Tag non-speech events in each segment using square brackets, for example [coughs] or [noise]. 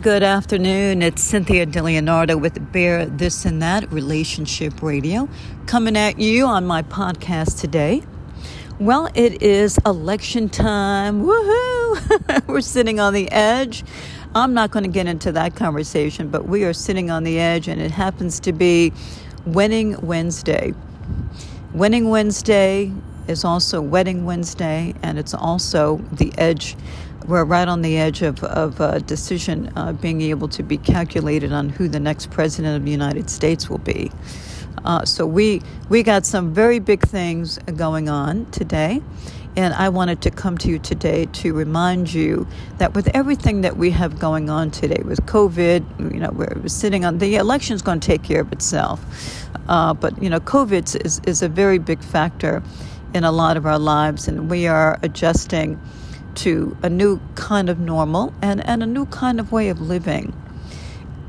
Good afternoon. It's Cynthia DeLeonardo with Bear This and That Relationship Radio coming at you on my podcast today. Well, it is election time. Woohoo! [laughs] We're sitting on the edge. I'm not going to get into that conversation, but we are sitting on the edge, and it happens to be Winning Wednesday. Winning Wednesday is also Wedding Wednesday, and it's also the edge we're right on the edge of, of a decision uh, being able to be calculated on who the next president of the United States will be. Uh, so we we got some very big things going on today, and I wanted to come to you today to remind you that with everything that we have going on today with COVID, you know, we're sitting on the election's going to take care of itself, uh, but you know, COVID is is a very big factor in a lot of our lives, and we are adjusting to a new kind of normal and, and a new kind of way of living.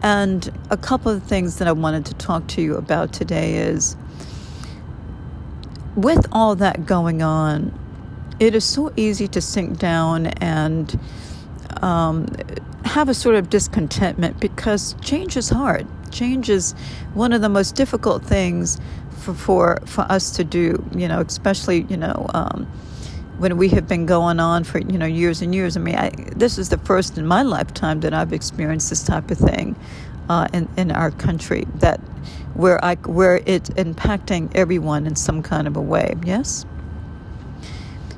And a couple of things that I wanted to talk to you about today is with all that going on, it is so easy to sink down and um, have a sort of discontentment because change is hard. Change is one of the most difficult things for, for, for us to do, you know, especially, you know, um, when we have been going on for you know years and years. I mean, I, this is the first in my lifetime that I've experienced this type of thing uh, in in our country that where I where it's impacting everyone in some kind of a way. Yes.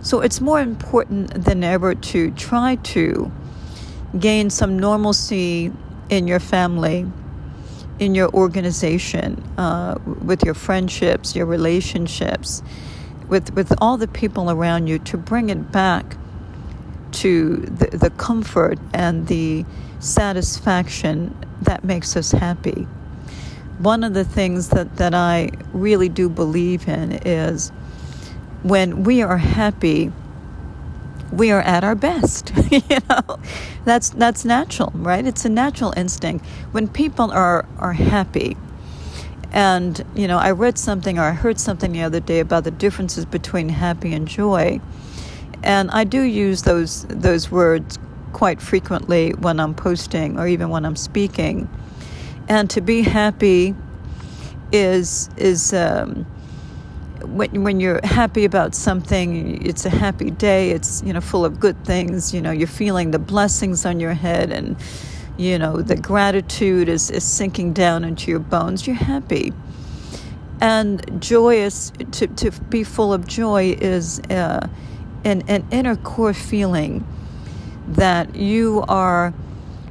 So it's more important than ever to try to gain some normalcy in your family, in your organization, uh, with your friendships, your relationships with, with all the people around you to bring it back to the, the comfort and the satisfaction that makes us happy. One of the things that, that I really do believe in is when we are happy, we are at our best. [laughs] you know, that's that's natural, right? It's a natural instinct. When people are are happy, and, you know, I read something or I heard something the other day about the differences between happy and joy. And I do use those those words quite frequently when I'm posting or even when I'm speaking. And to be happy is is um, when when you're happy about something, it's a happy day. It's you know full of good things. You know you're feeling the blessings on your head and you know, the gratitude is, is sinking down into your bones, you're happy. And joyous, to, to be full of joy is uh, an, an inner core feeling that you are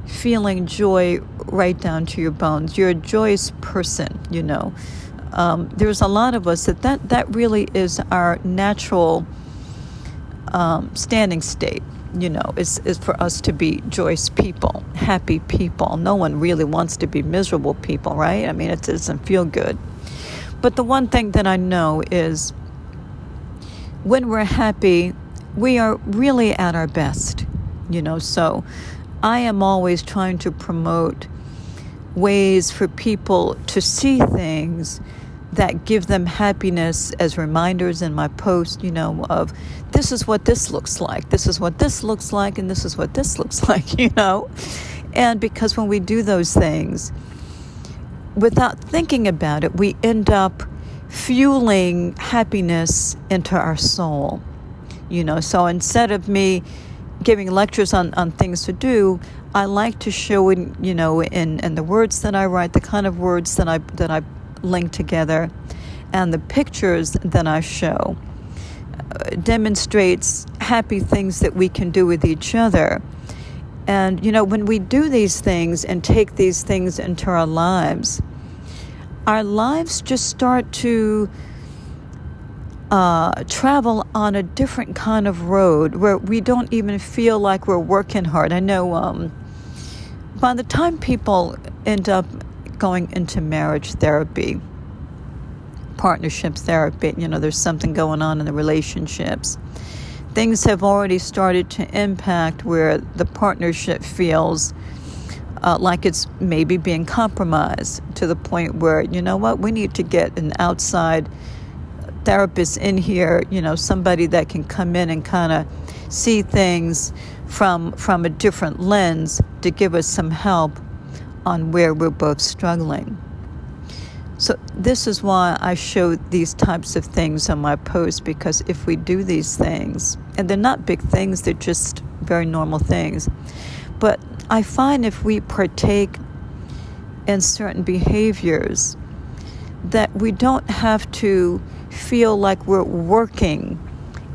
feeling joy right down to your bones. You're a joyous person, you know. Um, there's a lot of us that that, that really is our natural um, standing state you know, is, is for us to be joyous people, happy people. No one really wants to be miserable people, right? I mean, it doesn't feel good. But the one thing that I know is when we're happy, we are really at our best, you know. So I am always trying to promote ways for people to see things that give them happiness as reminders in my post, you know, of this is what this looks like, this is what this looks like, and this is what this looks [laughs] like, you know. And because when we do those things, without thinking about it, we end up fueling happiness into our soul, you know. So instead of me giving lectures on, on things to do, I like to show in you know in, in the words that I write, the kind of words that I that I link together, and the pictures that I show demonstrates happy things that we can do with each other. And you know, when we do these things and take these things into our lives, our lives just start to uh, travel on a different kind of road where we don't even feel like we're working hard. I know um, by the time people end up going into marriage therapy, partnerships therapy. You know, there's something going on in the relationships. Things have already started to impact where the partnership feels uh, like it's maybe being compromised to the point where, you know what, we need to get an outside therapist in here, you know, somebody that can come in and kind of see things from from a different lens to give us some help on where we're both struggling. So this is why I show these types of things on my post because if we do these things, and they're not big things, they're just very normal things. But I find if we partake in certain behaviors, that we don't have to feel like we're working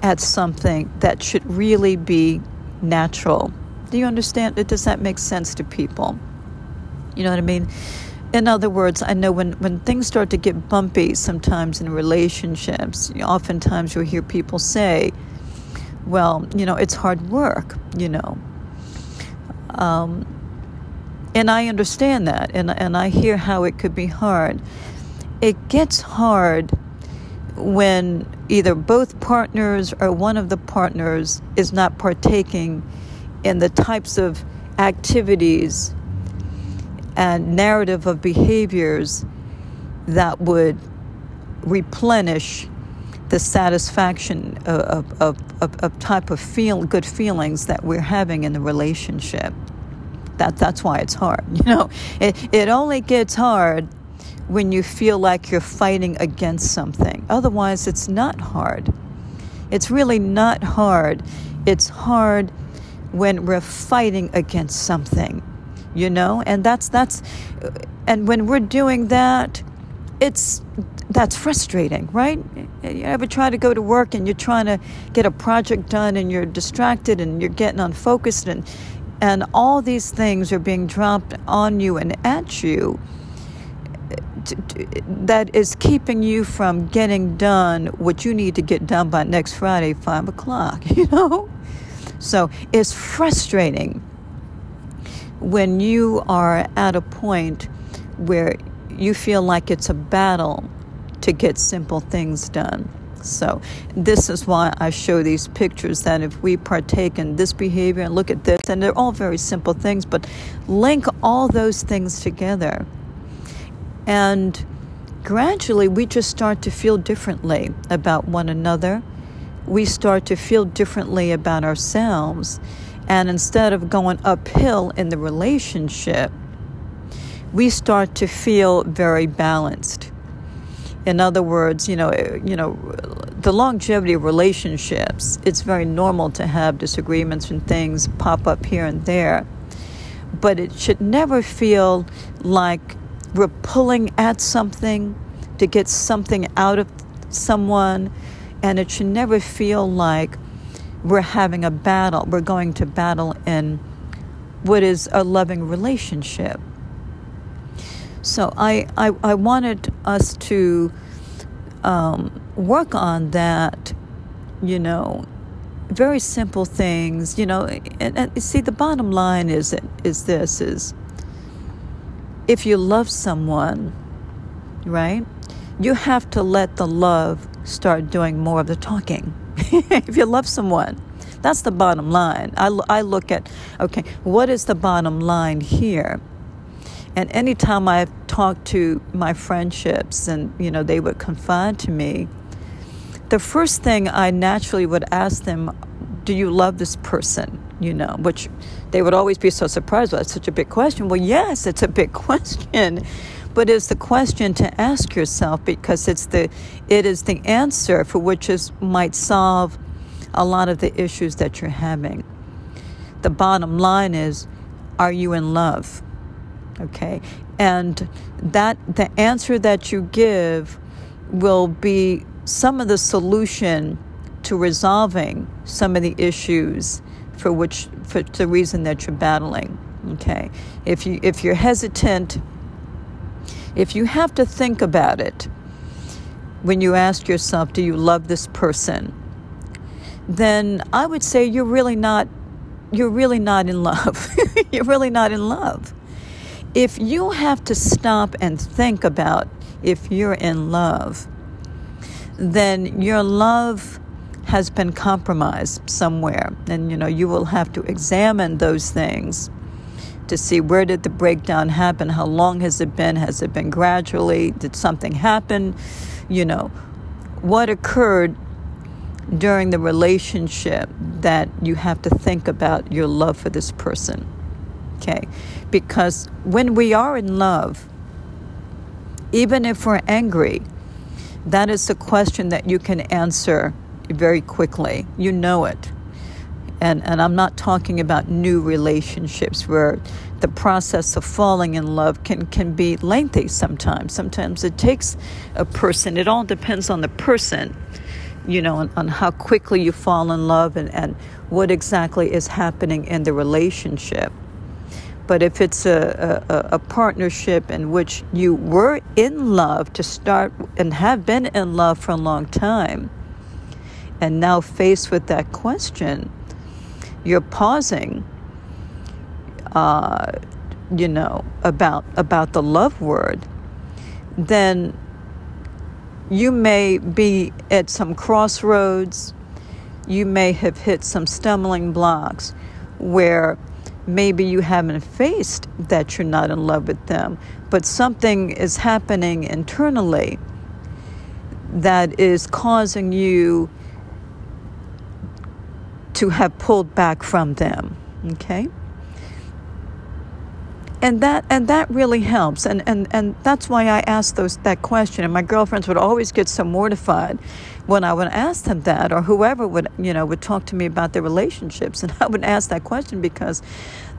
at something that should really be natural. Do you understand? Does that make sense to people? You know what I mean? In other words, I know when, when things start to get bumpy sometimes in relationships, oftentimes you'll hear people say, well, you know, it's hard work, you know. Um, and I understand that, and, and I hear how it could be hard. It gets hard when either both partners or one of the partners is not partaking in the types of activities and narrative of behaviors that would replenish the satisfaction uh, of, of, of, of, type of feel good feelings that we're having in the relationship. That, that's why it's hard. [laughs] You know, it, it only gets hard when you feel like you're fighting against something. Otherwise, it's not hard. It's really not hard. It's hard when we're fighting against something you know? And that's that's and when we're doing that it's that's frustrating right? You ever try to go to work and you're trying to get a project done and you're distracted and you're getting unfocused and and all these things are being dropped on you and at you that is keeping you from getting done what you need to get done by next Friday, five o'clock, [laughs] you know? So it's frustrating when you are at a point where you feel like it's a battle to get simple things done. So, this is why I show these pictures that if we partake in this behavior and look at this, and they're all very simple things, but link all those things together. And gradually, we just start to feel differently about one another. We start to feel differently about ourselves. And instead of going uphill in the relationship, we start to feel very balanced. In other words, you know, eh, you know, the longevity of relationships, it's very normal to have disagreements and things pop up here and there. But it should never feel like we're pulling at something to get something out of someone, and it should never feel like we're having a battle. We're going to battle in what is a loving relationship. So I, I, I wanted us to um, work on that, you know, very simple things, you know. And, and see, the bottom line is is this: is if you love someone, right, you have to let the love start doing more of the talking. [laughs] if you love someone. That's the bottom line. I, I look at, okay, what is the bottom line here? And anytime I've talked to my friendships and, you know, they would confide to me, the first thing I naturally would ask them, do you love this person? You know, which they would always be so surprised. Well, that's such a big question. Well, yes, it's a big [laughs] question but it's the question to ask yourself because it's the it is the answer for which is might solve a lot of the issues that you're having. The bottom line is are you in love? Okay? And that the answer that you give will be some of the solution to resolving some of the issues for which for the reason that you're battling okay if you if you're hesitant if you have to think about it when you ask yourself, do you love this person? Then I would say you're really not you're really not in love. [laughs] you're really not in love. If you have to stop and think about if you're in love, then your love has been compromised somewhere and you know you will have to examine those things to see where did the breakdown happen how long has it been has it been gradually did something happen you know what occurred during the relationship that you have to think about your love for this person. Okay? Because when we are in love, even if we're angry, that is the question that you can answer very quickly. You know it. And, and I'm not talking about new relationships where the process of falling in love can, can be lengthy sometimes. Sometimes it takes a person, it all depends on the person, you know, on, on how quickly you fall in love and, and what exactly is happening in the relationship. But if it's a, a, a, partnership in which you were in love to start and have been in love for a long time, and now faced with that question, you're pausing, uh, you know, about about the love word, then you may be at some crossroads. You may have hit some stumbling blocks where maybe you haven't faced that you're not in love with them, but something is happening internally that is causing you to have pulled back from them. Okay? And that and that really helps. And, and, and that's why I asked those that question. And my girlfriends would always get so mortified when I would ask them that or whoever would, you know, would talk to me about their relationships. And [laughs] I would ask that question because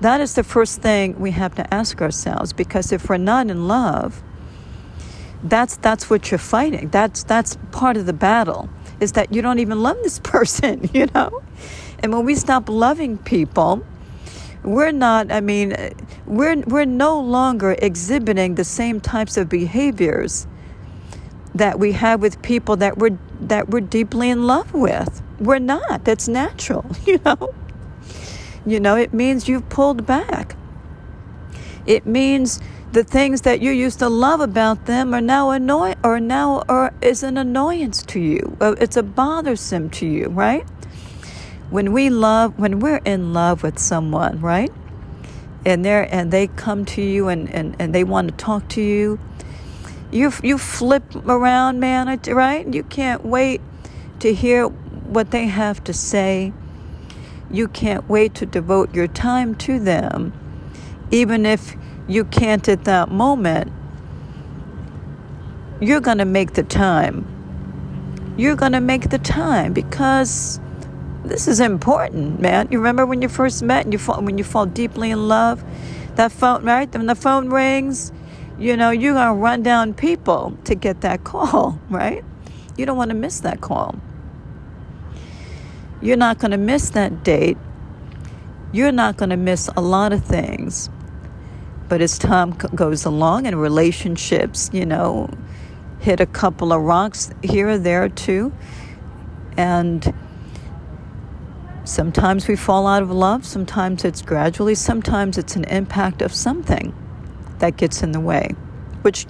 that is the first thing we have to ask ourselves. Because if we're not in love, that's that's what you're fighting. That's that's part of the battle is that you don't even love this [laughs] person, you know? And when we stop loving people, we're not, I mean, we're, we're no longer exhibiting the same types of behaviors that we have with people that we're, that we're deeply in love with. We're not. That's natural, [laughs] you know? You know, it means you've pulled back. It means the things that you used to love about them are now annoy or now or is an annoyance to you. It's a bothersome to you, right? When we love when we're in love with someone right? And they and they come to you and, and, and they want to talk to you. You you flip around man right? You can't wait to hear what they have to say. You can't wait to devote your time to them even if you can't at that moment. You're going to make the time. You're going to make the time because this is important, man. You remember when you first met and you fall, when you fall deeply in love? That phone, right? When the phone rings, you know, you're going to run down people to get that call, [laughs] right? You don't want to miss that call. You're not going to miss that date. You're not going to miss a lot of things. But as time goes along and relationships, you know, hit a couple of rocks here or there too. And Sometimes we fall out of love, sometimes it's gradually, sometimes it's an impact of something that gets in the way, which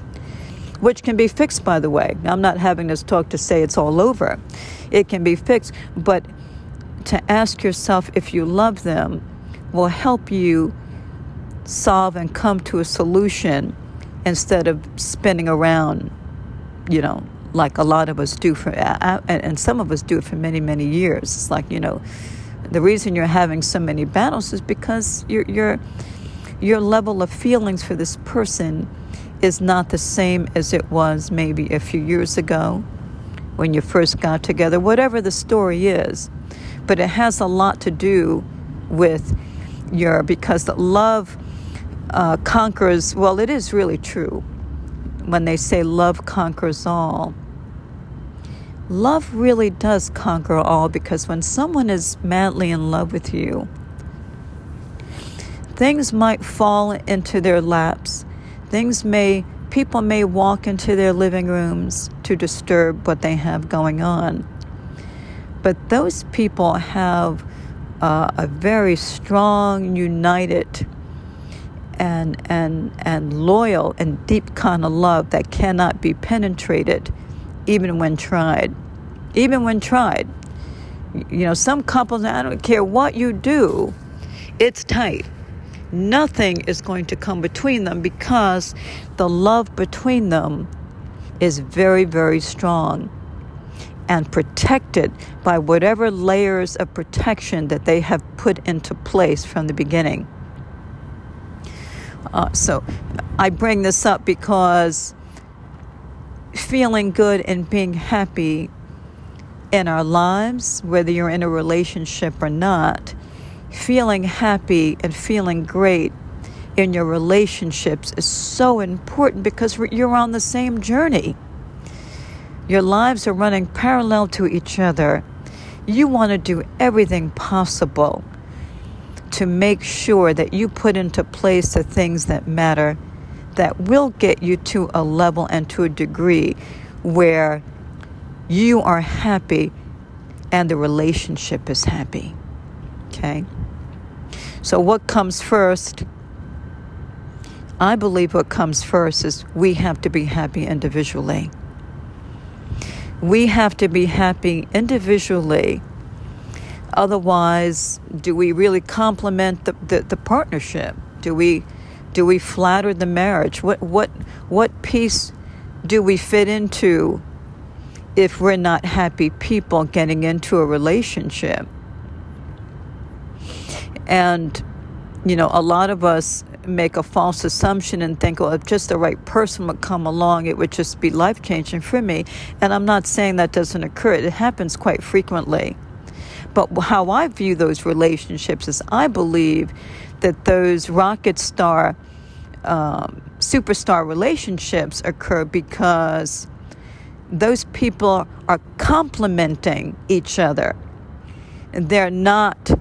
which can be fixed by the way. I'm not having this talk to say it's all over. It can be fixed, but to ask yourself if you love them will help you solve and come to a solution instead of spinning around, you know, like a lot of us do for, and some of us do it for many, many years. It's like, you know, the reason you're having so many battles is because your your your level of feelings for this person is not the same as it was maybe a few years ago when you first got together, whatever the story is. But it has a lot to do with your, because love uh, conquers, well, it is really true when they say love conquers all love really does conquer all because when someone is madly in love with you, things might fall into their laps. Things may, people may walk into their living rooms to disturb what they have going on. But those people have uh, a very strong, united, and, and, and loyal and deep kind of love that cannot be penetrated even when tried. Even when tried. You know, some couples, I don't care what you do, it's tight. Nothing is going to come between them because the love between them is very, very strong. and protected by whatever layers of protection that they have put into place from the beginning. Uh, so I bring this up because feeling good and being happy in our lives, whether you're in a relationship or not, feeling happy and feeling great in your relationships is so important because you're on the same journey. Your lives are running parallel to each other. You want to do everything possible to make sure that you put into place the things that matter that will get you to a level and to a degree where you are happy and the relationship is happy. Okay? So, what comes first? I believe what comes first is we have to be happy individually. We have to be happy individually. Otherwise, do we really complement the, the, the partnership? Do we do we flatter the marriage? What what what piece do we fit into if we're not happy people getting into a relationship? And you know, a lot of us make a false assumption and think, well, if just the right person would come along, it would just be life changing for me. And I'm not saying that doesn't occur, it happens quite frequently. But how I view those relationships is I believe that those rocket star, um, superstar relationships occur because those people are complementing each other. They're not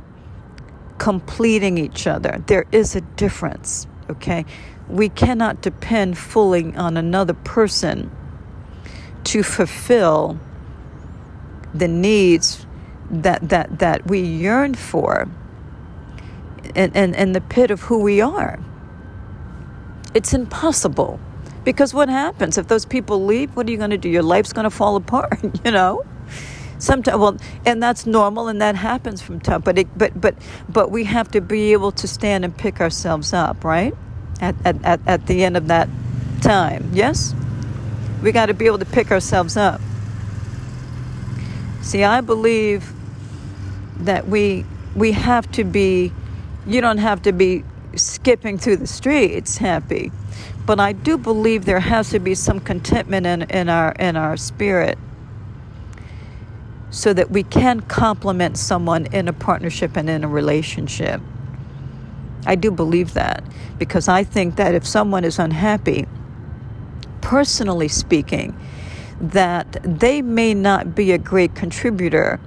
completing each other. There is a difference, okay? We cannot depend fully on another person to fulfill the needs that that that we yearn for and, and, and the pit of who we are. It's impossible. Because what happens if those people leave? What are you going to do? Your life's going to fall [laughs] apart, you know? Sometimes, well, and that's normal, and that happens from time. But it, but but but we have to be able to stand and pick ourselves up, right? At at at, at the end of that time, yes. We got to be able to pick ourselves up. See, I believe that we we have to be you don't have to be skipping through the streets happy but i do believe there has to be some contentment in, in our in our spirit so that we can complement someone in a partnership and in a relationship i do believe that because i think that if someone is unhappy personally speaking that they may not be a great contributor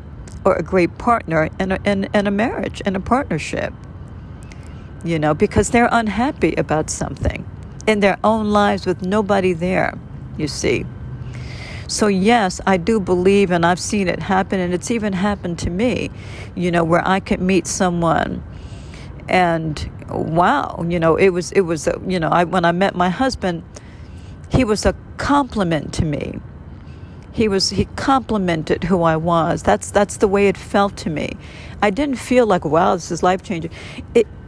or a great partner in a, in, in a marriage, in a partnership. You know, because they're unhappy about something in their own lives with nobody there, you see. So, yes, I do believe, and I've seen it happen, and it's even happened to me, you know, where I could meet someone and wow, you know, it was, it was, you know, I, when I met my husband, he was a compliment to me he was he complimented who I was. That's that's the way it felt to me. I didn't feel like wow, this is life changing.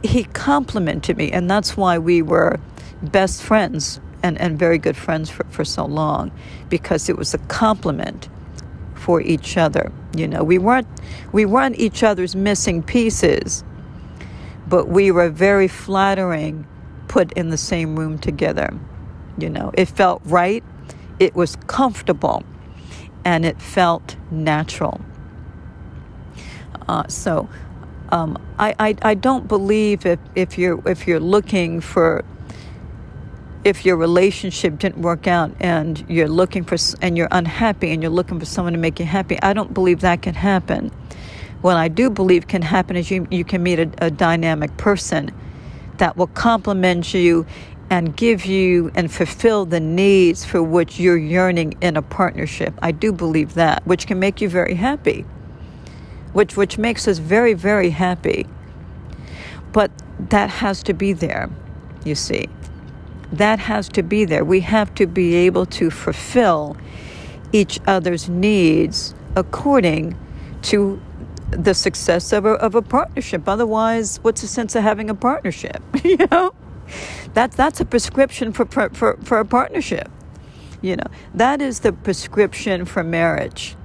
He complimented me, and that's why we were best friends and, and very good friends for, for so long, because it was a compliment for each other. You know, we weren't we weren't each other's missing pieces, but we were very flattering put in the same room together. You know, it felt right. It was comfortable and it felt natural. Uh, so um, I, I, I don't believe if, if you're if you're looking for if your relationship didn't work out and you're looking for and you're unhappy and you're looking for someone to make you happy, I don't believe that can happen. What I do believe can happen is you you can meet a, a dynamic person that will complement you and give you and fulfill the needs for which you're yearning in a partnership. I do believe that, which can make you very happy, which, which makes us very, very happy. But that has to be there, you see. That has to be there. We have to be able to fulfill each other's needs according to the success of a, of a partnership. Otherwise, what's the sense of having a partnership? [laughs] you know? That's that's a prescription for, for, for a partnership. You know, that is the prescription for marriage.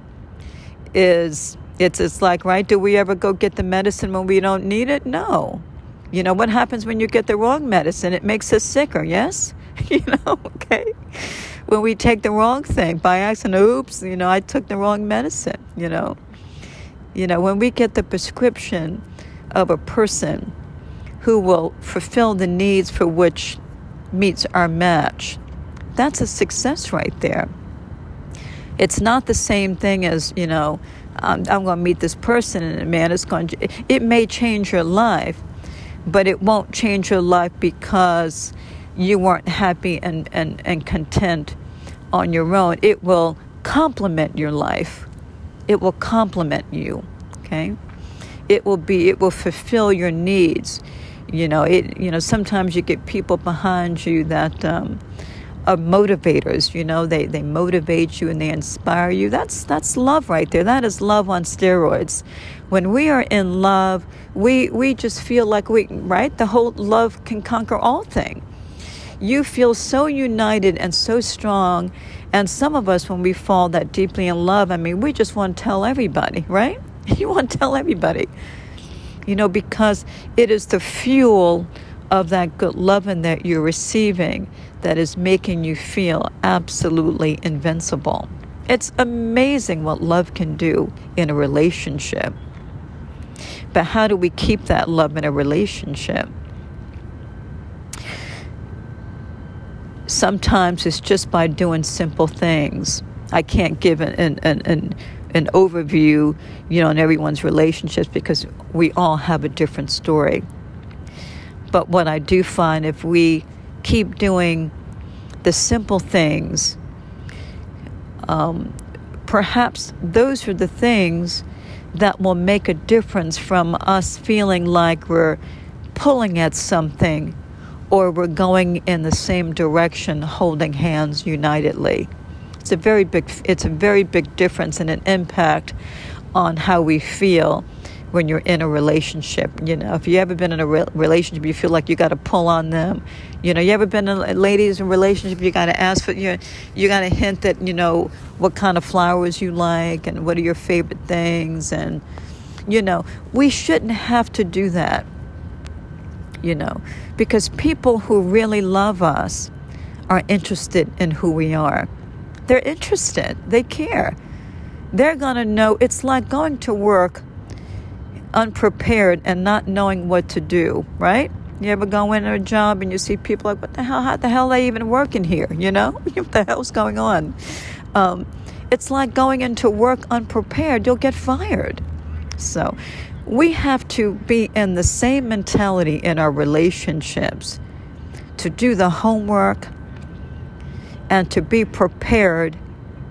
is it's it's like right do we ever go get the medicine when we don't need it? No. You know what happens when you get the wrong medicine? It makes us sicker yes? [laughs] You know [laughs] okay? When we take the wrong thing by accident oops you know i took the wrong medicine you know? You know when we get the prescription of a person who will fulfill the needs for which meets our match that's a success right there it's not the same thing as you know um, i'm going to meet this person and man it's going to it may change your life but it won't change your life because you weren't happy and, and, and content on your own. It will complement your life. It will complement you. Okay? It will be it will fulfill your needs. You know, it you know, sometimes you get people behind you that um, are motivators, you know, they, they motivate you and they inspire you. That's that's love right there. That is love on steroids. When we are in love, we we just feel like we right? The whole love can conquer all things you feel so united and so strong. And some of us, when we fall that deeply in love, I mean, we just want to tell everybody, right? [laughs] You want to tell everybody, you know, because it is the fuel of that good loving that you're receiving that is making you feel absolutely invincible. It's amazing what love can do in a relationship. But how do we keep that love in a relationship? sometimes it's just by doing simple things. I can't give an, an, an, an, overview, you know, on everyone's relationships because we all have a different story. But what I do find if we keep doing the simple things, um, perhaps those are the things that will make a difference from us feeling like we're pulling at something or we're going in the same direction holding hands unitedly. A very big it's a very big difference and an impact on how we feel when you're in a relationship. You know, if you ever been in a re- relationship, you feel like you got to pull on them. You know, you ever been in ladies in relationship, you got to ask for you. You got to hint that you know what kind of flowers you like and what are your favorite things, and you know, we shouldn't have to do that you know, because people who really love us are interested in who we are. They're interested, they care. They're going to know it's like going to work unprepared and not knowing what to do, right? You ever go into a job and you see people like, what the hell? How the hell are they even working here? You know, [laughs] what the hell's going on? Um, it's like going into work unprepared. You'll get fired. So, we have to be in the same mentality in our relationships to do the homework and to be prepared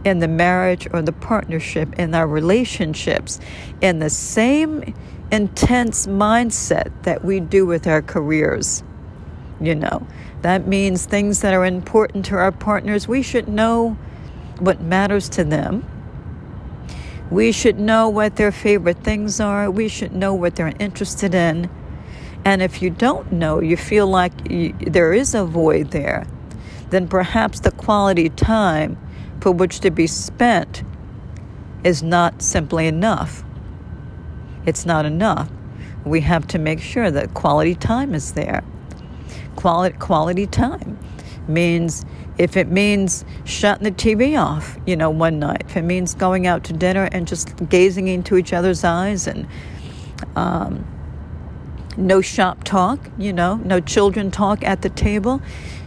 in the marriage or the partnership in our relationships in the same intense mindset that we do with our careers. You know, that means things that are important to our partners, we should know what matters to them we should know what their favorite things are. We should know what they're interested in. And if you don't know, you feel like you, there is a void there, then perhaps the quality time for which to be spent is not simply enough. It's not enough. We have to make sure that quality time is there. Quality, quality time means if it means shutting the TV off, you know, one night, if it means going out to dinner and just gazing into each other's eyes and um, no shop talk, you know, no children talk at the table,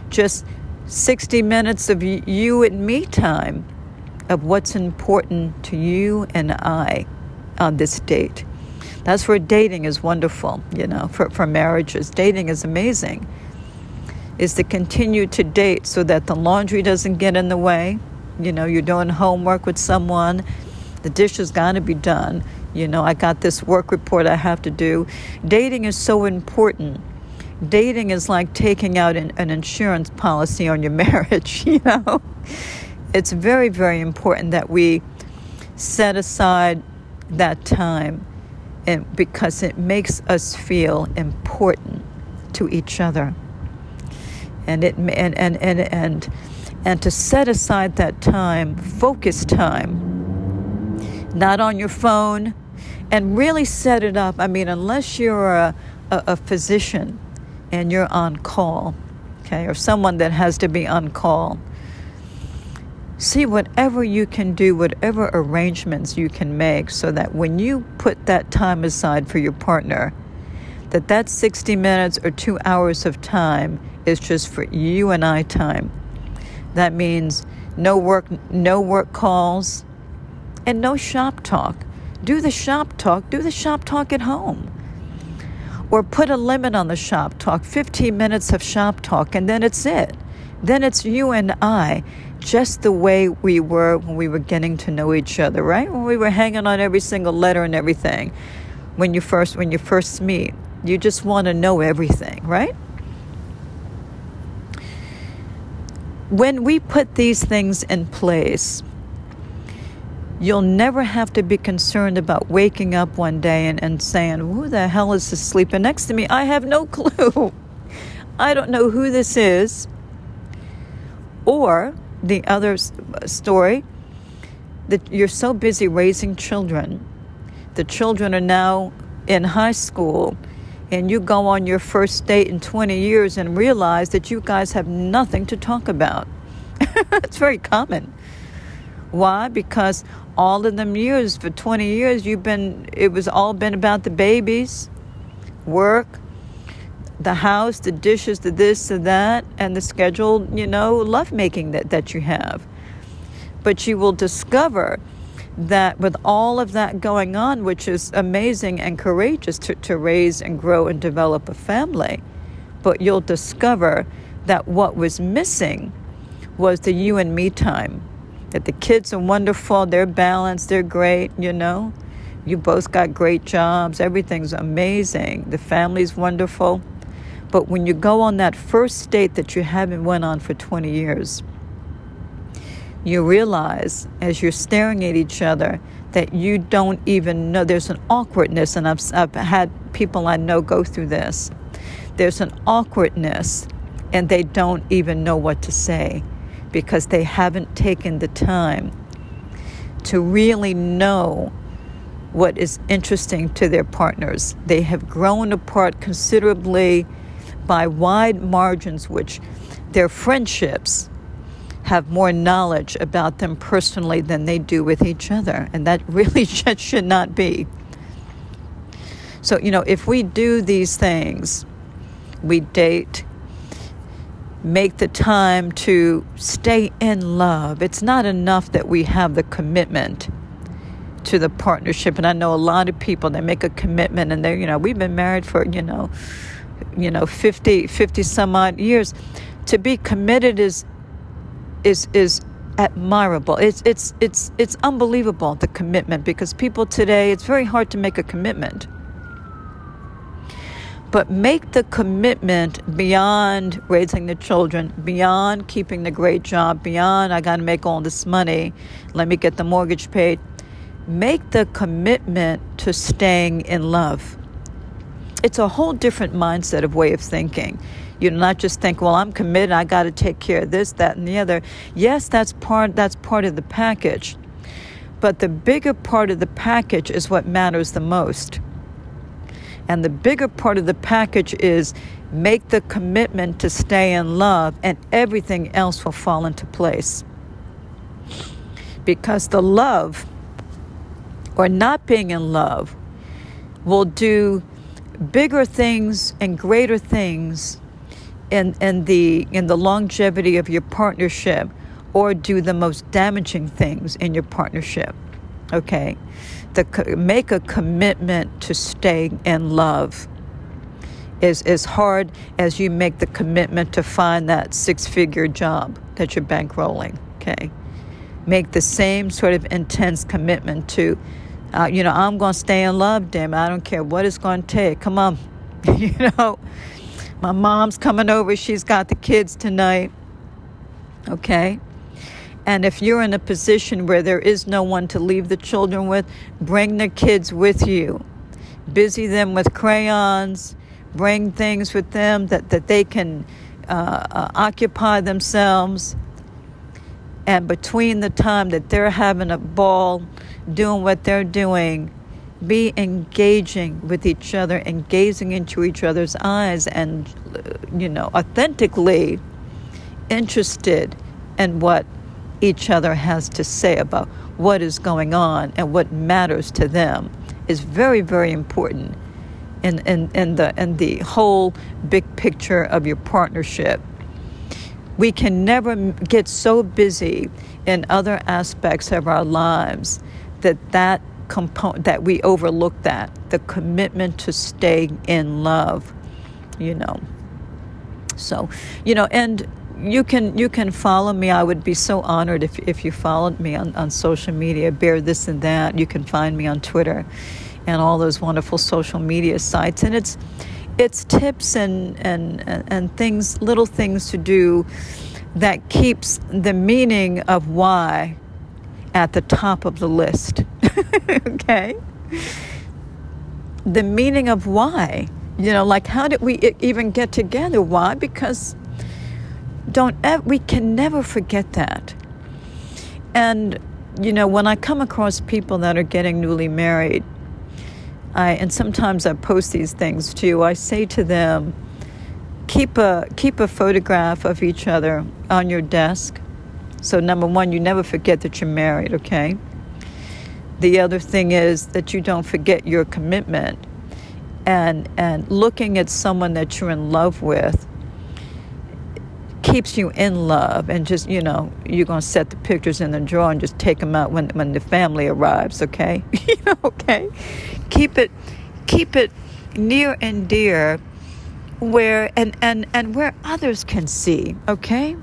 just 60 minutes of you and me time of what's important to you and I on this date. That's where dating is wonderful, you know, for, for marriages. Dating is amazing is to continue to date so that the laundry doesn't get in the way. You know, you're doing homework with someone, the dish dishes got to be done. You know, I got this work report I have to do. Dating is so important. Dating is like taking out an, an insurance policy on your [laughs] marriage, you know. It's very, very important that we set aside that time and because it makes us feel important to each other and it and and and and, and to set aside that time, focus time, not on your phone, and really set it up. I mean, unless you're a, a, a physician and you're on call, okay, or someone that has to be on call, see whatever you can do, whatever arrangements you can make so that when you put that time aside for your partner, that that 60 minutes or 2 hours of time is just for you and I time. That means no work no work calls and no shop talk. Do the shop talk, do the shop talk at home. Or put a limit on the shop talk, 15 minutes of shop talk and then it's it. Then it's you and I just the way we were when we were getting to know each other, right? When we were hanging on every single letter and everything. When you first when you first meet, you just want to know everything, right? When we put these things in place, you'll never have to be concerned about waking up one day and, and saying, Who the hell is this sleeping next to me? I have no [laughs] clue. I don't know who this is. Or the other uh, story that you're so busy raising children, the children are now in high school, and you go on your first date in 20 years and realize that you guys have nothing to talk about. [laughs] it's very common. Why? Because all of them years, for 20 years, you've been, it was all been about the babies, work, the house, the dishes, the this, the that, and the scheduled, you know, lovemaking that, that you have. But you will discover that with all of that going on, which is amazing and courageous to, to raise and grow and develop a family, but you'll discover that what was missing was the you and me time. That the kids are wonderful, they're balanced, they're great, you know. You both got great jobs, everything's amazing, the family's wonderful but when you go on that first date that you haven't went on for 20 years, you realize as you're staring at each other that you don't even know there's an awkwardness and I've, I've had people I know go through this. There's an awkwardness and they don't even know what to say because they haven't taken the time to really know what is interesting to their partners. They have grown apart considerably by wide margins, which their friendships have more knowledge about them personally than they do with each other. And that [laughs] really should not be. So, you know, if we do these things, we date, make the time to stay in love. It's not enough that we have the commitment to the partnership. And I know a lot of people, they make a commitment and they're, you know, we've been married for, you know, you know 50 50 some odd years to be committed is is is admirable it's it's it's it's unbelievable the commitment because people today it's very hard to make a commitment but make the commitment beyond raising the children, beyond keeping the great job, beyond I got to make all this money, let me get the mortgage paid. Make the commitment to staying in love it's a whole different mindset of way of thinking. You know, not just think, well, I'm committed, I got to take care of this, that, and the other. Yes, that's part that's part of the package, but the bigger part of the package is what matters the most. And the bigger part of the package is make the commitment to stay in love, and everything else will fall into place. Because the love, or not being in love, will do bigger things and greater things in, in, the, in the longevity of your partnership or do the most damaging things in your partnership. Okay? The, make a commitment to stay in love is as hard as you make the commitment to find that six figure job that you're bankrolling. Okay? Make the same sort of intense commitment to uh, you know, I'm going to stay in love, damn I don't care what it's going to take. Come on. [laughs] you know, my mom's coming over. She's got the kids tonight. Okay? And if you're in a position where there is no one to leave the children with, bring the kids with you. Busy them with crayons. Bring things with them that, that they can uh, uh, occupy themselves. And between the time that they're having a ball, doing what they're doing, be engaging with each other and gazing into each other's eyes and, you know, authentically interested in what each other has to say about what is going on and what matters to them is very, very important in, in, in, the, in the whole big picture of your partnership. We can never get so busy in other aspects of our lives that that component that we overlook that the commitment to stay in love you know so you know and you can you can follow me i would be so honored if, if you followed me on, on social media bear this and that you can find me on twitter and all those wonderful social media sites and it's it's tips and and and things little things to do that keeps the meaning of why at the top of the list. [laughs] okay? The meaning of why. You know, like how did we even get together? Why? Because don't we can never forget that. And you know, when I come across people that are getting newly married, I and sometimes I post these things too. I say to them, keep a keep a photograph of each other on your desk so, number one, you never forget that you're married, okay? The other thing is that you don't forget your commitment. And, and looking at someone that you're in love with keeps you in love and just you know you're going to set the pictures in the drawer and just take them out when when the family arrives okay? [laughs] Okay? Keep it keep it near and dear where and and and where others can see okay?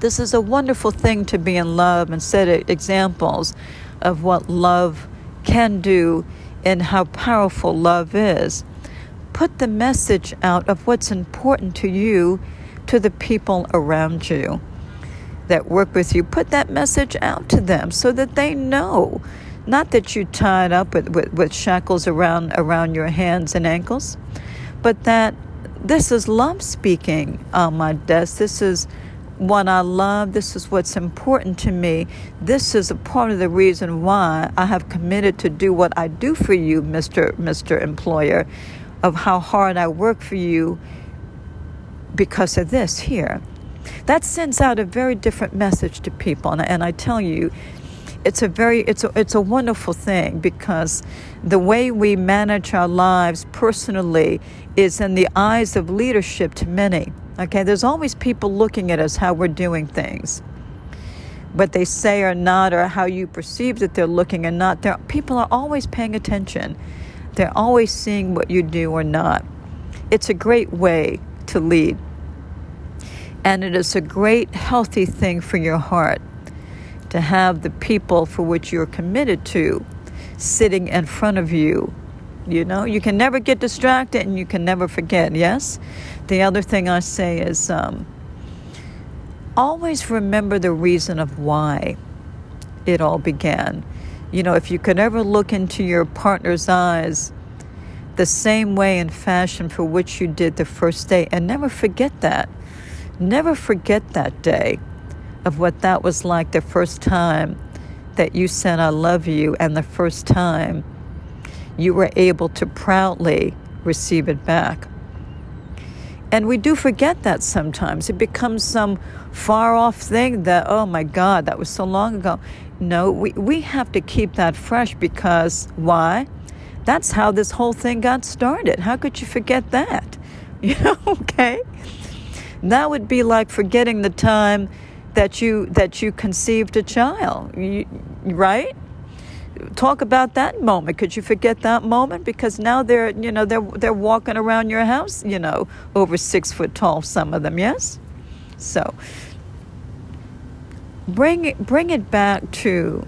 This is a wonderful thing to be in love and set examples of what love can do and how powerful love is. Put the message out of what's important to you to the people around you that work with you. Put that message out to them so that they know. Not that you tied up with, with, with shackles around around your hands and ankles, but that this is love speaking on my desk. This is what I love. This is what's important to me. This is a part of the reason why I have committed to do what I do for you, Mr. Mr. Employer, of how hard I work for you because of this here. That sends out a very different message to people, and, and I tell you, it's a very it's a it's a wonderful thing because the way we manage our lives personally is in the eyes of leadership to many. Okay, there's always people looking at us how we're doing things. What they say or not, or how you perceive that they're looking or not. There, people are always paying attention. They're always seeing what you do or not. It's a great way to lead. And it is a great, healthy thing for your heart to have the people for which you're committed to sitting in front of you. You know, you can never get distracted and you can never forget, yes? the other thing I say is um, always remember the reason of why it all began. You know, if you could ever look into your partner's eyes the same way and fashion for which you did the first day, and never forget that. Never forget that day of what that was like the first time that you said, I love you, and the first time you were able to proudly receive it back. And we do forget that sometimes. It becomes some far off thing that, oh my God, that was so long ago. No, we, we have to keep that fresh because why? That's how this whole thing got started. How could you forget that? [laughs] You know, okay? That would be like forgetting the time that you that you conceived a child, right? talk about that moment. Could you forget that moment? Because now they're, you know, they're they're walking around your house, you know, over six foot tall. Some of them, yes. So bring it bring it back to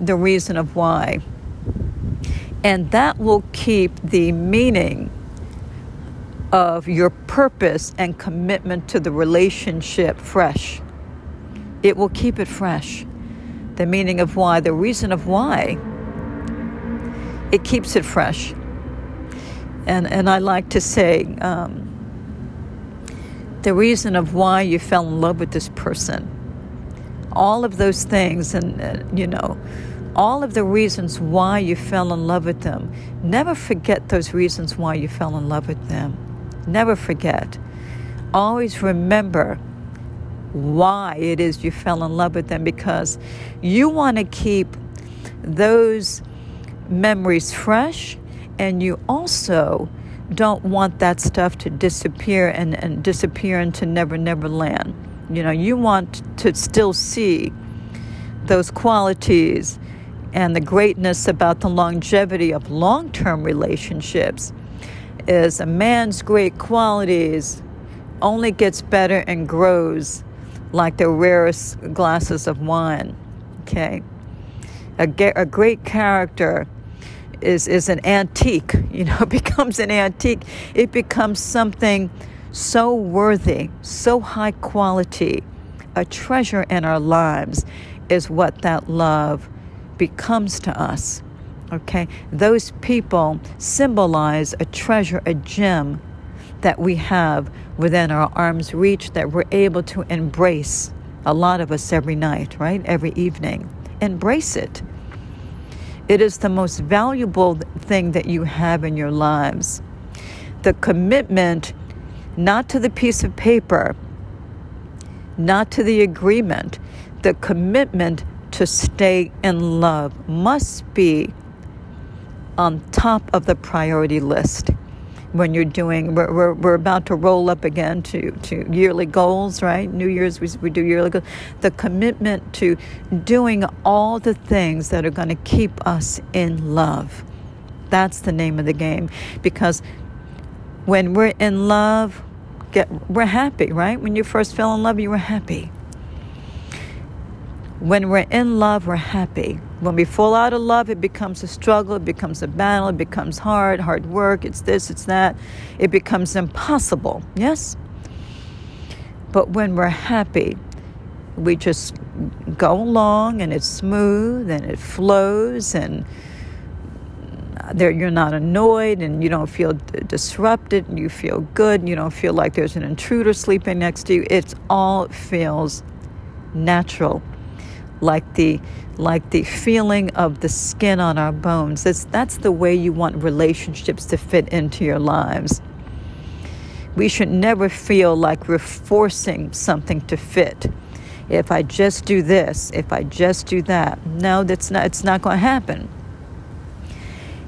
the reason of why, and that will keep the meaning of your purpose and commitment to the relationship fresh. It will keep it fresh. The meaning of why, the reason of why it keeps it fresh. And, and I like to say um, the reason of why you fell in love with this person all of those things, and uh, you know, all of the reasons why you fell in love with them. Never forget those reasons why you fell in love with them. Never forget. Always remember why it is you fell in love with them because you want to keep those memories fresh and you also don't want that stuff to disappear and, and disappear into never never land you know you want to still see those qualities and the greatness about the longevity of long-term relationships is a man's great qualities only gets better and grows like the rarest glasses of wine. Okay. A, a great character is, is an antique, [laughs] you know, becomes an antique. It becomes something so worthy, so high quality. A treasure in our lives is what that love becomes to us. Okay? Those people symbolize a treasure, a gem that we have within our arm's reach that we're able to embrace. A lot of us every night, right? Every evening. Embrace it. It is the most valuable thing that you have in your lives. The commitment, not to the piece of paper, not to the agreement, the commitment to stay in love must be on top of the priority list. When you're doing we're, we're, we're about to roll up again to, to yearly goals right? New year's we, we do yearly goals. The commitment to doing all the things that are going to keep us in love. That's the name of the game. Because when we're in love get we're happy right? When you first fell in love you were happy when we're in love, we're happy. When we fall out of love, it becomes a struggle, it becomes a battle, it becomes hard, hard work, it's this, it's that. It becomes impossible, yes? But when we're happy, we just go along and it's smooth and it flows and there you're not annoyed and you don't feel d- disrupted and you feel good and you don't feel like there's an intruder sleeping next to you. It all feels natural like the like the feeling of the skin on our bones. That's, that's the way you want relationships to fit into your lives. We should never feel like we're forcing something to fit. If I just do this, if I just do that, no, that's not. It's not going to happen.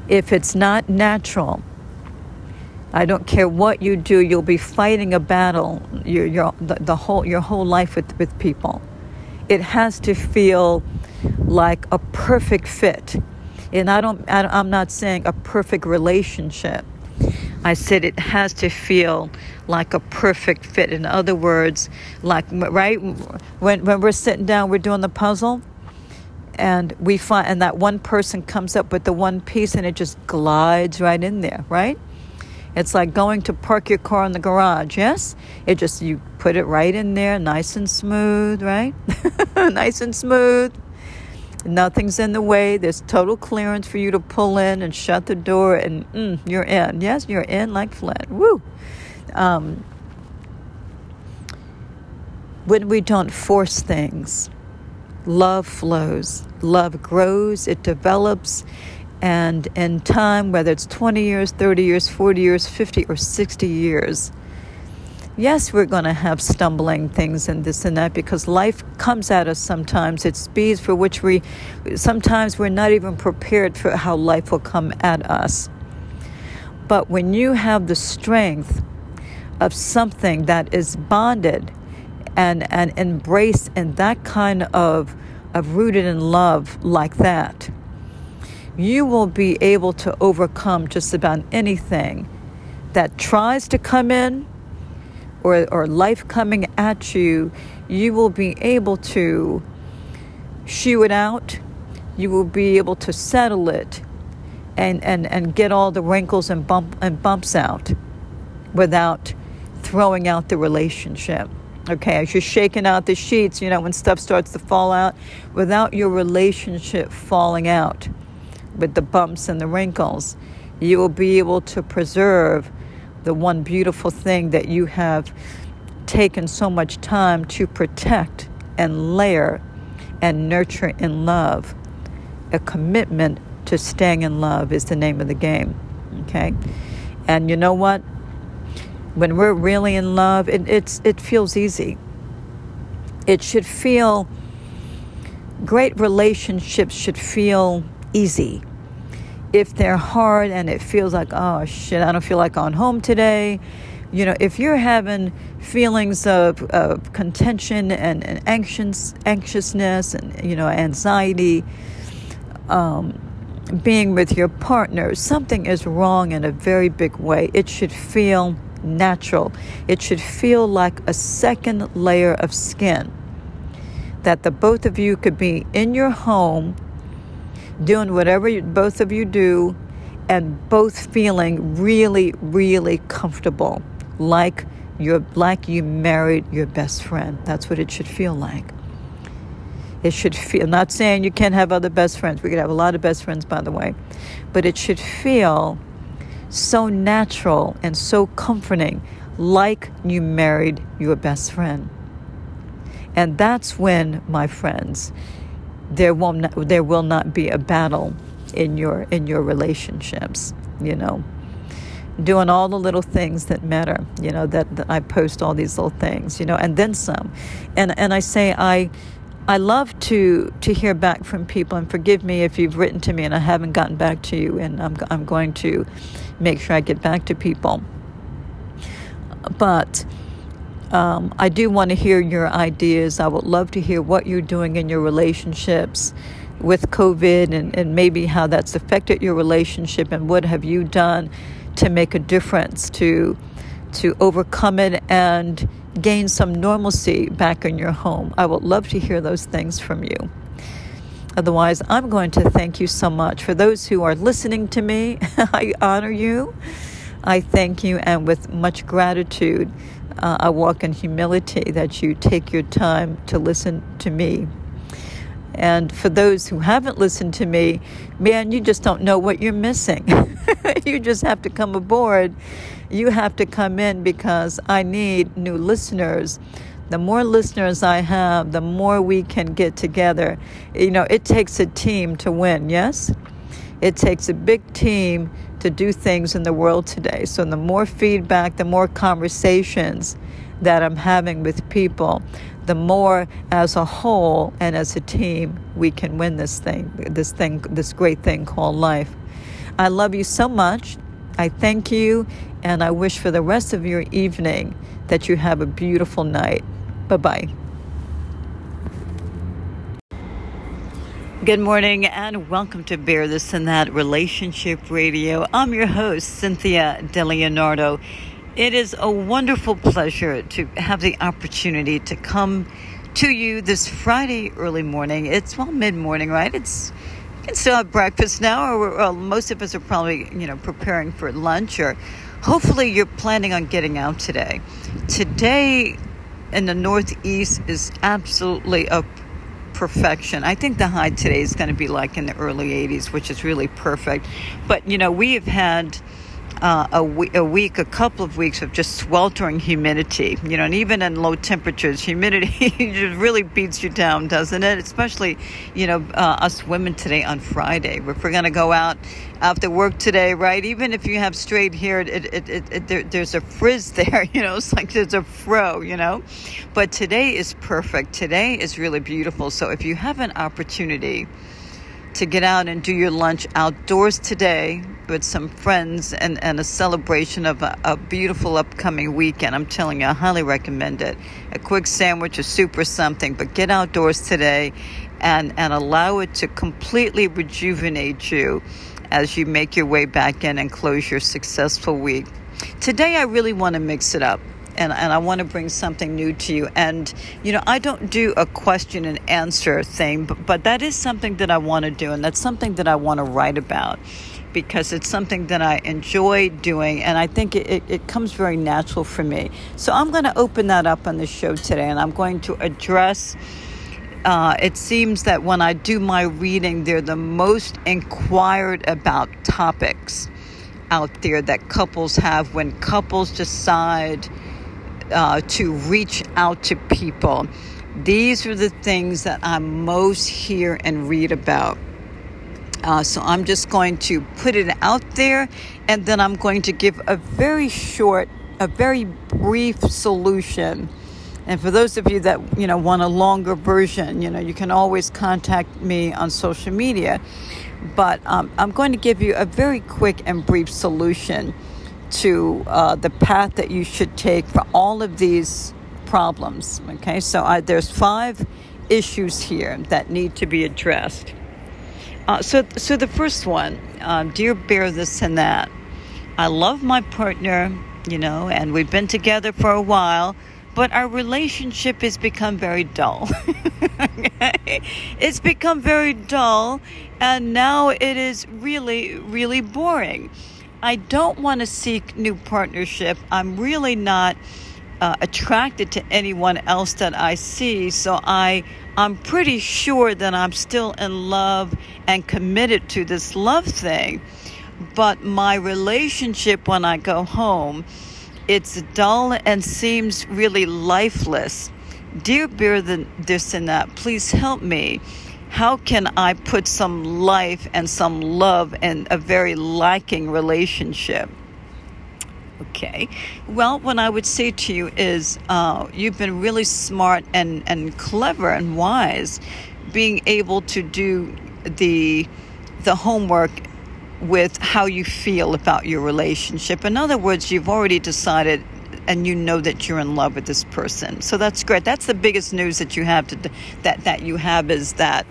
If it's not natural, I don't care what you do. You'll be fighting a battle your, your, the, the whole, your whole life with, with people it has to feel like a perfect fit. And I don't, I, am not saying a perfect relationship. I said it has to feel like a perfect fit. In other words, like, right? When, when we're sitting down, we're doing the puzzle, and we find, and that one person comes up with the one piece and it just glides right in there, right? It's like going to park your car in the garage, yes? It just, you put it right in there, nice and smooth, right? [laughs] nice and smooth. Nothing's in the way. There's total clearance for you to pull in and shut the door, and mm, you're in. Yes, you're in like Flint. Woo! Um, when we don't force things, love flows, love grows, it develops, and in time, whether it's 20 years, 30 years, 40 years, 50 or 60 years, yes, we're going to have stumbling things and this and that because life comes at us sometimes at speeds for which we sometimes we're not even prepared for how life will come at us. But when you have the strength of something that is bonded and, and embraced in that kind of, of rooted in love like that, you will be able to overcome just about anything that tries to come in or, or life coming at you. You will be able to shoo it out. You will be able to settle it and, and, and get all the wrinkles and, bump, and bumps out without throwing out the relationship. Okay, as you're shaking out the sheets, you know, when stuff starts to fall out, without your relationship falling out with the bumps and the wrinkles, you will be able to preserve the one beautiful thing that you have taken so much time to protect and layer and nurture in love. A commitment to staying in love is the name of the game. Okay? And you know what? When we're really in love, it, it's, it feels easy. It should feel, great relationships should feel easy. If they're hard and it feels like, oh shit, I don't feel like going home today, you know, if you're having feelings of, of contention and, and anxious, anxiousness and, you know, anxiety, um, being with your partner, something is wrong in a very big way. It should feel natural. It should feel like a second layer of skin that the both of you could be in your home doing whatever you, both of you do and both feeling really really comfortable like you're like you married your best friend. That's what it should feel like. It should feel not saying you can't have other best friends. We could have a lot of best friends by the way. But it should feel so natural and so comforting like you married your best friend. And that's when, my friends, there not, there will not be a battle in your in your relationships, you know. Doing all the little things that matter you know that, that, i post all these little things you know and then some. And and i say i i love to to hear back from people and forgive me if you've written to me and i haven't gotten back to you and i'm, I'm going to make sure i get back to people. But um, I do want to hear your ideas. I would love to hear what you're doing in your relationships with COVID and, and maybe how that's affected your relationship and what have you done to make a difference, to to overcome it and gain some normalcy back in your home. I would love to hear those things from you. Otherwise, I'm going to thank you so much. For those who are listening to me, [laughs] I honor you. I thank you, and with much gratitude, uh, I walk in humility that you take your time to listen to me. And for those who haven't listened to me, man, you just don't know what you're missing. [laughs] you just have to come aboard. You have to come in because I need new listeners. The more listeners I have, the more we can get together. You know, it takes a team to win, yes? It takes a big team to do things in the world today. So, the more feedback, the more conversations that I'm having with people, the more as a whole and as a team we can win this thing, this thing, this great thing called life. I love you so much. I thank you, and I wish for the rest of your evening that you have a beautiful night. Bye bye. Good morning and welcome to Bear This and That Relationship Radio. I'm your host, Cynthia DeLeonardo. It is a wonderful pleasure to have the opportunity to come to you this Friday early morning. It's well mid morning, right? It's you can still have breakfast now, or well, most of us are probably you know preparing for lunch, or hopefully you're planning on getting out today. Today in the Northeast is absolutely a perfection. I think the high today is going to be like in the early 80s, which is really perfect. But you know, we have had uh, a, week, a week, a couple of weeks of just sweltering humidity. You know, and even in low temperatures, humidity [laughs] just really beats you down, doesn't it? Especially, you know, uh, us women today on Friday. If we're going to go out after work today, right? Even if you have straight hair, it, it, it, it there, there's a frizz [laughs] there. You know, it's like there's a fro. You know, but today is perfect. Today is really beautiful. So if you have an opportunity to get out and do your lunch outdoors today with some friends and, and a celebration of a, a, beautiful upcoming weekend. I'm telling you, I highly recommend it. A quick sandwich, a soup, or something, but get outdoors today and, and allow it to completely rejuvenate you as you make your way back in and close your successful week. Today, I really want to mix it up and, and I want to bring something new to you. And, you know, I don't do a question and answer thing, but, but that is something that I want to do, and that's something that I want to write about because it's something that I enjoy doing, and I think it, it, it comes very natural for me. So I'm going to open that up on the show today, and I'm going to address. Uh, it seems that when I do my reading, they're the most inquired about topics out there that couples have when couples decide uh, to reach out to people. These are the things that I most hear and read about. Uh, so I'm just going to put it out there and then I'm going to give a very short, a very brief solution. And for those of you that you know want a longer version, you know you can always contact me on social media. But um, I'm going to give you a very quick and brief solution to uh, the path that you should take for all of these problems. Okay, so I, there's five issues here that need to be addressed. Uh, so, so the first one, uh, dear bear this and that. I love my partner, you know, and we've been together for a while, but our relationship has become very dull. [laughs] it's become very dull, and now it is really, really boring. I don't want to seek new partnership. I'm really not uh, attracted to anyone else that I see, so I I'm pretty sure that I'm still in love and committed to this love thing. But my relationship when I go home, it's dull and seems really lifeless. Dear Bear, this and that, please help me. How can I put some life and some love in a very lacking relationship? Okay. Well, what I would say to you is uh, you've been really smart and, and clever and wise being able to do the the homework with how you feel about your relationship. In other words, you've already decided and you know that you're in love with this person. So that's great. That's the biggest news that you have to that that you have is that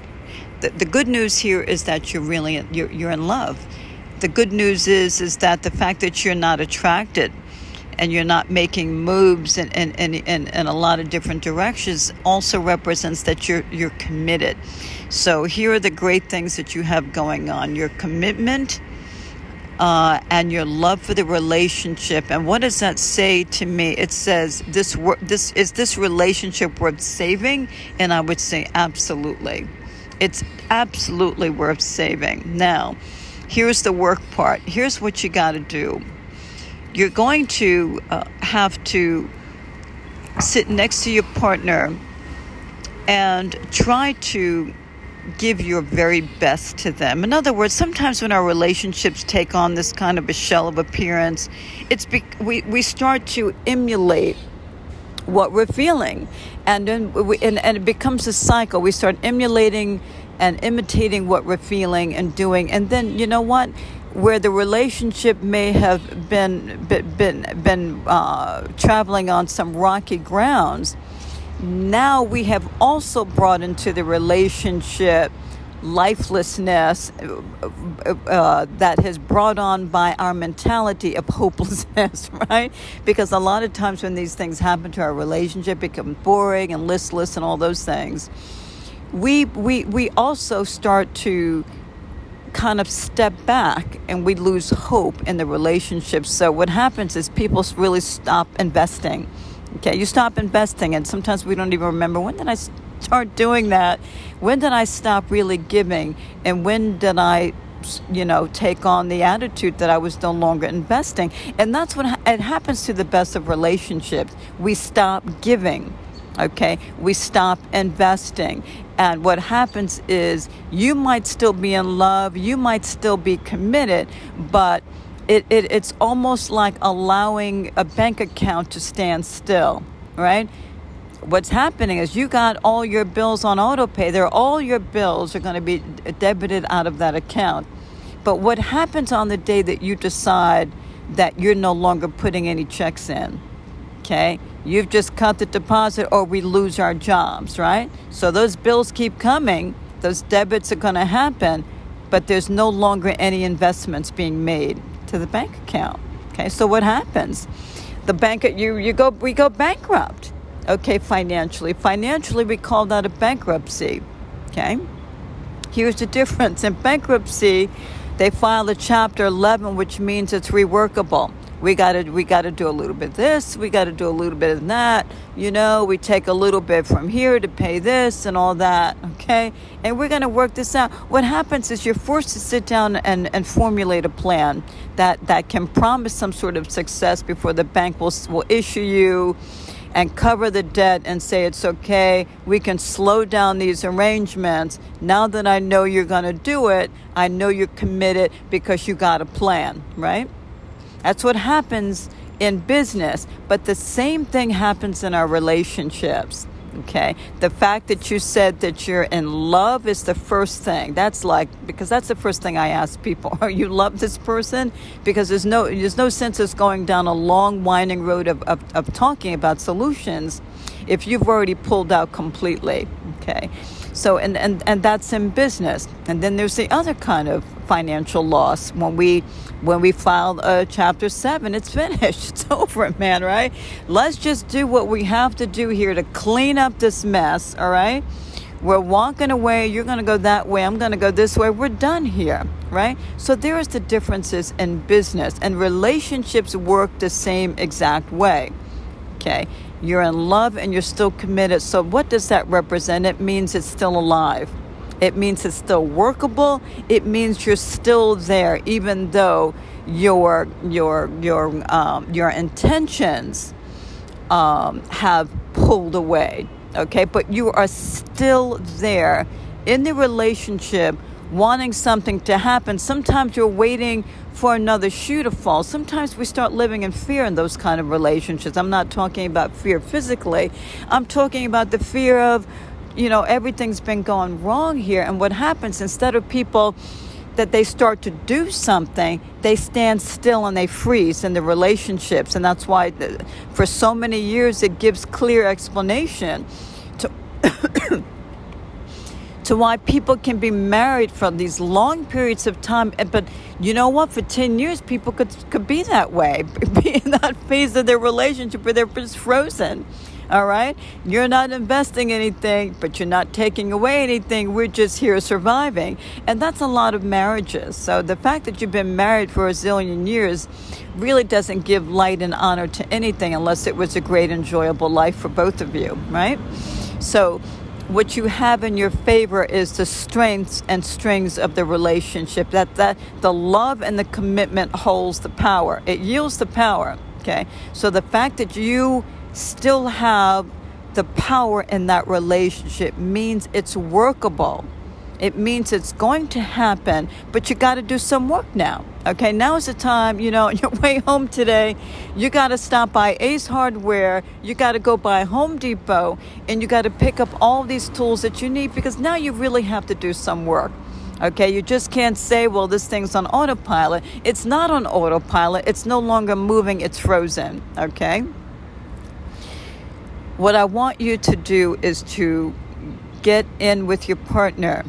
the, the good news here is that you're really you're, you're in love the good news is is that the fact that you're not attracted and you're not making moves in, in, in, in, a lot of different directions also represents that you're you're committed. So here are the great things that you have going on: your commitment uh, and your love for the relationship. And what does that say to me? It says this this is this relationship worth saving, and I would say absolutely. It's absolutely worth saving. Now here's the work part. Here's what you got to do. You're going to uh, have to sit next to your partner and try to give your very best to them. In other words, sometimes when our relationships take on this kind of a shell of appearance, it's be- we, we start to emulate what we're feeling. And then we, and, and it becomes a cycle. We start emulating and imitating what we're feeling and doing. And then, you know what? Where the relationship may have been been been uh, traveling on some rocky grounds, now we have also brought into the relationship lifelessness uh, uh, that has brought on by our mentality of hopelessness, [laughs] right? Because a lot of times when these things happen to our relationship, it becomes boring and listless and all those things we, we, we also start to kind of step back and we lose hope in the relationship. So what happens is people really stop investing. Okay, you stop investing, and sometimes we don't even remember when did I start doing that? When did I stop really giving? And when did I, you know, take on the attitude that I was no longer investing? And that's what it happens to the best of relationships. We stop giving okay we stop investing and what happens is you might still be in love you might still be committed but it, it, it's almost like allowing a bank account to stand still right what's happening is you got all your bills on auto pay there all your bills are going to be debited out of that account but what happens on the day that you decide that you're no longer putting any checks in okay You've just cut the deposit or we lose our jobs, right? So those bills keep coming, those debits are going to happen, but there's no longer any investments being made to the bank account. Okay, so what happens? The bank you you go we go bankrupt. Okay, financially. Financially we call that a bankruptcy. Okay? Here's the difference. In bankruptcy, they file a chapter 11 which means it's reworkable we got to we got to do a little bit this we got to do a little bit of that you know we take a little bit from here to pay this and all that okay and we're going to work this out what happens is you're forced to sit down and, and formulate a plan that that can promise some sort of success before the bank will will issue you and cover the debt and say it's okay. We can slow down these arrangements. Now that I know you're going to do it, I know you're committed because you got a plan, right? That's what happens in business, but the same thing happens in our relationships. Okay. The fact that you said that you're in love is the first thing. That's like because that's the first thing I ask people. [laughs] Are you love this person? Because there's no there's no sense of going down a long winding road of, of, of talking about solutions if you've already pulled out completely. Okay. So and, and, and that's in business. And then there's the other kind of financial loss. When we when we file uh, chapter 7 it's [laughs] finished. It's over man right? Let's just do what we have to do here to clean up this mess all right? We're walking away. You're going to go that way. I'm going to go this way. We're done here right? So there's the differences in business and relationships work the same exact way okay you're in love and you're still committed so what does that represent it means it's still alive it means it's still workable. It means you're still there, even though your your your um, your intentions um, have pulled away. Okay, but you are still there in the relationship, wanting something to happen. Sometimes you're waiting for another shoe to fall. Sometimes we start living in fear in those kind of relationships. I'm not talking about fear physically. I'm talking about the fear of you know, everything's been going wrong here. And what happens instead of people that they start to do something, they stand still and they freeze in the relationships. And that's why, for so many years, it gives clear explanation to. [coughs] [coughs] to why people can be married for these long periods of time. But you know what? For 10 years, people could, could be that way, [laughs] be in that phase of their relationship where they're just frozen. All right? You're not investing anything, but you're not taking away anything. We're just here surviving. And that's a lot of marriages. So the fact that you've been married for a zillion years really doesn't give light and honor to anything unless it was a great, enjoyable life for both of you, right? So what you have in your favor is the strengths and strings of the relationship. That that the love and the commitment holds the power. It yields the power okay? So the fact that you still have the power in that relationship means it's workable. It means it's going to happen, but you got to do some work now. Okay, now is the time, you know, [laughs] on your way home today, you got to stop by Ace Hardware, you got to go by Home Depot, and you got to pick up all these tools that you need because now you really have to do some work. Okay, you just can't say, well, this thing's on autopilot. It's not on autopilot, it's no longer moving, it's frozen. Okay? What I want you to do is to get in with your partner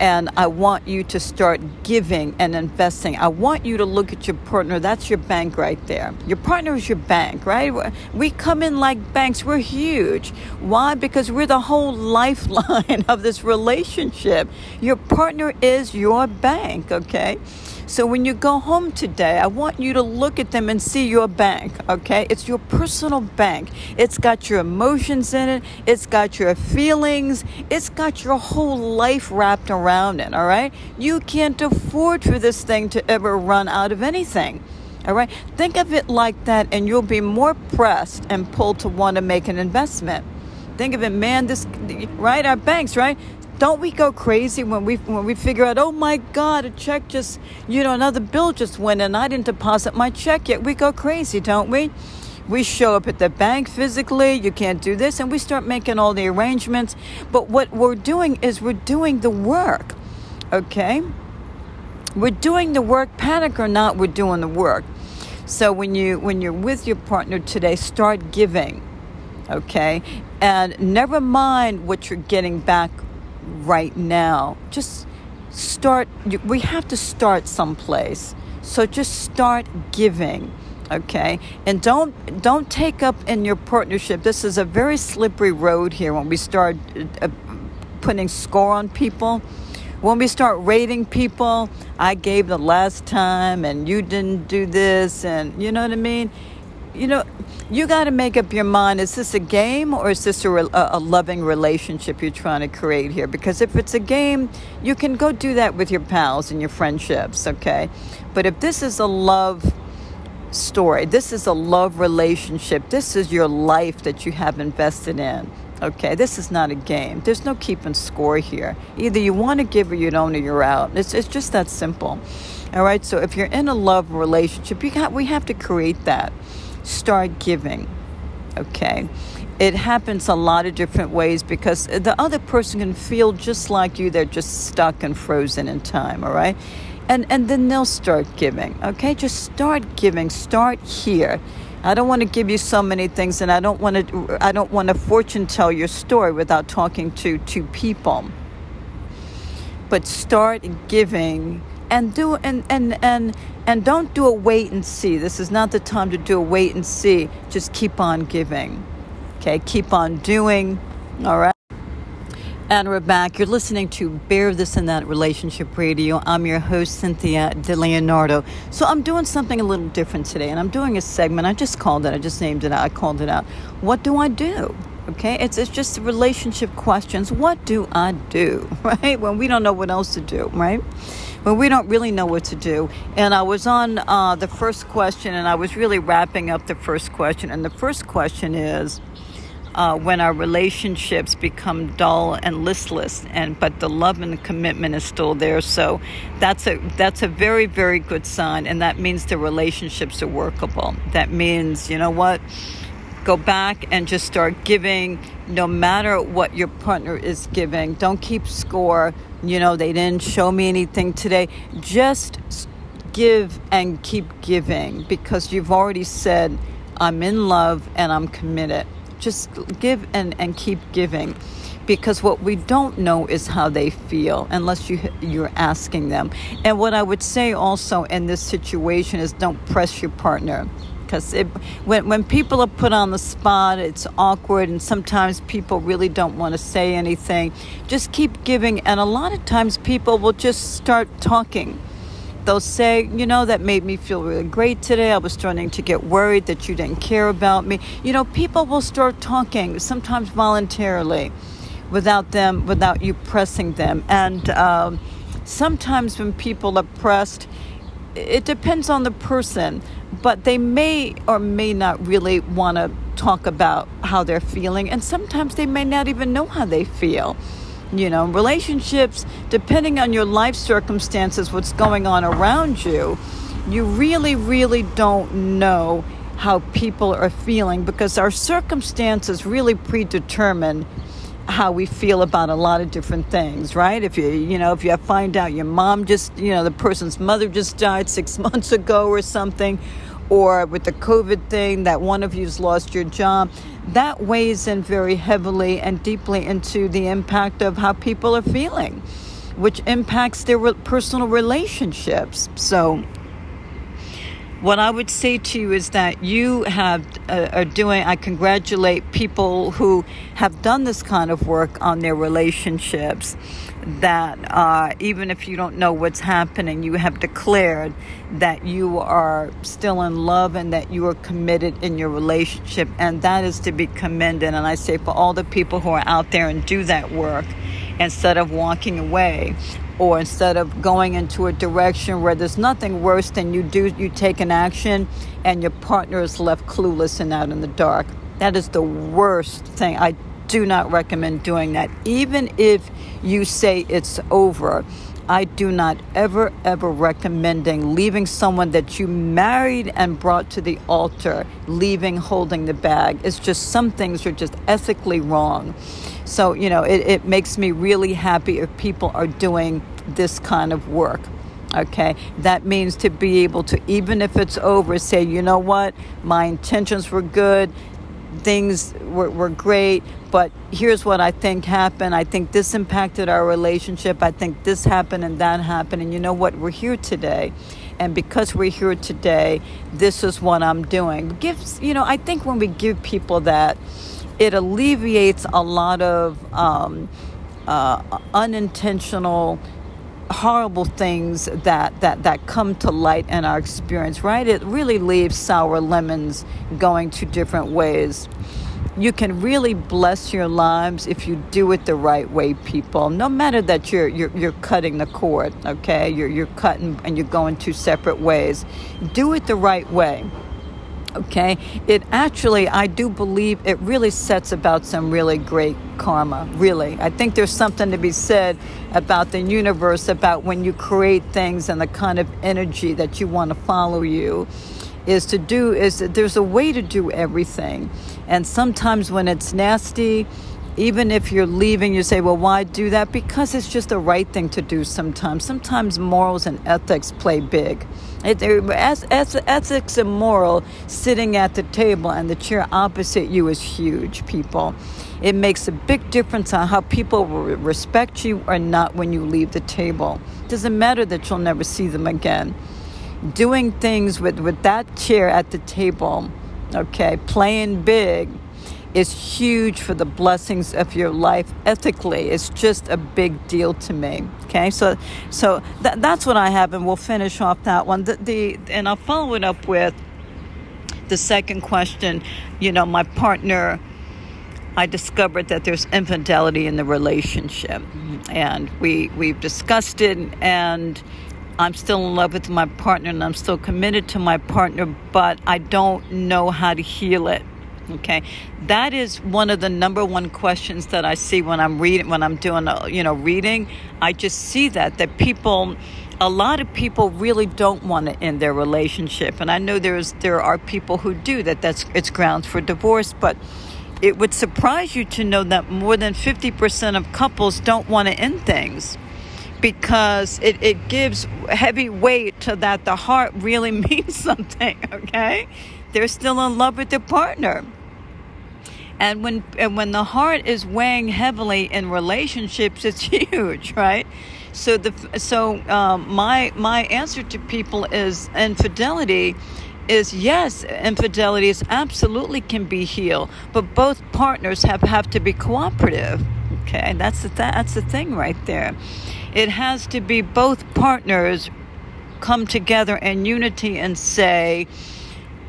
and I want you to start giving and investing. I want you to look at your partner. That's your bank right there. Your partner is your bank, right? We come in like banks. We're huge. Why? Because we're the whole [laughs] lifeline of this relationship. Your partner is your bank, okay? So when you go home today, I want you to look at them and see your bank, okay? It's your personal bank. It's got your emotions in it, it's got your feelings, it's got your whole life wrapped around it, all right? You can't afford for this thing to ever run out of anything. All right? Think of it like that, and you'll be more pressed and pulled to want to make an investment. Think of it, man, this, right? Our banks, right? Don't we go crazy when we when we figure out oh my god a check just you know another bill just went and i didn't deposit my check yet. We go crazy don't we? We show up at the bank physically you can't do this and we start making all the arrangements. But what we're doing is we're doing the work okay? We're doing the work. Panic or not we're doing the work. So when you when you're with your partner today start giving okay? And never mind what you're getting back right now. Just start, we have to start someplace. So just start giving okay and don't don't take up in your partnership this is a very slippery road here when we start uh, putting score on people when we start rating people i gave the last time and you didn't do this and you know what i mean you know, you got to make up your mind is this a game or is this a, a, loving relationship you're trying to create here? Because if it's a game, you can go do that with your pals and your friendships, okay? But if this is a love story. This is a love relationship. This is your life that you have invested in. Okay, this is not a game. There's no keeping score here. Either you want to give or you don't, or you're out. It's, it's just that simple. All right, so if you're in a love relationship, you got, we have to create that. Start giving. Okay, it happens a lot of different ways because the other person can feel just like you. They're just stuck and frozen in time. All right, and and then they'll start giving. Okay, just start giving. Start here I don't want to give you so many things, and I don't want to. I don't want to fortune tell your story without talking to two people. But start giving and do and and and and don't do a wait and see. This is not the time to do a wait and see. Just keep on giving. Okay, keep on doing. All right. And we're back. You're listening to Bear This and That Relationship Radio. I'm your host, Cynthia DeLeonardo. So I'm doing something a little different today, and I'm doing a segment. I just called it, I just named it out. I called it out. What do I do? Okay, it's, it's just relationship questions. What do I do? [laughs] Right? When we don't know what else to do, right? We don't really know what to do. And I was on uh, the first question, and I was really wrapping up the first question. And the first question is, uh, when our relationships become dull and listless and but the love and the commitment is still there so that's a that's a very very good sign and that means the relationships are workable that means you know what go back and just start giving no matter what your partner is giving. Don't keep score. You know they didn't show me anything today. Just give and keep giving because you've already said i'm in love and i'm committed. Just give and, and keep giving because what we don't know is how they feel unless you you're asking them. And what I would say also in this situation is don't press your partner because when when people are put on the spot, it's awkward, and sometimes people really don't want to say anything. Just keep giving, and a lot of times people will just start talking they'll say, you know, that made me feel really great today. I was starting to get worried that you didn't care about me. You know, people will start talking, sometimes voluntarily, without them, without you pressing them. And um, sometimes when people are pressed, it depends on the person, but they may or may not really want to talk about how they're feeling. And sometimes they may not even know how they feel. You know, relationships, depending on your life circumstances, what's going on around you, you really, really don't know how people are feeling because our circumstances really predetermine how we feel about a lot of different things, right? If you, you know, if you find out your mom just, you know, the person's mother just died six [laughs] months ago or something, or with the COVID thing that one of you's lost your job, that weighs in very heavily and deeply into the impact of how people are feeling, which impacts their personal relationships. So, what I would say to you is that you have uh, are doing. I congratulate people who have done this kind of work on their relationships. That uh, even if you don't know what's happening, you have declared that you are still in love and that you are committed in your relationship, and that is to be commended. And I say for all the people who are out there and do that work instead of walking away or instead of going into a direction where there's nothing worse than you do you take an action and your partner is left clueless and out in the dark that is the worst thing i do not recommend doing that even if you say it's over I do not ever, ever recommending leaving someone that you married and brought to the altar, leaving holding the bag. It's just some things are just ethically wrong. So, you know, it, it makes me really happy if people are doing this kind of work. Okay, that means to be able to, even if it's over, say, you know what, my intentions were good, things were, were great, but here's what I think happened. I think this impacted our relationship. I think this happened and that happened. And you know what? We're here today. And because we're here today, this is what I'm doing. Gives, you know, I think when we give people that, it alleviates a lot of um, uh, unintentional horrible things that, that, that come to light in our experience, right? It really leaves sour lemons going to different ways. you can really bless your lives if you do it the right way, people. No matter that you're you're, you're cutting the cord, okay? You're you're cutting and you're going two separate ways. Do it the right way. Okay, it actually, I do believe it really sets about some really great karma. Really, I think there's something to be said about the universe, about when you create things and the kind of energy that you want to follow you is to do is there's a way to do everything and sometimes when it's nasty even if you're leaving you say well why do that? Because it's just the right thing to do sometimes. Sometimes morals and ethics play big. It, as, as, ethics and moral sitting at the table and the chair opposite you is huge people. It makes a big difference on how people will respect you or not when you leave the table. It doesn't matter that you'll never see them again. Doing things with, with that chair at the table, okay, playing big is huge for the blessings of your life ethically. It's just a big deal to me. Okay, so so th- that's what I have, and we'll finish off that one. The, the and I'll follow it up with the second question. You know, my partner. I discovered that there's infidelity in the relationship, and we we've discussed it, and I'm still in love with my partner and I'm still committed to my partner, but I don't know how to heal it. Okay, that is one of the number one questions that I see when I'm reading, when I'm doing, a, you know, reading. I just see that that people, a lot of people really don't want to end their relationship, and I know there's there are people who do that. That's it's grounds for divorce, but it would surprise you to know that more than 50% of couples don't want to end things because it, it gives heavy weight to that the heart really [laughs] means something, okay? They're still in love with their partner. And when and when the heart is weighing heavily in relationships, it's [laughs] huge, right? So the so um, my my answer to people is infidelity is yes, infidelity is absolutely can be healed, but both partners have have to be cooperative. Okay, that's the th- that's the thing right there. It has to be both partners come together in unity and say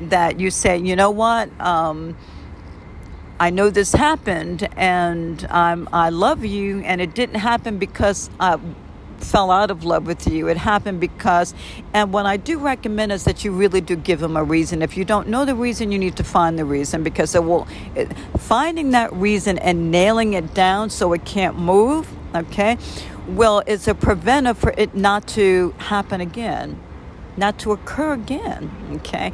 that you say, you know what, um, I know this happened and I'm, I love you, and it didn't happen because I fell out of love with you. It happened because, and what I do recommend is that you really do give them a reason. If you don't know the reason, you need to find the reason because it will, it, finding that reason and nailing it down so it can't move, okay, well, it's a preventive for it not to happen again, not to occur again. Okay,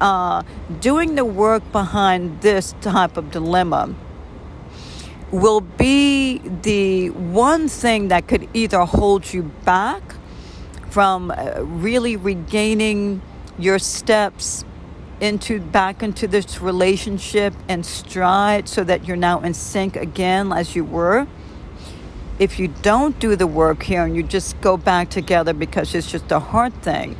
uh, doing the work behind this type of dilemma will be the one thing that could either hold you back from uh, really regaining your steps into back into this relationship and stride so that you're now in sync again as you were. If you don't do the work here and you just go back together because it's just a hard thing,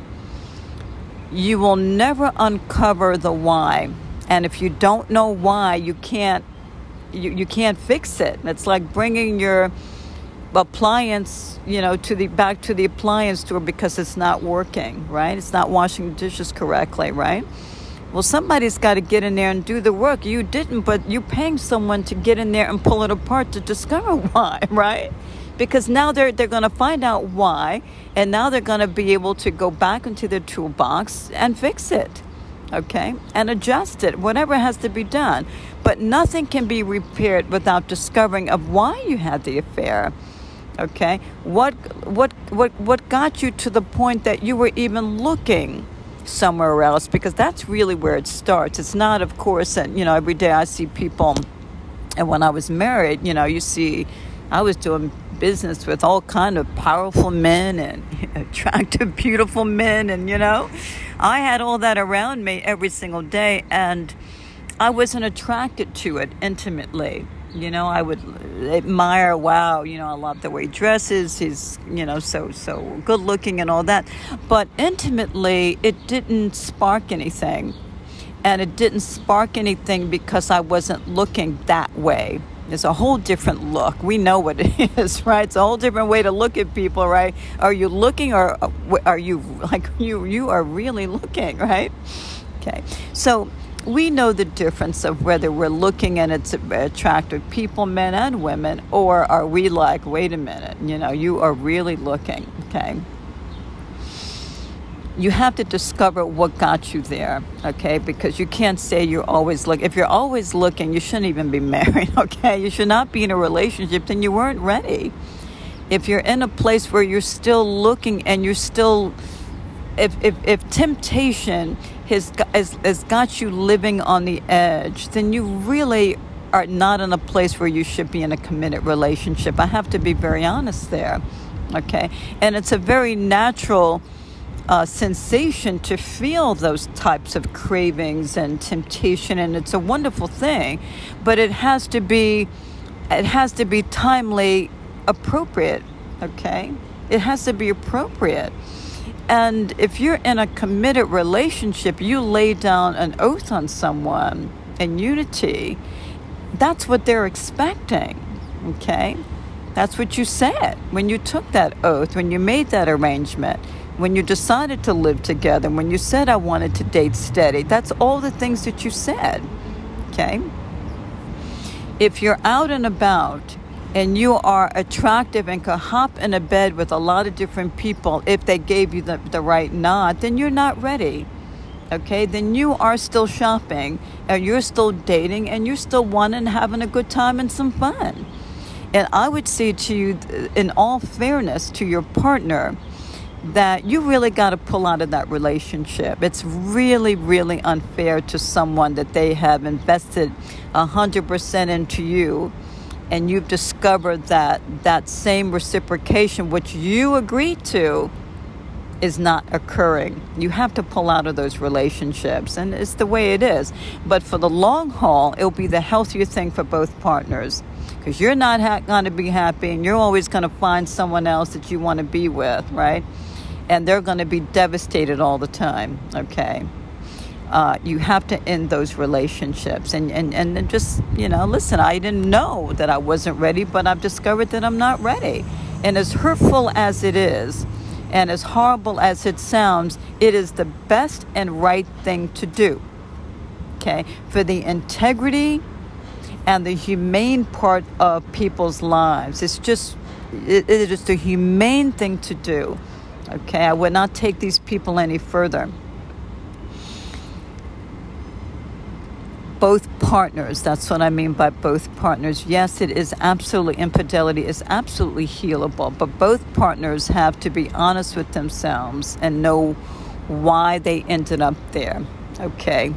you will never uncover the why. And if you don't know why, you can't you, you can't fix it. It's like bringing your appliance, you know, to the back to the appliance store because it's not working, right? It's not washing the dishes correctly, right? Well, somebody's got to get in there and do the work. You didn't, but you're paying someone to get in there and pull it apart to discover [laughs] why, right? Because now they're they're going to find out why, and now they're going to be able to go back into their toolbox and fix it, okay, and adjust it, whatever has to be done. But nothing can be repaired without discovering of why you had the affair. Okay, what what what what got you to the point that you were even looking? somewhere else because that's really where it starts. It's not, of course, and you know, every day I see people, and when I was married, you know, you see, I was doing business with all kind of powerful men and [laughs] attractive, beautiful men, and you know, I had all that around me every single day, and I wasn't attracted to it intimately. You know, I would admire, wow, you know, I love the way he dresses. He's, you know, so, so good looking and all that. But intimately, it didn't spark anything. And it didn't spark anything because I wasn't looking that way. It's a whole different look. We know what it [laughs] is, right? It's a whole different way to look at people, right? Are you looking or uh, are you [laughs] like you you are really looking, right? Okay. So we know the difference of whether we're looking and it's attractive people, men and women, or are we like, wait a minute, you know, you are really looking, okay? You have to discover what got you there, okay? Because you can't say you're always looking. If you're always looking, you shouldn't even be [laughs] married, okay? You should not be in a relationship, then you weren't ready. If you're in a place where you're still looking and you're still, if, if, if temptation has, has, has got you living on the edge, then you really are not in a place where you should be in a committed relationship. I have to be very honest there. Okay. And it's a very natural uh, sensation to feel those types of cravings and temptation. And it's a wonderful thing, but it has to be, it has to be timely appropriate. Okay. It has to be appropriate. And if you're in a committed relationship, you lay down an oath on someone in unity, that's what they're expecting. Okay? That's what you said when you took that oath, when you made that arrangement, when you decided to live together, when you said, I wanted to date steady. That's all the things that you said. Okay? If you're out and about and you are attractive and can hop in a bed with a lot of different people if they gave you the, the right nod, then you're not ready. Okay, then you are still shopping and you're still dating and you're still wanting having a good time and some fun. And I would say to you, in all fairness to your partner, that you really got to pull out of that relationship. It's really, really unfair to someone that they have invested 100% into you and you've discovered that that same reciprocation which you agreed to is not occurring. You have to pull out of those relationships, and it's the way it is. But for the long haul, it'll be the healthier thing for both partners because you're not ha- going to be happy, and you're always going to find someone else that you want to be with, right? And they're going to be devastated all the time, okay? uh, you have to end those relationships and, and, and just, you know, listen, I didn't know that I wasn't ready, but I've discovered that I'm not ready. And as hurtful as it is, and as horrible as it sounds, it is the best and right thing to do. Okay? For the integrity and the humane part of people's lives. It's just, it, it is the humane thing to do. Okay? I would not take these people any further. both partners. That's what I mean by both partners. Yes, it is absolutely, infidelity is absolutely healable, but both partners have to be honest with themselves and know why they ended up there. Okay.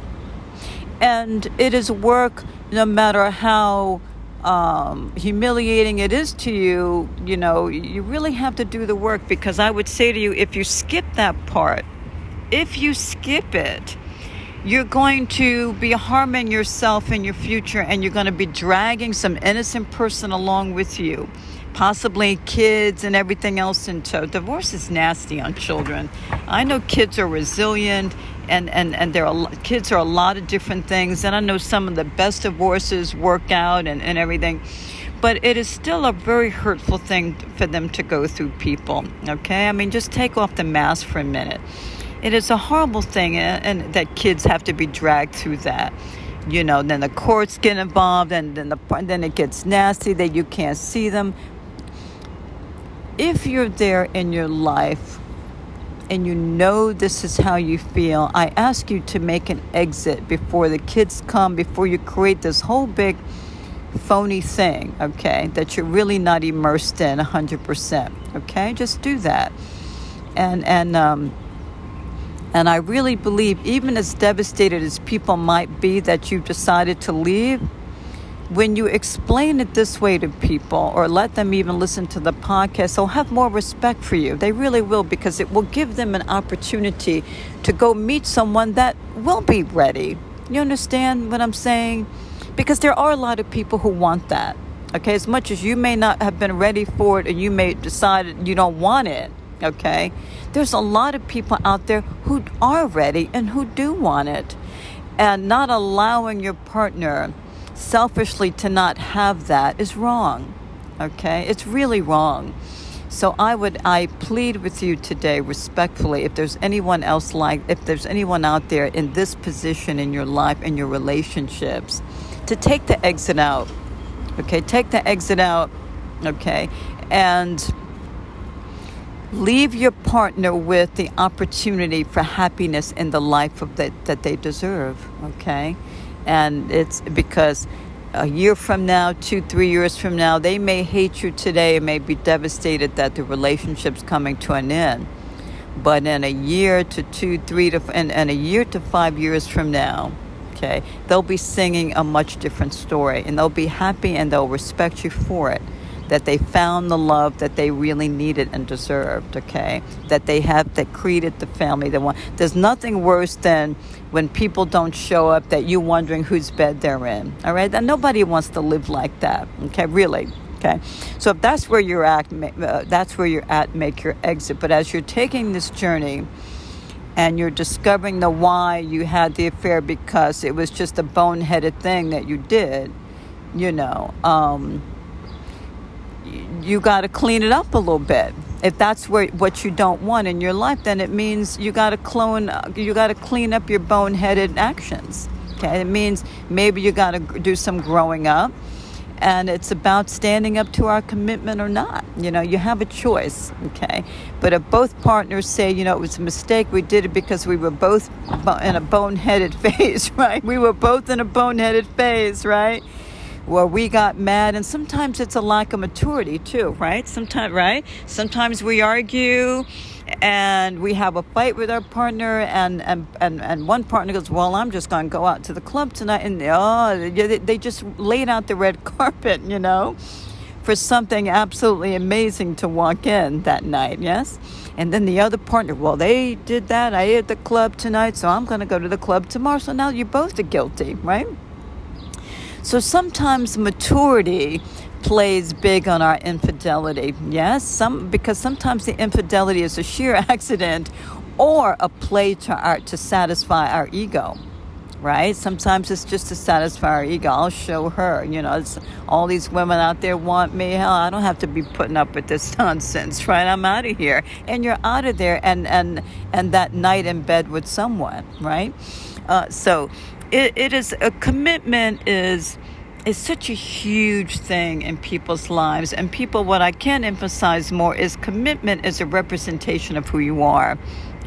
And it is work no matter how um, humiliating it is to you, you know, you really have to do the work. Because I would say to you if you skip that part, if you skip it, you're going to be harming yourself in your future and you're going to be dragging some innocent person along with you possibly kids and everything else in tow divorce is nasty on children. I know kids are resilient and and and there are kids are a lot of different things and i know some of the best divorces work out and, and everything but it is still a very hurtful thing for them to go through people okay i mean just take off the mask for a minute it is a horrible thing, and, and that kids have to be dragged through that. You know, then the courts get involved, and then the then it gets nasty that you can't see them. If you're there in your life and you know this is how you feel, I ask you to make an exit before the kids come, before you create this whole big phony thing, okay, that you're really not immersed in 100%, okay? Just do that. And, and, um, and I really believe, even as devastated as people might be that you've decided to leave, when you explain it this way to people or let them even listen to the podcast, they'll have more respect for you. They really will because it will give them an opportunity to go meet someone that will be ready. You understand what I'm saying? Because there are a lot of people who want that. Okay, as much as you may not have been ready for it and you may decide you don't want it, okay? There's a lot of people out there who are ready and who do want it. And not allowing your partner selfishly to not have that is wrong, okay? It's really wrong. So I would, I plead with you today respectfully, if there's anyone else like, if there's anyone out there in this position in your life, in your relationships, to take the exit out. Okay, take the exit out. Okay, and leave your partner with the opportunity for happiness in the life of that, that they deserve. Okay, and it's because a year from now, two, three years from now, they may hate you today and may be devastated that the relationship's coming to an end. But in a year to two, three to, and, and a year to five years from now, okay, they'll be singing a much different story and they'll be happy and they'll respect you for it that they found the love that they really needed and deserved, okay? That they have, that created the family they want. There's nothing worse than when people don't show up that you wondering whose bed they're in, all right? And nobody wants to live like that, okay? Really. Okay, so if that's where you're at, uh, that's where you're at. Make your exit. But as you're taking this journey, and you're discovering the why you had the affair because it was just a boneheaded thing that you did, you know, um, you got to clean it up a little bit. If that's where, what you don't want in your life, then it means you got to clone, you got to clean up your boneheaded actions. Okay, it means maybe you got to do some growing up, and it's about standing up to our commitment or not. You know, you have a choice. Okay, but if both partners say, you know, it was a mistake, we did it because we were both in a boneheaded [laughs] phase, right? We were both in a boneheaded phase, right? Where we got mad and sometimes it's a lack of maturity too right? Sometimes right? Sometimes we argue and we have a fight with our partner and and and, and one partner goes well i'm just going to go out to the club tonight and oh they, they just laid out the red [laughs] carpet you know for something absolutely amazing to walk in that night yes? And then the other partner well they did that. I at the club tonight so i'm going to go to the club tomorrow. So now you both are guilty right so sometimes maturity plays big on our infidelity. Yes, some because sometimes the infidelity is a sheer [laughs] accident or a play to our to satisfy our ego. Right? Sometimes it's just to satisfy our ego. I'll show her. You know, all these women out there want me. Hell, I don't have to be putting up with this [laughs] nonsense. Right? I'm out of here, and you're out of there. And and and that night in bed with someone. Right? Uh, so it, it is a commitment is is such a huge thing in people's lives. And people what i can emphasize more is commitment is a representation of who you are.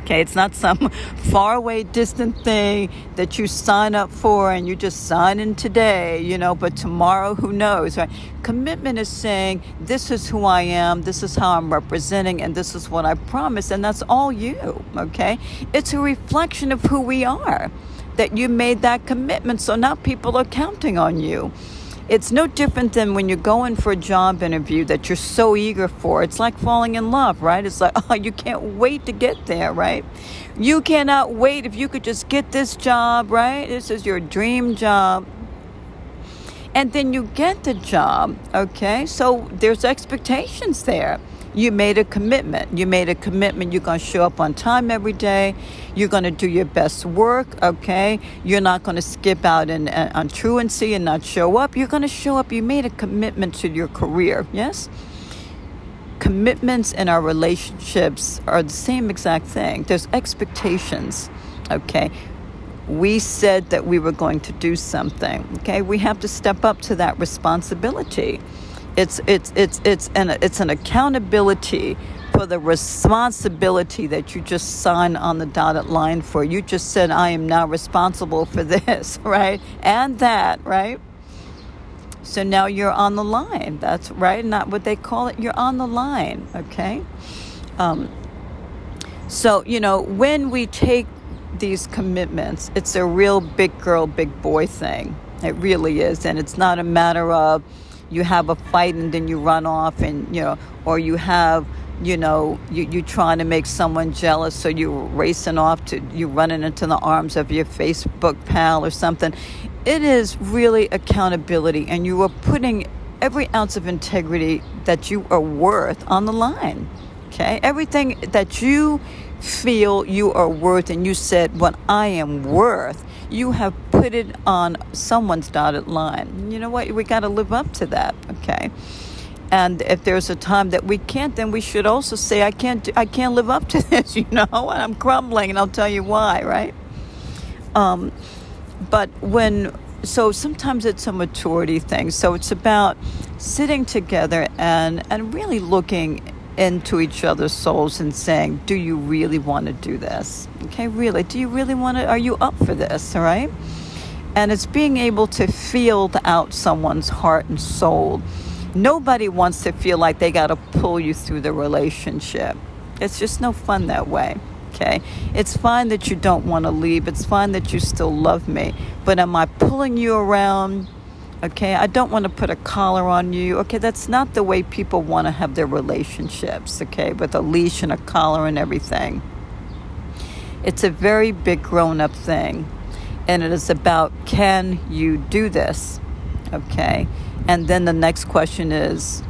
Okay it's not some [laughs] faraway distant thing that you sign up for and you just sign in today you know but tomorrow who knows right? Commitment is saying this is who i am this is how i'm representing and this is what i promise and that's all you okay? It's a reflection of who we are that you made that commitment. So now people are counting on you. It's no different than when you're going for a job interview that you're so eager for. It's like falling in love, right? It's like, [laughs] oh, you can't wait to get there, right? You cannot wait if you could just get this job, right? This is your dream job. And then you get the job, okay? So there's expectations there you made a commitment. You made a commitment. You're going to show up on time every day. You're going to do your best work, okay? You're not going to skip out in, uh, on truancy and not show up. You're going to show up. You made a commitment to your career, yes? Commitments in our relationships are the same exact thing. There's expectations, okay? We said that we were going to do something, okay? We have to step up to that responsibility. It's it's it's it's an it's an accountability for the responsibility that you just signed on the dotted line for. You just said, I am now responsible for [laughs] this, right? And that, right? So now you're on the line. That's right. Not what they call it. You're on the line, okay? Um, so, you know, when we take these commitments, it's a real big girl, big boy thing. It really is. And it's not a matter of, you have a fight and then you run off and you know or you have you know you you trying to make someone jealous so you're racing off to you running into the arms of your facebook pal or something. It is really accountability and you are putting every ounce of integrity that you are worth on the line okay? Everything that you feel you are worth and you said what i am worth you have put it on someone's dotted line. You know what? We got to live up to that, okay? and if there's a time that we can't then we should also say i can't i can't live up to [laughs] this you know and i'm crumbling and i'll tell you why right um, but when so sometimes it's a maturity thing so it's about sitting together and and really looking into each other's souls and saying do you really want to do this okay really do you really want to are you up for this all right and it's being able to feel out someone's heart and soul nobody wants to feel like they got to pull you through the relationship it's just no fun that way okay? It's fine that you don't want to leave. It's fine that you still love me. But am I pulling you around? Okay, I don't want to put a collar on you. Okay, that's not the way people want to have their relationships, okay, with a leash and a collar and everything. It's a very big grown up thing. And it is about can you do this? Okay. And then the next question is,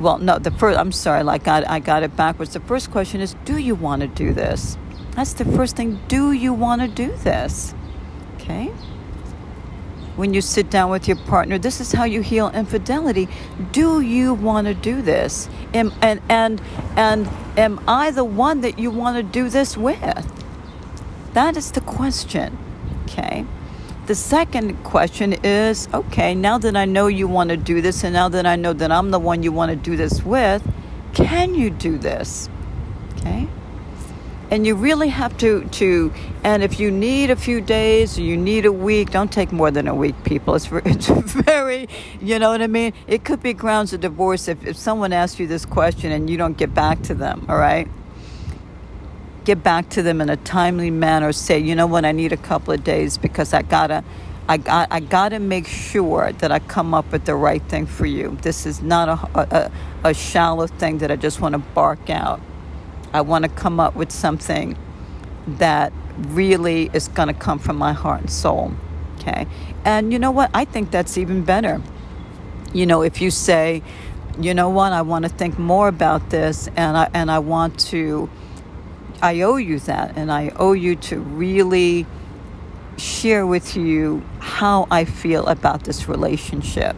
well, no, the first, I'm sorry, like I, I got it backwards. The first question is, do you want to do this? That's the first thing. Do you want to do this? Okay. When you sit down with your partner, this is how you heal infidelity. Do you want to do this? Am, and, and, and am I the one that you want to do this with? That is the question. Okay. The second question is okay, now that I know you want to do this, and now that I know that I'm the one you want to do this with, can you do this? Okay? And you really have to, to and if you need a few days or you need a week, don't take more than a week, people. It's, [laughs] it's very, you know what I mean? It could be grounds of divorce if, if someone asks you this question and you don't get back to them, all right? Get back to them in a timely manner. Say, you know what, I need a couple of days because I gotta, I got, I gotta make sure that I come up with the right thing for you. This is not a, a, a shallow thing that I just want to bark out. I want to come up with something that really is going to come from my heart and soul. Okay. And you know what? I think that's even better. You know, if you say, you know what, I want to think more about this and I, and I want to I owe you that, and I owe you to really share with you how I feel about this relationship.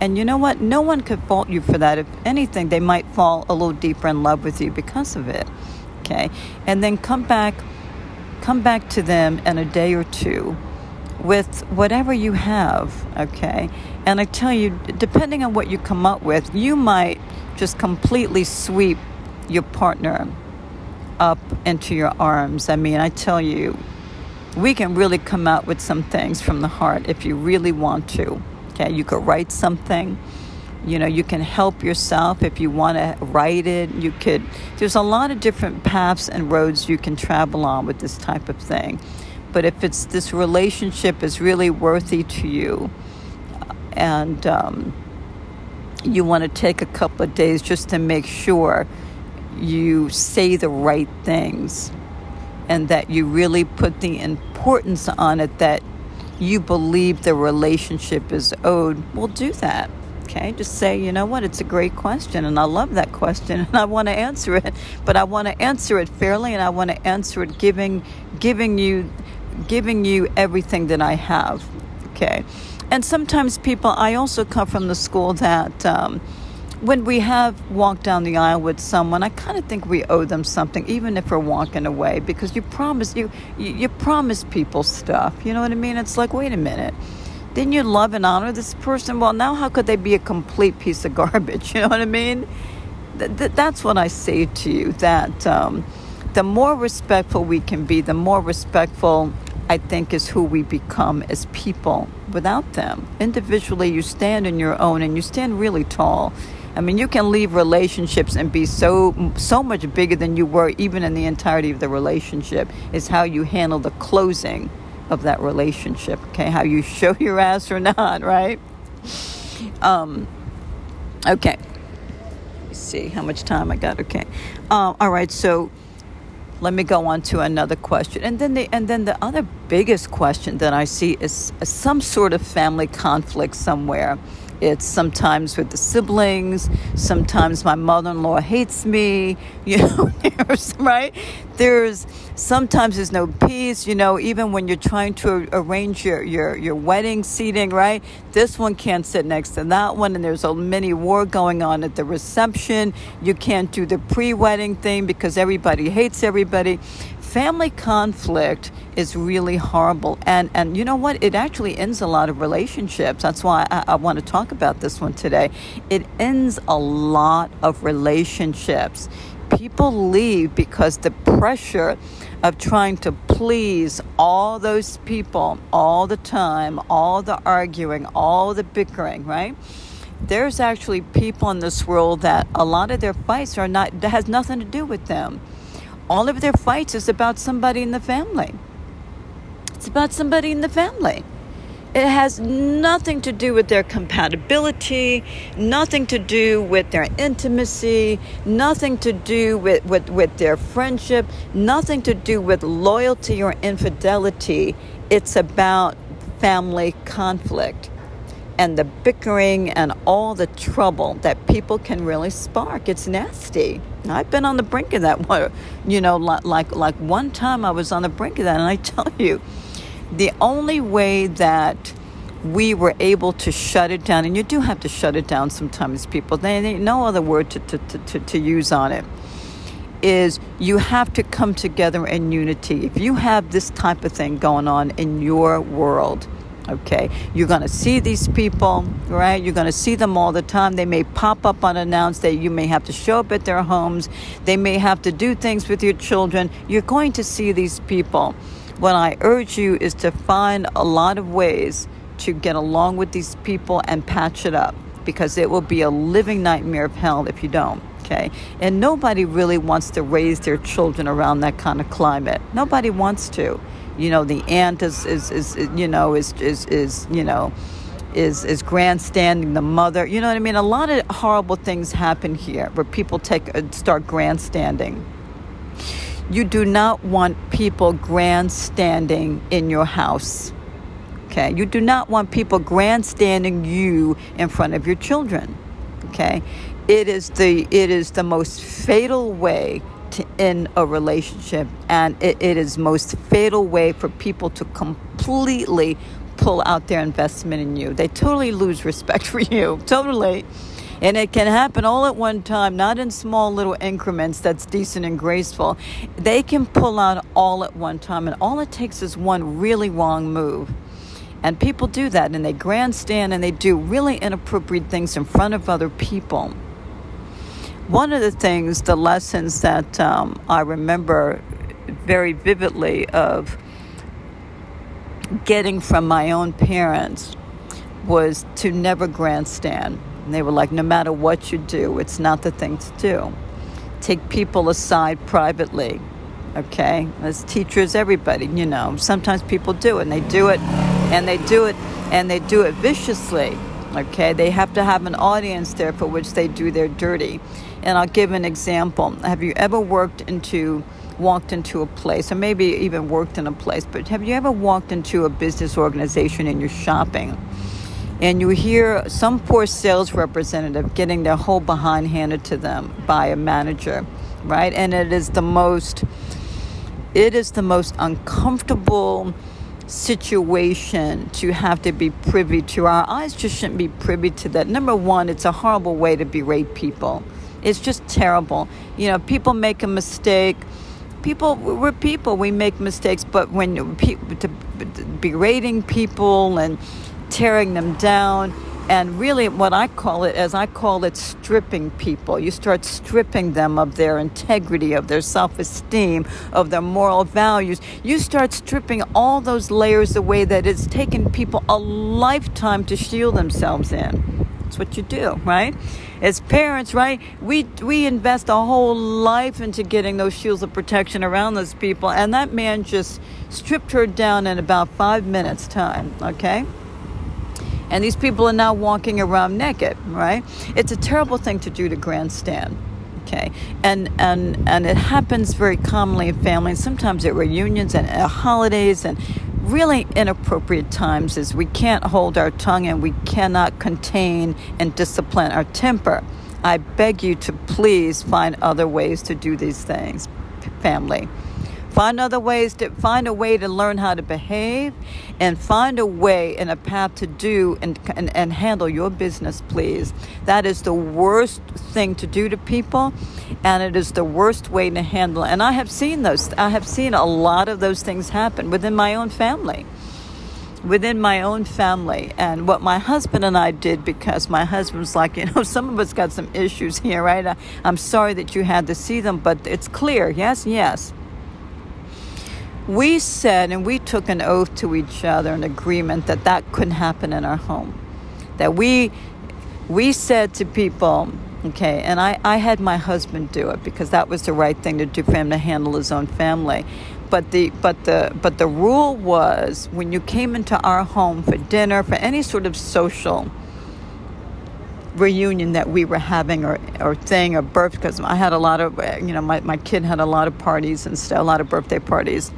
And you know what? No one could fault you for that. If anything, they might fall a little deeper in love with you because of it. Okay? And then come back come back to them in a day or two with whatever you have, okay? And I tell you, depending on what you come up with, you might just completely sweep your partner up into your arms. I mean, I tell you, we can really come out with some things from the heart if you really want to. Okay, you could write something. You know, you can help yourself if you want to write it. You could, there's a lot of different paths and roads you can travel on with this type of thing. But if it's this relationship is really worthy to you and um, you want to take a couple of days just to make sure you say the right things and that you really put the importance on it that you believe the relationship is owed, well, do that. Okay, just say, you know what, it's a great question, and I love that question, and I want to answer it, but I want to answer it fairly, and I want to answer it giving, giving you, giving you everything that I have. Okay, and sometimes people, I also come from the school that. Um, when we have walked down the aisle with someone, I kind of think we owe them something, even if we're walking away, because you promise you, you, promise people stuff. You know what I mean? It's like, wait a minute, didn't you love and honor this person? Well, now how could they be a complete piece of [laughs] garbage? You know what I mean? Th- th- that's what I say to you. That um, the more respectful we can be, the more respectful I think is who we become as people without them. Individually, you stand in your own and you stand really tall I mean, you can leave relationships and be so so much bigger than you were even in the entirety of the relationship. Is how you handle the closing of that relationship. Okay, how you [laughs] show your ass or not, right? Um, okay. Let's see how much time I got. Okay. Um, all right. So let me go on to another question and then the and then the other biggest question that i see is some sort of family conflict somewhere it's sometimes with the siblings. Sometimes my mother in law hates me. [laughs] You know, there's, right? There's sometimes there's no peace. You know, even when you're trying to arrange your, your, your wedding seating, right? This one can't sit next to that one, and there's a mini war going on at the reception. You can't do the pre wedding thing because everybody hates everybody family conflict is really horrible. And and you know what? It actually ends a lot of relationships. That's why I, I, want to talk about this one today. It ends a lot of relationships. People leave because the pressure of trying to please all those people all the time all the arguing all the bickering right? There's actually people in this world that a lot of their fights are not has nothing to do with them all of their fights is about somebody in the family. It's about somebody in the family. It has nothing to do with their compatibility, nothing to do with their intimacy, nothing to do with, with, with their friendship, nothing to do with loyalty or infidelity. It's about family conflict and the bickering and all the trouble that people can really spark. It's nasty. I've been on the brink of that. [laughs] One, You know, like like one time I was on the brink of that, and I [laughs] tell you, the only way that we were able to shut it down, and you do have to shut it down sometimes, people. There ain't no other word to, to, to, to use on it. Is you have to come together in unity. If you have this type of thing going on in your world, Okay, you're going to see these people, right? You're going to see them all the time. They may pop up unannounced. That you may have to show up at their homes. They may have to do things with your children. You're going to see these people. What I urge you is to find a lot of ways to get along with these people and patch it up because it will be a living nightmare of hell if you don't. Okay, and nobody really wants to raise their children around that kind of climate. Nobody wants to you know the aunt is is, is you know is is is you know is is grandstanding the mother. You know what i mean? A lot of horrible things happen here where people take uh, start grandstanding. You do not want people grandstanding in your house okay? You do not want people grandstanding you in front of your children okay? It is the it is the most fatal way to end a relationship and it, it is most fatal way for people to completely pull out their investment in you. They totally lose respect for you [laughs] totally. And it can happen all at one time not in small little increments that's decent and graceful. They can pull out all at one time and all it takes is one really wrong move. And people do that and they grandstand and they do really inappropriate things in front of other people one of the things, the lessons that um, I remember very vividly of getting from my own parents was to never grandstand. And they were like, no matter what you do, it's not the thing to do. Take people aside privately, okay? As teachers, everybody, you know, sometimes people do it, and they do it, and they do it, and they do it viciously, okay? They have to have an audience there for which they do their dirty. And I'll give an example. Have you ever worked into walked into a place, or maybe even worked in a place, but have you ever walked into a business organization and you're shopping and you hear some poor sales representative getting their whole behind handed to them by a manager, right? And it is the most it is the most uncomfortable situation to have to be privy to. Our eyes just shouldn't be privy to that. Number one, it's a horrible way to berate people. It's just terrible. You know, people make a mistake. People, we're people. We make mistakes, but when people to, berating people and tearing them down, and really what I call it, as I call it, stripping people. You start stripping them of their integrity, of their self esteem, of their moral values. You start stripping all those layers away that it's taken people a lifetime to shield themselves in. That's what you do, right? As parents, right? We we invest a whole life into getting those shields of protection around those people, and that man just stripped her down in about five minutes' time. Okay. And these people are now walking around naked, right? It's a terrible thing to do to grandstand okay and and and it happens very commonly in families sometimes at reunions and at holidays and really inappropriate times is we can't hold our tongue and we cannot contain and discipline our temper. I beg you to please find other ways to do these things, family. Find other ways to find a way to learn how to behave and find a way and a path to do and, and, and handle your business, please. That is the worst thing to do to people and it is the worst way to handle. And I have seen those I have seen a lot of those things happen within my own family within my own family and what my husband and I did because my husband's like, [laughs] you know, some of us got some issues here, right? I, am sorry that you had to see them, but it's clear. Yes, yes we said and we took an oath to each other, an agreement that that couldn't happen in our home. That we we said to people, okay, and I, I had my husband do it because that was the right thing to do for him to handle his own family. But the but the but the rule was when you came into our home for dinner, for any sort of social reunion that we were having or, or thing or birth because I had a lot of you know my, my kid had a lot of parties and still a lot of birthday parties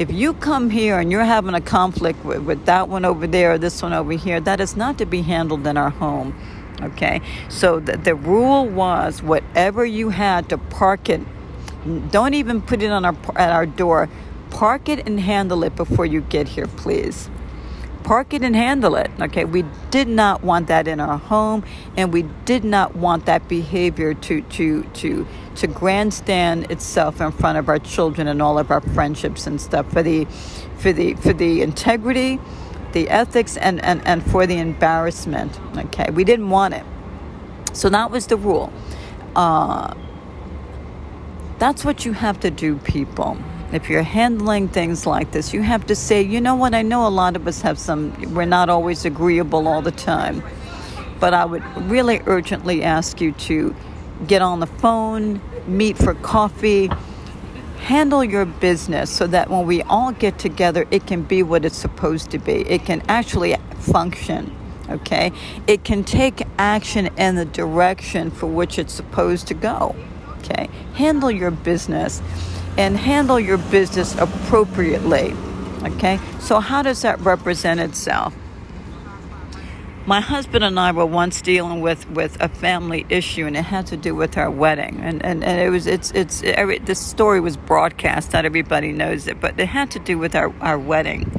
if you come here and you're having a conflict with, with that one over there or this one over here, that is not to be handled in our home. Okay? So the, the rule was whatever you had to park it, don't even put it on our, at our door. Park it and handle it before you get here, please park it and handle it. Okay, we did not want that in our home, and we did not want that behavior to to to to grandstand itself in front of our children and all of our friendships and stuff for the for the for the integrity, the ethics, and and and for the embarrassment. Okay, we didn't want it, so that was the rule. Uh, that's what you have to do, people if you're handling things like this, you have to say, you know what, I know a lot of us have some, we're not always agreeable all the time. But I would really urgently ask you to get on the phone, meet for coffee, handle your business so that when we all get together, it can be what it's supposed to be. It can actually function, okay? It can take action in the direction for which it's supposed to go, okay? Handle your business and handle your business appropriately. Okay? So, how does that represent itself? My husband and I were once dealing with, with a family issue, and it had to do with our wedding. And, and, and it was it's it's every, this story was broadcast, not everybody knows it, but it had to do with our, our wedding.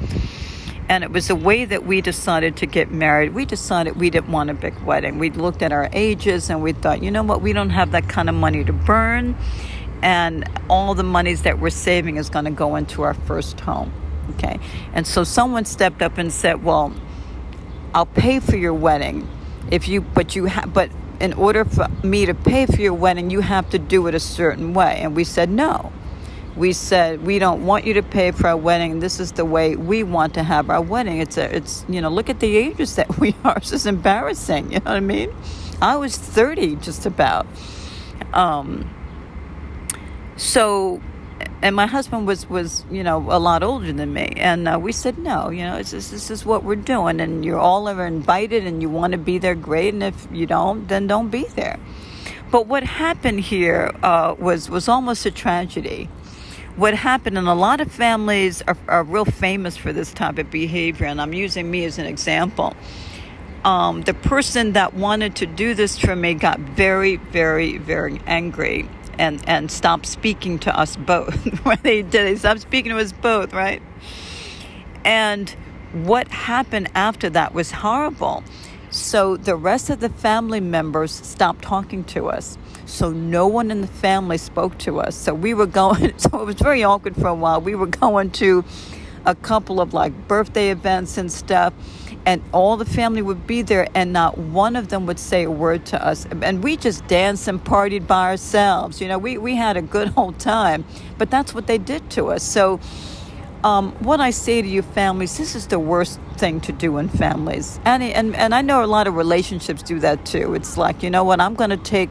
And it was the way that we decided to get married. We decided we didn't want a big wedding. We looked at our ages and we thought, you know what, we don't have that kind of money to burn and all the monies that we're saving is going to go into our first home. Okay. And so someone stepped up and said, "Well, I'll pay for your wedding if you but you have but in order for me to pay for your wedding, you have to do it a certain way." And we said, "No." We said, "We don't want you to pay for our wedding. This is the way we want to have our wedding." It's a it's, you know, look at the ages that [laughs] we are. It's just embarrassing, you know what I mean? I was 30 just about. Um so and my husband was was you know a lot older than me. And uh, we said no you know this, this is what we're doing. And you're all ever invited and you want to be there great. And if you don't then don't be there. But what happened here uh, was was almost a tragedy. What happened and a lot of families are, are real famous for this type of behavior and i'm using me as an example. Um, the person that wanted to do this for me got very very very angry and and stop speaking to us both. [laughs] they did. They stopped speaking to us both, right? And what happened after that was horrible. So the rest of the family members stopped talking to us. So no one in the family spoke to us. So we were going. [laughs] So it was very awkward for a while. We were going to a couple of like birthday events and stuff and all the family would be there and not one of them would say a word to us and we just danced and partied by ourselves you know we, we had a good old time but that's what they did to us so um, what I say to you families, this is the worst thing to do in families. And, and, and I know a lot of relationships do that too. It's like, you know what, I'm going to take,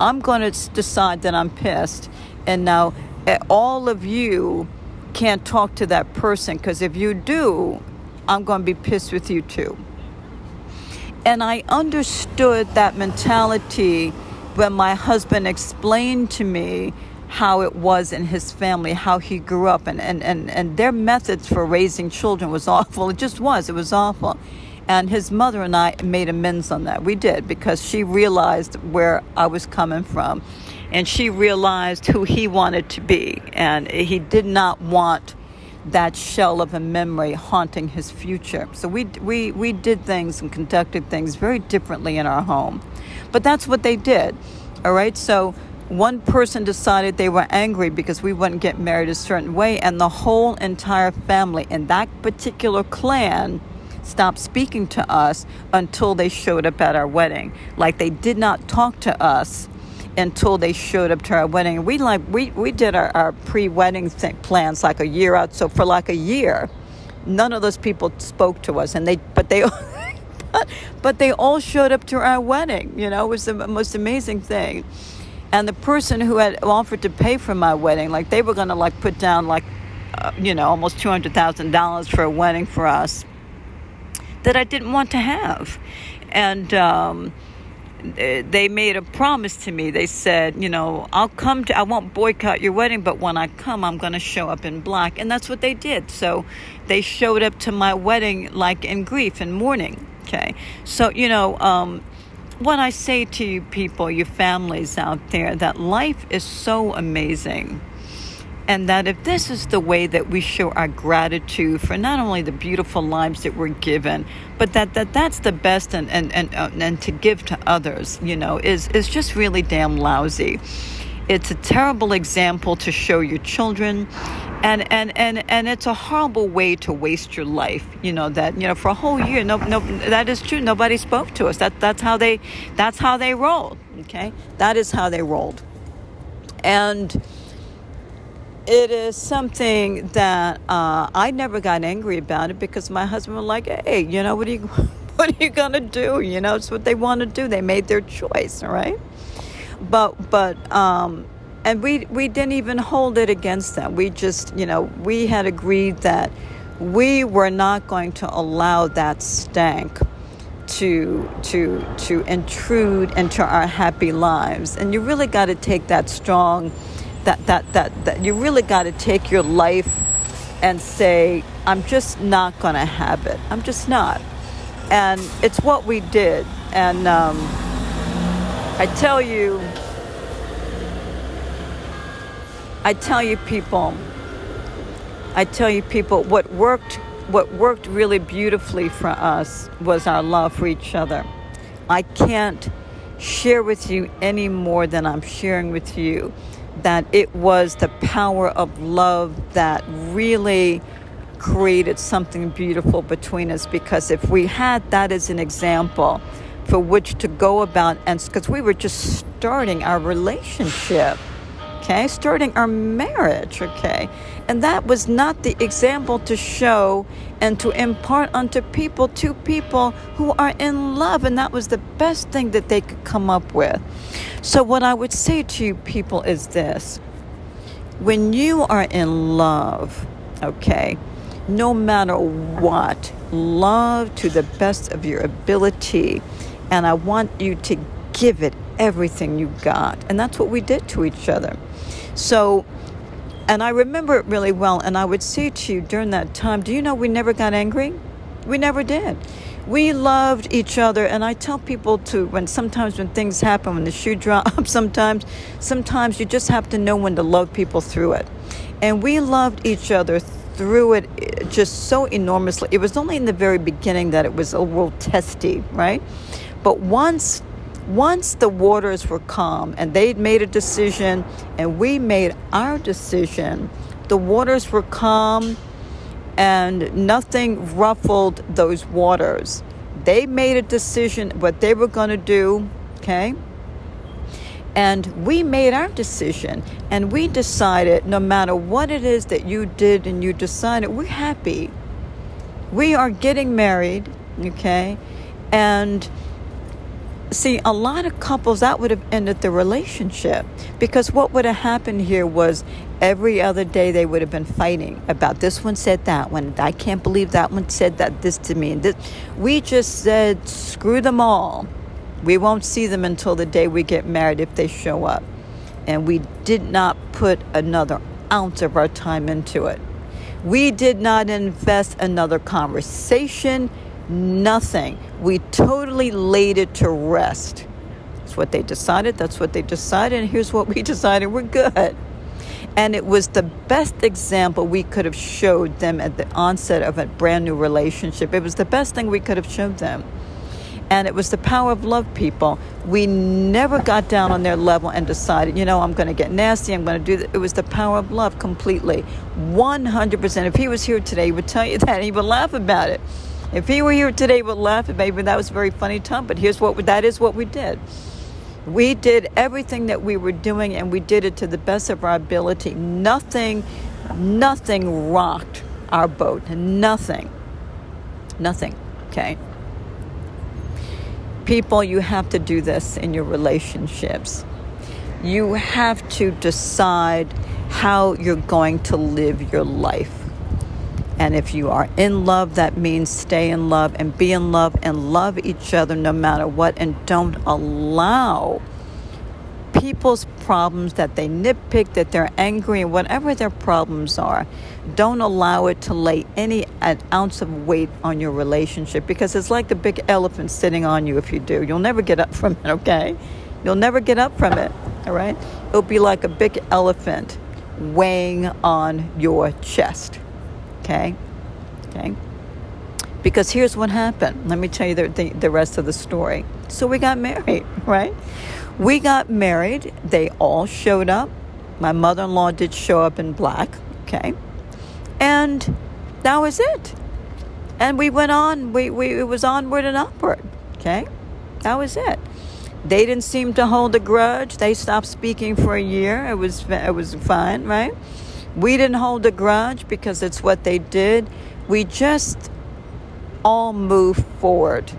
I'm going to decide that I'm pissed. And now eh, all of you can't talk to that person because if you do, I'm going to be pissed with you too. And I understood that mentality when my husband explained to me how it was in his family, how he grew up, and, and, and, and their methods for raising children was awful. It just was. It was awful. And his mother and I made amends on that. We did because she realized where I was coming from. And she realized who he wanted to be. And he did not want that shell of a memory haunting his future. So we, we, we did things and conducted things very differently in our home. But that's what they did. All right. So one person decided they were angry because we wouldn't get married a certain way, and the whole entire family in that particular clan stopped speaking to us until they showed up at our wedding. Like they did not talk to us until they showed up to our wedding. We like we we did our, our pre-wedding plans like a year out. So for like a year, none of those people spoke to us, and they but they. [laughs] but, but they all showed up to our wedding. You know, it was the most amazing thing and the person who had offered to pay for my wedding like they were going to like put down like uh, you know almost $200000 for a wedding for us that i didn't want to have and um, they made a promise to me. They said you know i'll come to i won't boycott your wedding but when i come i'm going to show up in black. And that's what they did. So they showed up to my wedding like in grief and mourning okay? So you know um, what I say to you people, your families out there, that life is so amazing. And that if this is the way that we show our gratitude for not only the beautiful lives that we're given, but that, that that's the best and, and, and, uh, and to give to others, you know, is, is just really damn lousy. It's a terrible example to show your children and and and and it's a horrible way to waste your life you know that you know for a whole year no no that is true. Nobody spoke to us. That that's how they that's how they rolled okay? That is how they rolled. And it is something that uh, I never got angry about it because my husband was like, "Hey, you know what are you, [laughs] what are you gonna do? You know, it's what they want to do. They made their choice, right." But but um, and we we didn't even hold it against them. We just, you know, we had agreed that we were not going to allow that stank to to to intrude into our happy lives. And you really got to take that strong that that that that you really got to take your life and say I'm just not going to have it. I'm just not. And it's what we did. And um, I tell you I tell you people, I tell you people, what worked, what worked really beautifully for us was our love for each other. I can't share with you any more than I'm sharing with you that it was the power of love that really created something beautiful between us. Because if we had that as an example for which to go about and because we were just starting our relationship okay, starting our marriage, okay. And that was not the example to show and to impart unto people, to people who are in love. And that was the best thing that they could come up with. So, what I would say to you people is this when you are in love, okay, no matter what, love to the best of your ability. And I want you to give it everything you got. And that's what we did to each other. So, and I remember it really well. And I would say to you during that time, do you know we never got angry? We never did. We loved each other. And I tell people to, when sometimes when things happen, when the shoe [laughs] drops, sometimes, sometimes you just have to know when to love people through it. And we loved each other through it eh, just so enormously. It was only in the very beginning that it was a little testy, right? But once once the waters were calm and they'd made a decision and we made our decision, the waters were calm and nothing ruffled those waters. They made a decision what they were going to do, okay? And we made our decision and we decided no matter what it is that you did and you decided, we're happy. We are getting married, okay? And see a lot of couples that would have ended the relationship because what would have happened here was every other day they would have been fighting about this one said that one i can't believe that one said that this to me. This we just said screw them all. We won't see them until the day we get married if they show up. And we did not put another ounce of our time into it. We did not invest another conversation, nothing. We totally laid it to rest. That's what they decided. That's what they decided. And here's what we [laughs] decided we're good. And it was the best example we could have showed them at the onset of a brand new relationship. It was the best thing we could have showed them. And it was the power of love, people. We never got down on their level and decided, you know, I'm going to get nasty. I'm going to do that. It was the power of love completely. 100%. If he was here today, he would tell you [laughs] that. He would laugh about it. If he were here today, would laugh. Maybe that was a very funny time, but here's what that is what we did. We did everything that we were doing, and we did it to the best of our ability. Nothing, nothing rocked our boat. Nothing. Nothing. Okay people, you have to do this in your relationships. You have to decide how you're going to live your life. And if you are in love, that means stay in love and be in love and love each other no matter what. And don't allow people's problems that they nitpick, that they're angry, and whatever their problems are, don't allow it to lay any an ounce of weight on your relationship because it's like a big elephant sitting on you if you do. You'll never get up [laughs] from it, okay? You'll never get up from it, all right? It'll be like a big elephant weighing on your chest, okay? Okay? Because here's what happened. Let me tell you the, the, the rest of the story. So we got married, [laughs] right? We got married. They all showed up. My mother in law did show up in black, okay? And that was it. And we went on. We, we, it was onward and upward, okay? That was it. They didn't seem to hold a grudge. They stopped speaking for a year. It was, it was fine, right? We didn't hold a grudge because it's what they did. We just all moved forward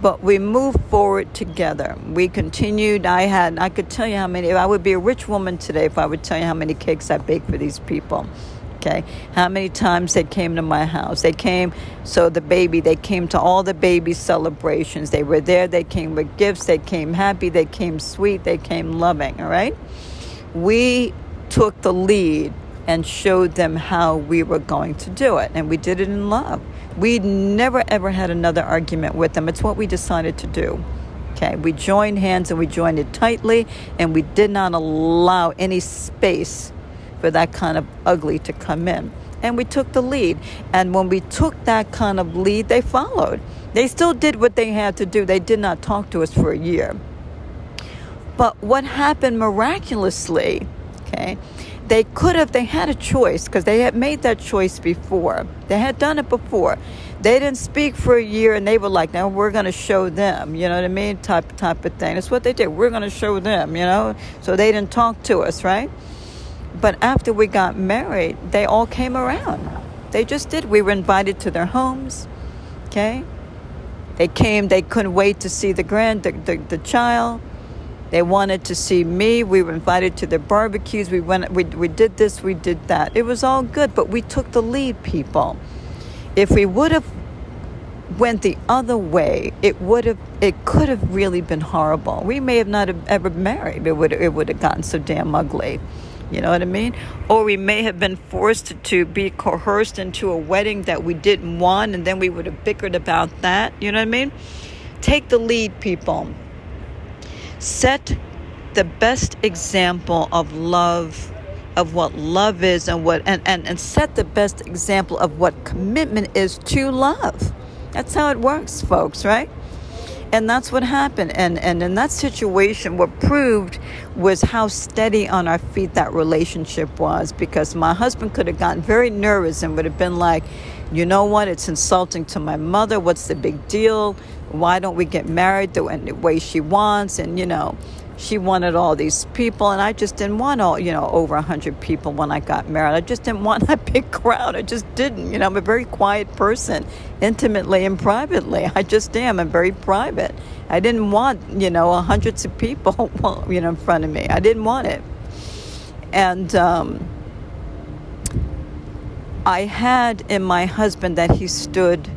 but we moved forward together. We continued. I had, I could tell you how many, I would be a rich woman today if I would tell you how many cakes I baked for these people. Okay, how many times they came to my house? They came, so the baby, they came to all the baby celebrations. They were there, they came with gifts, they came happy, they came sweet, they came loving, all right? We took the lead and showed them how we were going to do it, and we did it in love. We never ever had another argument with them. It's what we decided to do. Okay, we joined hands and we joined it tightly, and we did not allow any space for that kind of ugly to come in. And we took the lead. And when we took that kind of lead, they followed. They still did what they had to do. They did not talk to us for a year. But what happened miraculously, okay, they could have, they had a choice because they had made that choice before. They had done it before. They didn't speak for a year and they were like, now we're going to show them, you know what I mean? Type, type of thing. That's what they did. We're going to show them, you know? So they didn't talk to us, right? But after we got married, they all came around. They just did. We were invited to their homes, okay? They came, they couldn't wait to see the grand, the, the, the child they wanted to see me. We were invited to their barbecues. We went. We, we did this. We did that. It was all good, but we took the lead, people. If we would have went the other way, it would have. It could have really been horrible. We may have not have ever married. It would. It would have gotten so damn ugly. You know what I mean? Or we may have been forced to be coerced into a wedding that we didn't want, and then we would have bickered about that. You know what I mean? Take the lead, people set the best example of love of what love is and what and, and, and set the best example of what commitment is to love. That's how it works folks right? And that's what happened. And and in that situation what proved was how steady on our feet that relationship was because my husband could have gotten very nervous and would have been like you know what? It's insulting to my mother. What's the big deal why don't we get married the way she wants? And you know she wanted all these people and i just didn't want all you know over a hundred people when i got married. I just didn't want [laughs] that big crowd. I just didn't you know i'm a very quiet person intimately and privately. [laughs] I just am i'm very private. I didn't want you know hundreds of people [laughs] you know in front of me. I didn't want it. And um, i had in my husband that he stood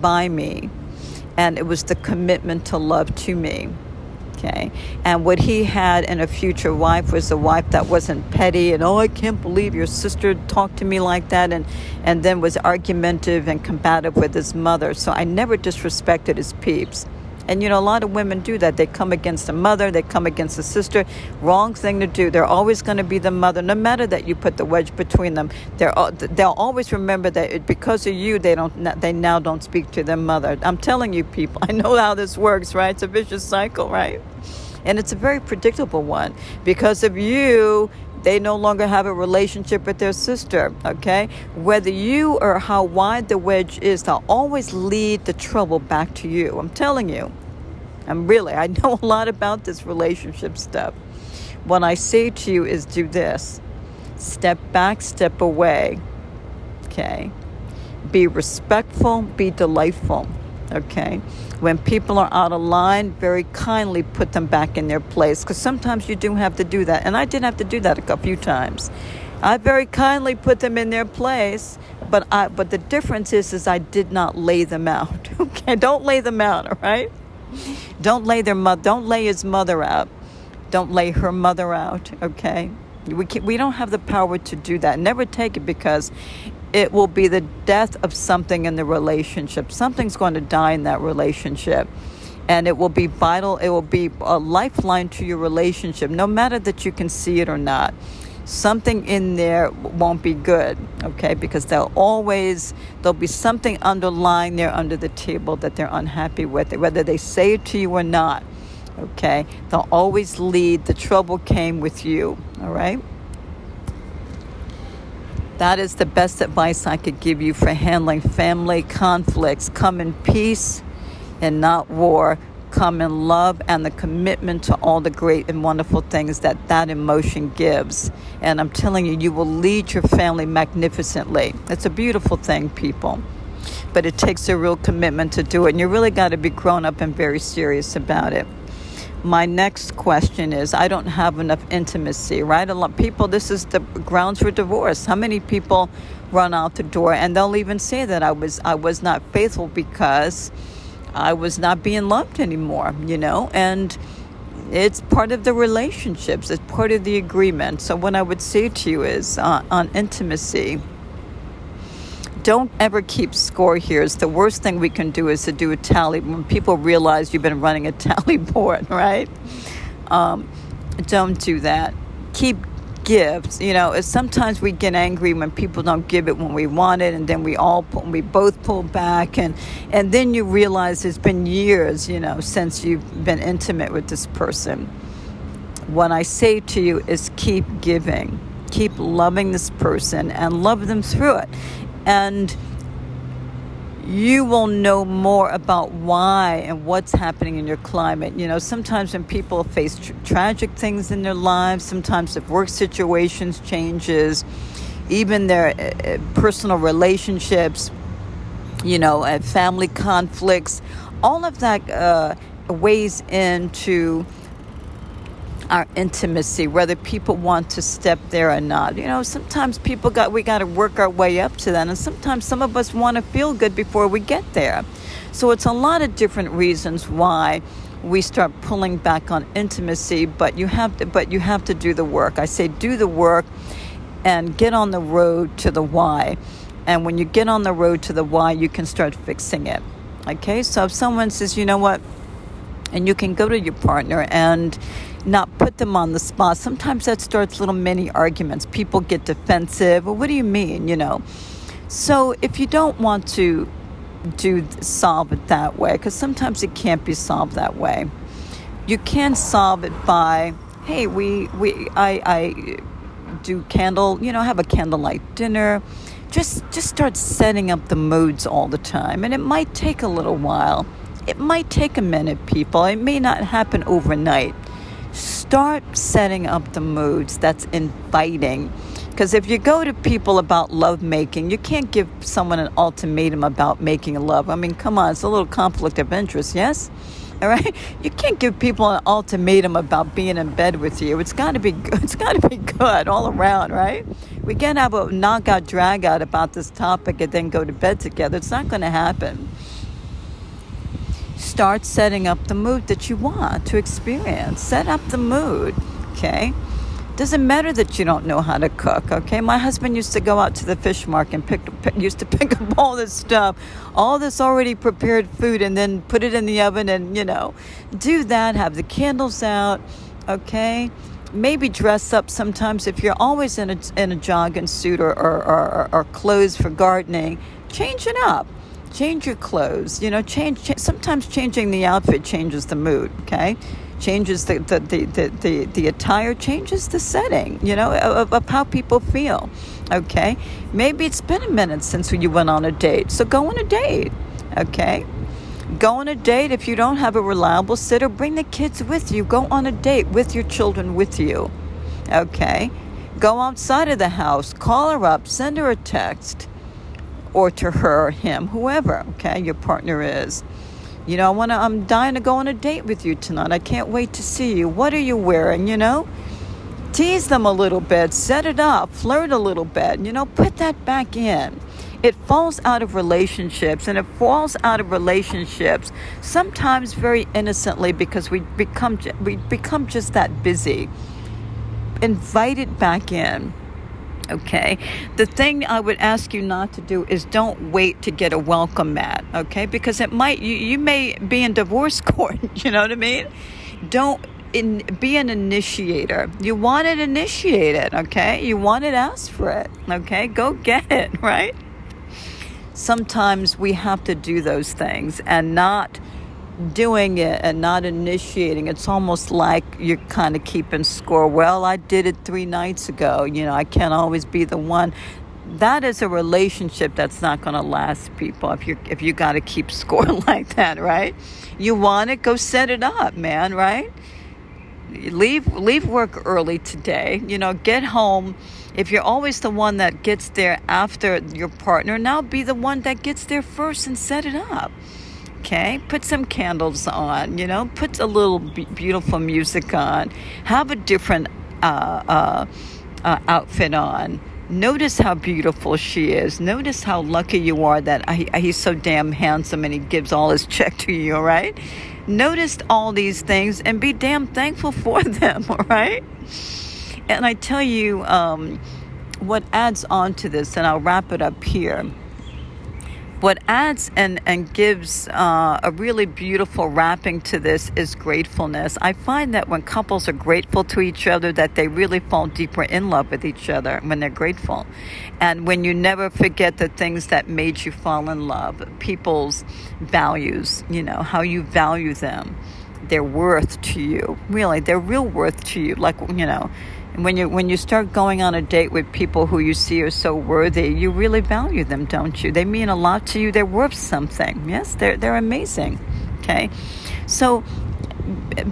by me and it was the commitment to love to me. Okay. And what he had in a future wife was a wife that wasn't petty and, oh, I can't believe your sister talked to me like that, and, and then was argumentative and combative with his mother. So I never disrespected his peeps. And you know, a lot of women do that. They come against a mother, they come against a sister. Wrong thing to do. They're always going to be the mother, no matter that you put the wedge between them. They're they'll always remember that because of you, they don't they now don't speak to their mother. I'm telling you, people. [laughs] I know how this works, right? It's a vicious cycle, right? And it's a very predictable one because of you they no longer have a relationship with their sister, okay? Whether you or how wide the wedge is, they'll always lead the trouble back to you. I'm telling you. I'm really, I [laughs] know a lot about this relationship stuff. What I say to you is do this step back, step away, okay? Be respectful, be delightful, okay? When people are out of line, very kindly put them back in their place because sometimes you do have to do that. And I did have to do that a few times. I very kindly put them in their place, but I, but the difference is is I did not lay them out. [laughs] Okay, don't lay them out, all right? Don't lay their mother. Don't lay his mother out. Don't lay her mother out. Okay, we can, we don't have the power to do that. Never take it because it will be the death of something in the relationship. Something's going to die in that relationship. And it will be vital, it will be a lifeline to your relationship, no matter that you can see it or not. Something in there won't be good, okay? Because they'll always, there'll be something underlying there under the table that they're unhappy with, whether they say it to you or not, okay? They'll always lead, the trouble came with you, all right? That is the best advice I could give you for handling family conflicts. Come in peace and not war. Come in love and the commitment to all the great and wonderful things that that emotion gives. And I'm telling you, you will lead your family magnificently. It's a beautiful thing, people. But it takes a real commitment to do it. And you really got to be grown up and very serious about it my next question is I don't have enough intimacy, right? A lot of people this is the grounds for divorce. How many people run out the door and they'll even say that I was I was not faithful because I was not being loved anymore, you know? And it's part of the relationships, it's part of the agreement. So what I would say to you is uh, on intimacy, don't ever keep score here. It's the worst thing we can do is to do a tally when people realize you've been running a [laughs] tally board, right? Um, don't do that. Keep gifts. You know, sometimes we get angry when people don't give it when we want it, and then we all pull, we both pull back, and and then you realize it's been years, you know, since you've been intimate with this person. What I say to you is keep giving keep loving this person and love them through it and you will know more about why and what's happening in your climate. You know, sometimes when people face tr- tragic things in their lives, sometimes if work situations changes, even their uh, personal relationships, you know, uh, family conflicts, all of that uh, weighs into our intimacy, whether people want to step there or not. You know, sometimes people got we got to work our way up to that, and sometimes some of us want to feel good before we get there. So it's a lot of different reasons why we start pulling back on intimacy, but you have to but you have to do the work. I say do the work and get on the road to the why. And when you get on the road to the why, you can start fixing it. Okay? So if someone says, "You know what?" and you can go to your partner and not put them on the spot. Sometimes that starts little mini arguments. People get defensive. Well, what do you mean? You know. So if you don't want to do solve it that way, because sometimes it can't be solved that way, you can solve it by, hey, we we I I do candle, you know, have a candlelight dinner. Just just start setting up the moods all the time, and it might take a little while. It might take a minute, people. It may not happen overnight start setting up the moods that's inviting. Because if you go to people about love making, you can't give someone an ultimatum about making love. I mean, come on, it's a little conflict of interest, yes? All right, [laughs] you can't give people an ultimatum about being in bed with you. It's got to be good. [laughs] It's got to be good all around, right? We can't have a knockout drag out about this topic and then go to bed together. It's not going to happen. Start setting up the mood that you want to experience. Set up the mood, okay? Doesn't matter that you don't know how to cook, okay? My husband used to go out to the fish market and pick, pick, used to [laughs] pick up all this stuff, all this already prepared food, and then put it in the oven and, you know, do that, have the candles out, okay? Maybe dress up sometimes if you're always in a, in a jogging suit or, or, or, or clothes for gardening, change it up change your clothes you know change, change, sometimes changing the outfit changes the mood okay? Changes the the, the, the, the, the attire changes the setting you know of, of how people feel okay? Maybe it's been a minute since you went on a date so go on a date okay? Go on a date if you don't have a reliable sitter bring the kids with you go on a date with your children with you okay? Go outside of the house call her up send her a text or to her, or him, whoever, okay, your partner is. You know, I want to, I'm dying to go on a date with you tonight. I can't wait to see you. What are you wearing? You know, tease them a little bit, set it up, flirt a little bit, you know, put that back in. It falls out of relationships and it falls out of relationships sometimes very innocently because we become we become just that busy. Invite it back in okay? The thing i would ask you not to do is don't wait to get a welcome mat okay? Because it might you, you may be in divorce [laughs] court you know what i mean? Don't in, be an initiator. You want it initiated okay? You want it ask for it okay? Go get it [laughs] right? Sometimes we have to do those things and not doing it and not initiating, it's almost like you're kind of keeping score. Well, I did it three nights ago. You know, I can't always be the one. That is a relationship that's not going to last, people. If you if you got to keep [laughs] score like that, right? You want it, go set it up, man. Right? Leave leave work early today. You know, get home. If you're always the one that gets there after your partner, now be the one that gets there first and set it up okay? Put some candles on, you know, put a little beautiful music on, have a different uh, uh, uh, outfit on. Notice how beautiful she is. Notice how lucky you are that he's so damn handsome and he gives all his check to you, all right? Notice all these things and be damn thankful for [laughs] them, all right? And I tell you um, what adds on to this, and I'll wrap it up here what adds and, and gives uh, a really beautiful wrapping to this is gratefulness. I find that when couples are grateful to each other, that they really fall deeper in love with each other when they're grateful. And when you never forget the things that made you fall in love, people's values, you know, how you value them, their worth to you, really, their real worth to you. Like, you know, when you when you start going on a date with people who you see are so worthy, you really value them, don't you? They mean a lot to you. They're worth something. Yes, they're they're amazing. Okay, so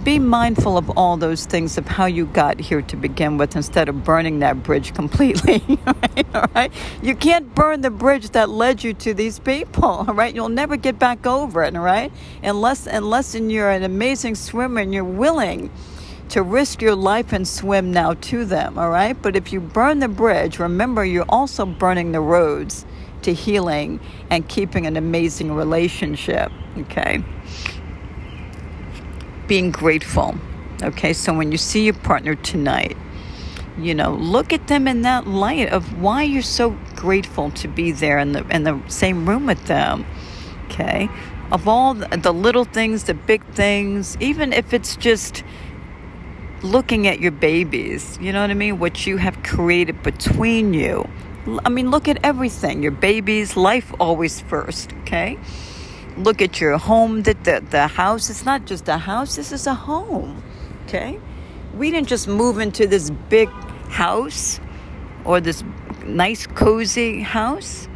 be mindful of all those things of how you got here to begin with instead of burning that bridge completely right? [laughs] all right you can't burn the bridge that led you to these people all [laughs] right you'll never get back over it all right unless unless you're an amazing swimmer and you're willing to risk your life and swim now to them, all right? But if you burn the bridge, remember you're also burning the roads to healing and keeping an amazing relationship, okay? Being grateful, okay? So when you see your partner tonight, you know, look at them in that light of why you're so grateful to be there in the in the same room with them. Okay? Of all the little things, the big things, even if it's just looking at your babies, you know what I mean? What you have created between you. I mean, look at everything. Your babies, life always first, okay? Look at your home, the, the, the house. It's not just a house, this is a home, okay? We didn't just move into this big house or this nice, cozy house.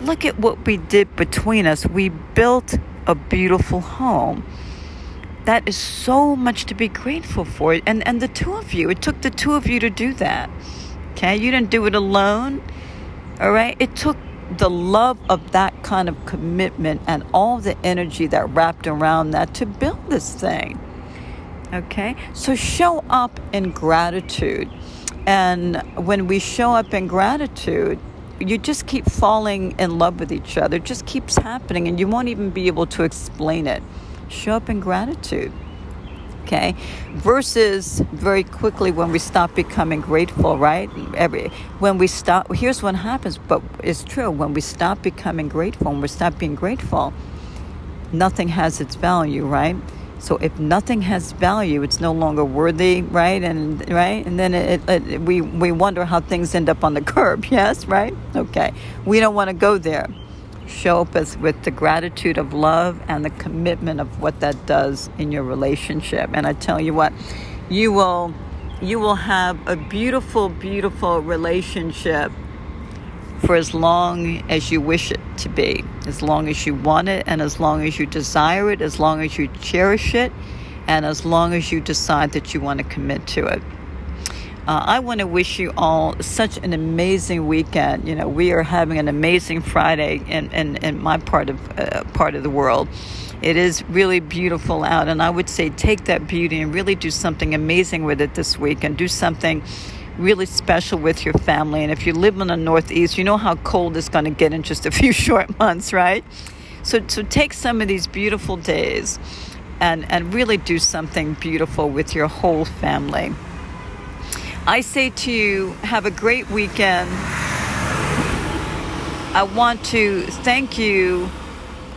Look at what we did between us. We built a beautiful home that is so much to be grateful for. And, and the two of you, it took the two of you to do that. Okay? You didn't do it alone. All right? It took the love of that kind of commitment and all the energy that wrapped around that to build this thing. Okay? So show up in gratitude. And when we show up in gratitude, you just keep falling in love with each other. It just keeps happening, and you won't even be able to explain it Show up in gratitude. Okay, versus very quickly when we stop becoming grateful, right? Every when we stop, here's what happens, but it's true. When we stop becoming grateful, when we stop being grateful, nothing has its value, right? So if nothing has value, it's no longer worthy, right? And right, and then it, it, we we wonder how things end up on the [laughs] curb. Yes, right? Okay, we don't want to go there. Show up as, with the gratitude of love and the commitment of what that does in your relationship. And I tell you what, you will you will have a beautiful, beautiful relationship for as long as you wish it to be, as long as you want it, and as long as you desire it, as long as you cherish it, and as long as you decide that you want to commit to it. Uh, I want to wish you all such an amazing weekend. You know, we are having an amazing Friday in, in, in my part of uh, part of the world. It is really beautiful out, and I would say take that beauty and really do something amazing with it this week, and do something really special with your family. And if you live in the Northeast, you know how cold it's going to get in just a [laughs] few short months, right? So, so take some of these beautiful days and, and really do something beautiful with your whole family. I say to you, have a great weekend. I want to thank you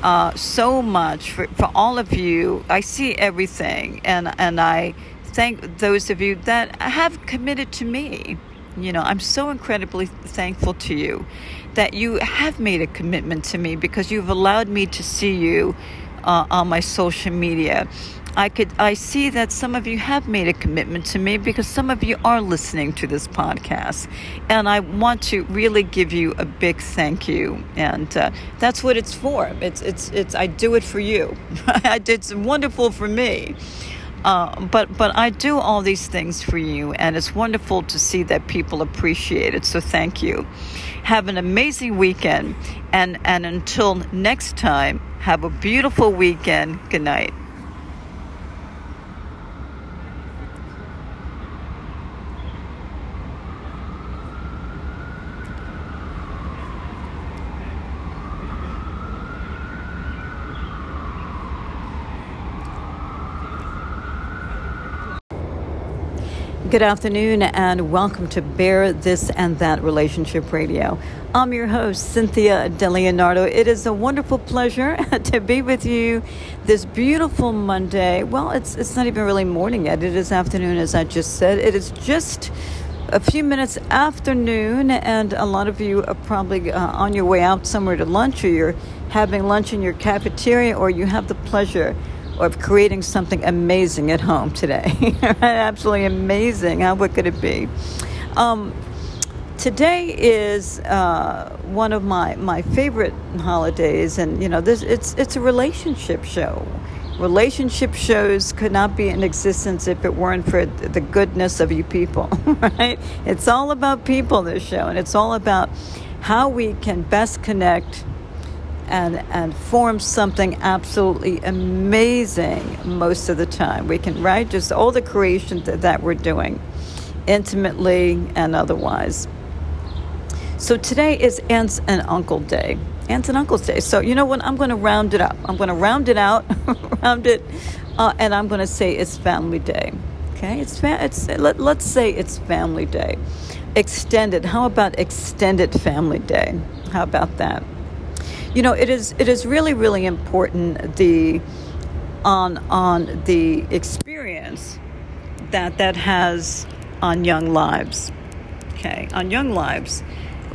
uh, so much for, for all of you. I see everything, and, and I thank those of you that have committed to me. You know, I'm so incredibly thankful to you that you have made a commitment to me because you've allowed me to see you uh, on my social media. I could I see that some of you have made a commitment to me because some of you are listening to this podcast, and I want to really give you a big thank you. And uh, that's what it's for. It's it's it's I do it for you. [laughs] it's wonderful for me. Uh, but but I do all these things for you, and it's wonderful to see that people appreciate it. So thank you. Have an amazing weekend, and and until next time, have a beautiful weekend. Good night. Good afternoon, and welcome to Bear This and That Relationship Radio. I'm your host, Cynthia DeLeonardo. It is a wonderful pleasure [laughs] to be with you this beautiful Monday. Well, it's, it's not even really morning yet, it is afternoon, as I just said. It is just a few minutes afternoon, and a lot of you are probably uh, on your way out somewhere to lunch, or you're having lunch in your cafeteria, or you have the pleasure of creating something amazing at home today. [laughs] Absolutely amazing. How what could it be? Um, today is uh, one of my, my favorite holidays, and you know, this it's it's a relationship show. Relationship shows could not be in existence if it weren't for the goodness of you people, [laughs] right? It's all about people, this show, and it's all about how we can best connect and, and form something absolutely amazing most of the time. We can write just all the creation that, that we're doing, intimately and otherwise. So today is Aunts and Uncle Day. Aunts and Uncles Day. So you know what? I'm going to round it up. I'm going to round it out, [laughs] round it, uh, and I'm going to say it's Family Day. Okay, it's fa- it's let, let's say it's Family Day. Extended. How about Extended Family Day? How about that? You know, it is it is really really important the on on the experience that that has on young lives. Okay, on young lives,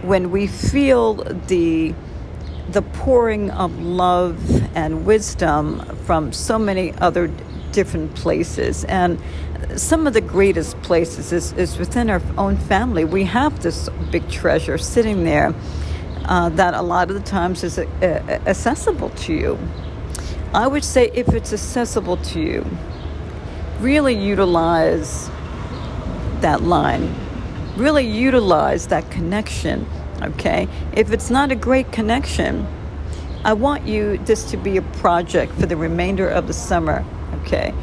when we feel the the pouring of love and wisdom from so many other different places and some of the greatest places is, is within our own family we have this big treasure sitting there uh, that a lot of the times is uh, accessible to you. I would say if it's accessible to you, really utilize that line, really utilize that connection. Okay, if it's not a great connection, I want you this to be a project for the remainder of the summer. Okay,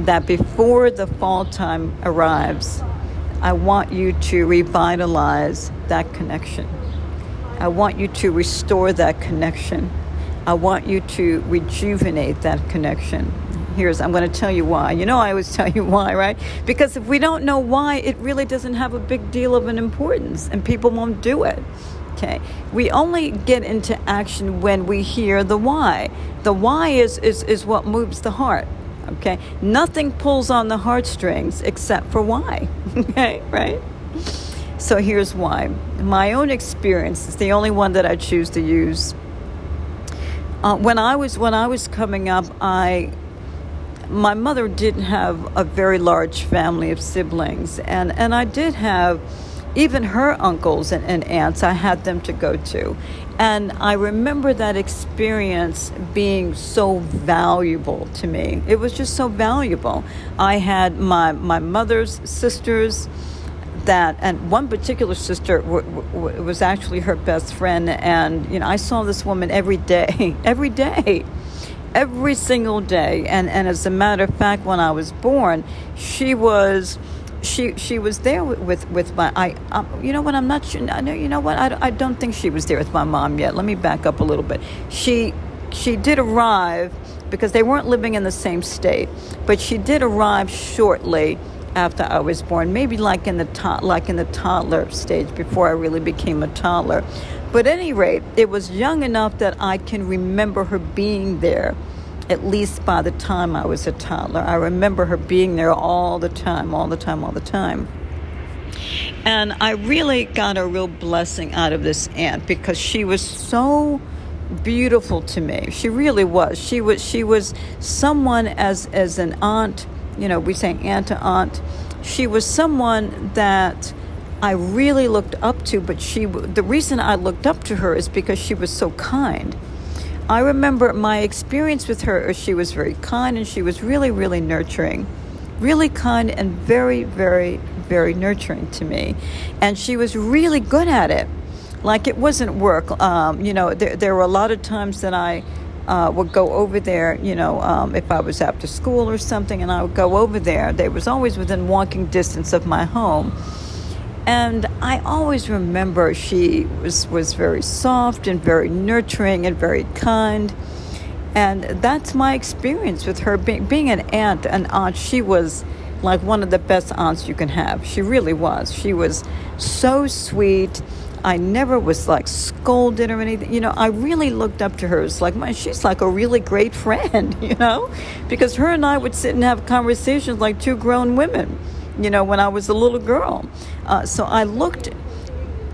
that before the fall time arrives, I want you to revitalize that connection. I want you to restore that connection. I want you to rejuvenate that connection. Here's, I'm going to tell you why. You know, I always [laughs] tell you why, right? Because if we don't know why, it really doesn't have a big deal of an importance and people won't do it. Okay. We only get into action when we hear the why. The why is, is, is what moves the heart. Okay. Nothing pulls on the heartstrings except for why. [laughs] okay. Right? So here's why. My own experience is the only one that I choose to use. Uh, when I was when I was coming up, I my mother didn't have a very large family of siblings, and and I did have even her uncles and, and aunts, I had them to go to. And I remember that experience being so valuable to me. It was just so valuable. I had my, my mother's sisters that, and one particular sister w- w- was actually her best friend. And, you know, I saw this woman every day, [laughs] every day every single day. And, and as a matter of fact, when I was born, she was she she was there with with, my I um, you know what I'm not sure I know you know what I, I don't think she was there with my mom yet let me back up a little bit she she did arrive because they weren't living in the same state but she did arrive shortly after I was born maybe like in the to- like in the toddler stage before I really became a toddler but at any rate it was young enough that I can remember her being there at least by the time I was a toddler. I remember her being there all the time, all the time, all the time. And I really got a real blessing out of this aunt because she was so beautiful to me. She really was. She was she was someone as as an aunt, you know, we say aunt to aunt. She was someone that I really looked up to, but she the reason I looked up to her is because she was so kind I remember my experience with her. She was very kind and she was really, really nurturing. Really kind and very, very, very nurturing to me. And she was really good at it. Like it wasn't work. Um, you know, there, there were a lot of times that I uh, would go over there, you know, um, if I was after school or something, and I would go over there. They was always within walking distance of my home and I always remember she was, was very soft and very nurturing and very kind. And that's my experience with her being, being an aunt. An aunt, she was like one of the best aunts you can have. She really was. She was so sweet. I never was like scolded or anything. You know, I really looked up to her as like, my, she's like a really great friend, [laughs] you know, because her and I would sit and have conversations like two grown women you know, when I was a little girl. Uh, so I looked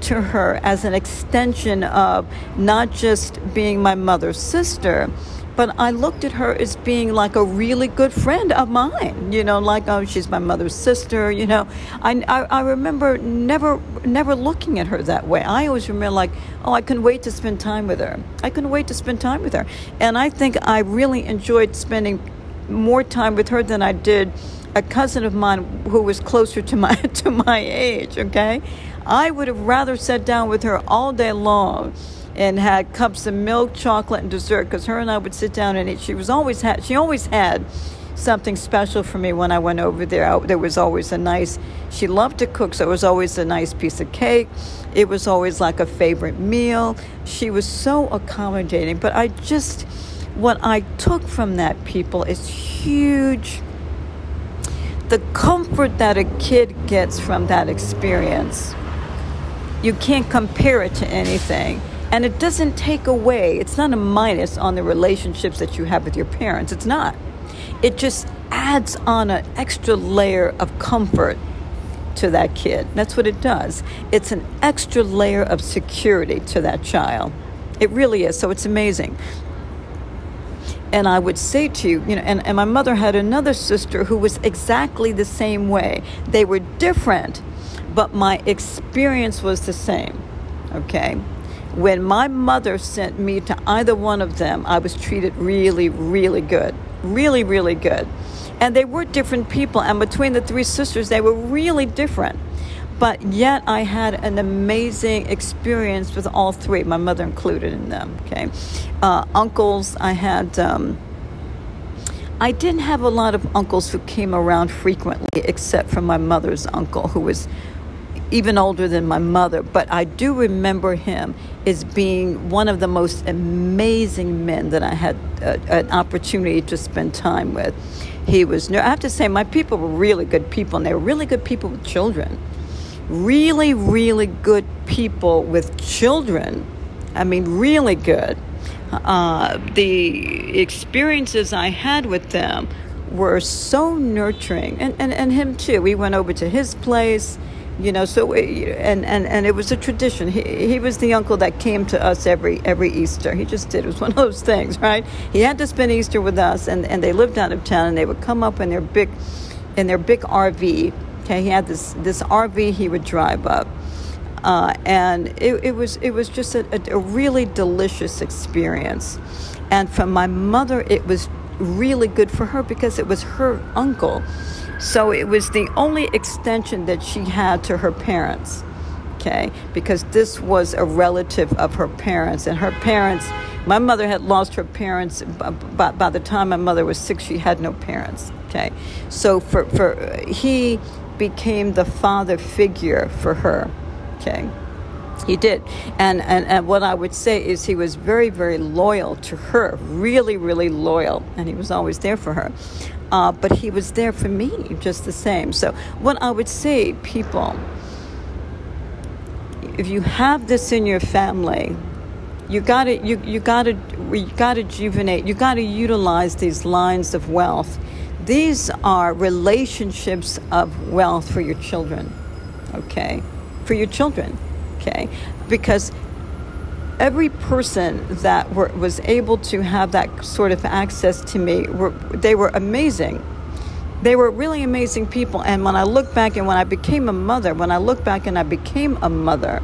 to her as an extension of not just being my mother's sister, but I looked at her as being like a really good friend of mine. You know, like oh, she's my mother's sister. You know, I, I, I remember never never looking at her that way. I always remember like, oh, I couldn't wait to spend time with her. I couldn't wait to spend time with her, and I think I really enjoyed spending more time with her than I did a cousin of mine who was closer to my [laughs] to my age, okay? I would have rather sat down with her all day long and had cups of milk, chocolate, and dessert because her and I would sit down and eat. She was always had she always had something special for me when I went over there. I, there was always a nice. She loved to cook, so it was always a nice piece of cake. It was always like a favorite meal. She was so accommodating. But I just what I took from that people is huge the comfort that a kid gets from that experience, you can't compare it to anything. And it doesn't take away, it's not a minus on the relationships that you have with your parents. It's not. It just adds on an extra layer of comfort to that kid. That's what it does. It's an extra layer of security to that child. It really is. So it's amazing and I would say to you, you know, and, and my mother had another sister who was exactly the same way. They were different, but my experience was the same. Okay. When my mother sent me to either one of them, I was treated really, really good. Really, really good. And they were different people. And between the three sisters, they were really different but yet I had an amazing experience with all three, my mother included in them. Okay, uh, uncles, I had. Um, I didn't have a lot of uncles who came around frequently, except for my mother's uncle, who was even older than my mother, but I do remember him as being one of the most amazing men that I had uh, an opportunity to spend time with. He was, I have to say, my people were really good people, and they were really good people with children. Really, really good people with children. I mean, really good. Uh, the experiences I had with them were so nurturing, and, and, and him too. We went over to his place you know so and and and it was a tradition. He, he was the uncle that came to us every every easter. He just did. It was [laughs] one of those things right? He had to spend easter with us and and they lived out of town and they would come up in their big in their big rv okay? He had this this rv he would drive up uh, and it, it was it was just a, a, a really delicious experience. And for my mother it was really good for her because it was her uncle so it was the only extension that she had to her parents, okay? Because this was a relative of her parents, and her parents, my mother had lost her parents by, by the time my mother was six, she had no parents, okay? So for, for he became the father figure for her, okay? He did. And, and, and what I would say is he was very, very loyal to her, really, really loyal. And he was always there for her. Uh, but he was there for me just the same. So, what I would say, people, if you have this in your family, you gotta you, you gotta you gotta rejuvenate. You gotta utilize these lines of wealth. These are relationships of wealth for your children. Okay, for your children. Okay, because every person that were, was able to have that sort of access to me were they were amazing. They were really amazing people and when i look back and when i became a mother when i look back and i became a mother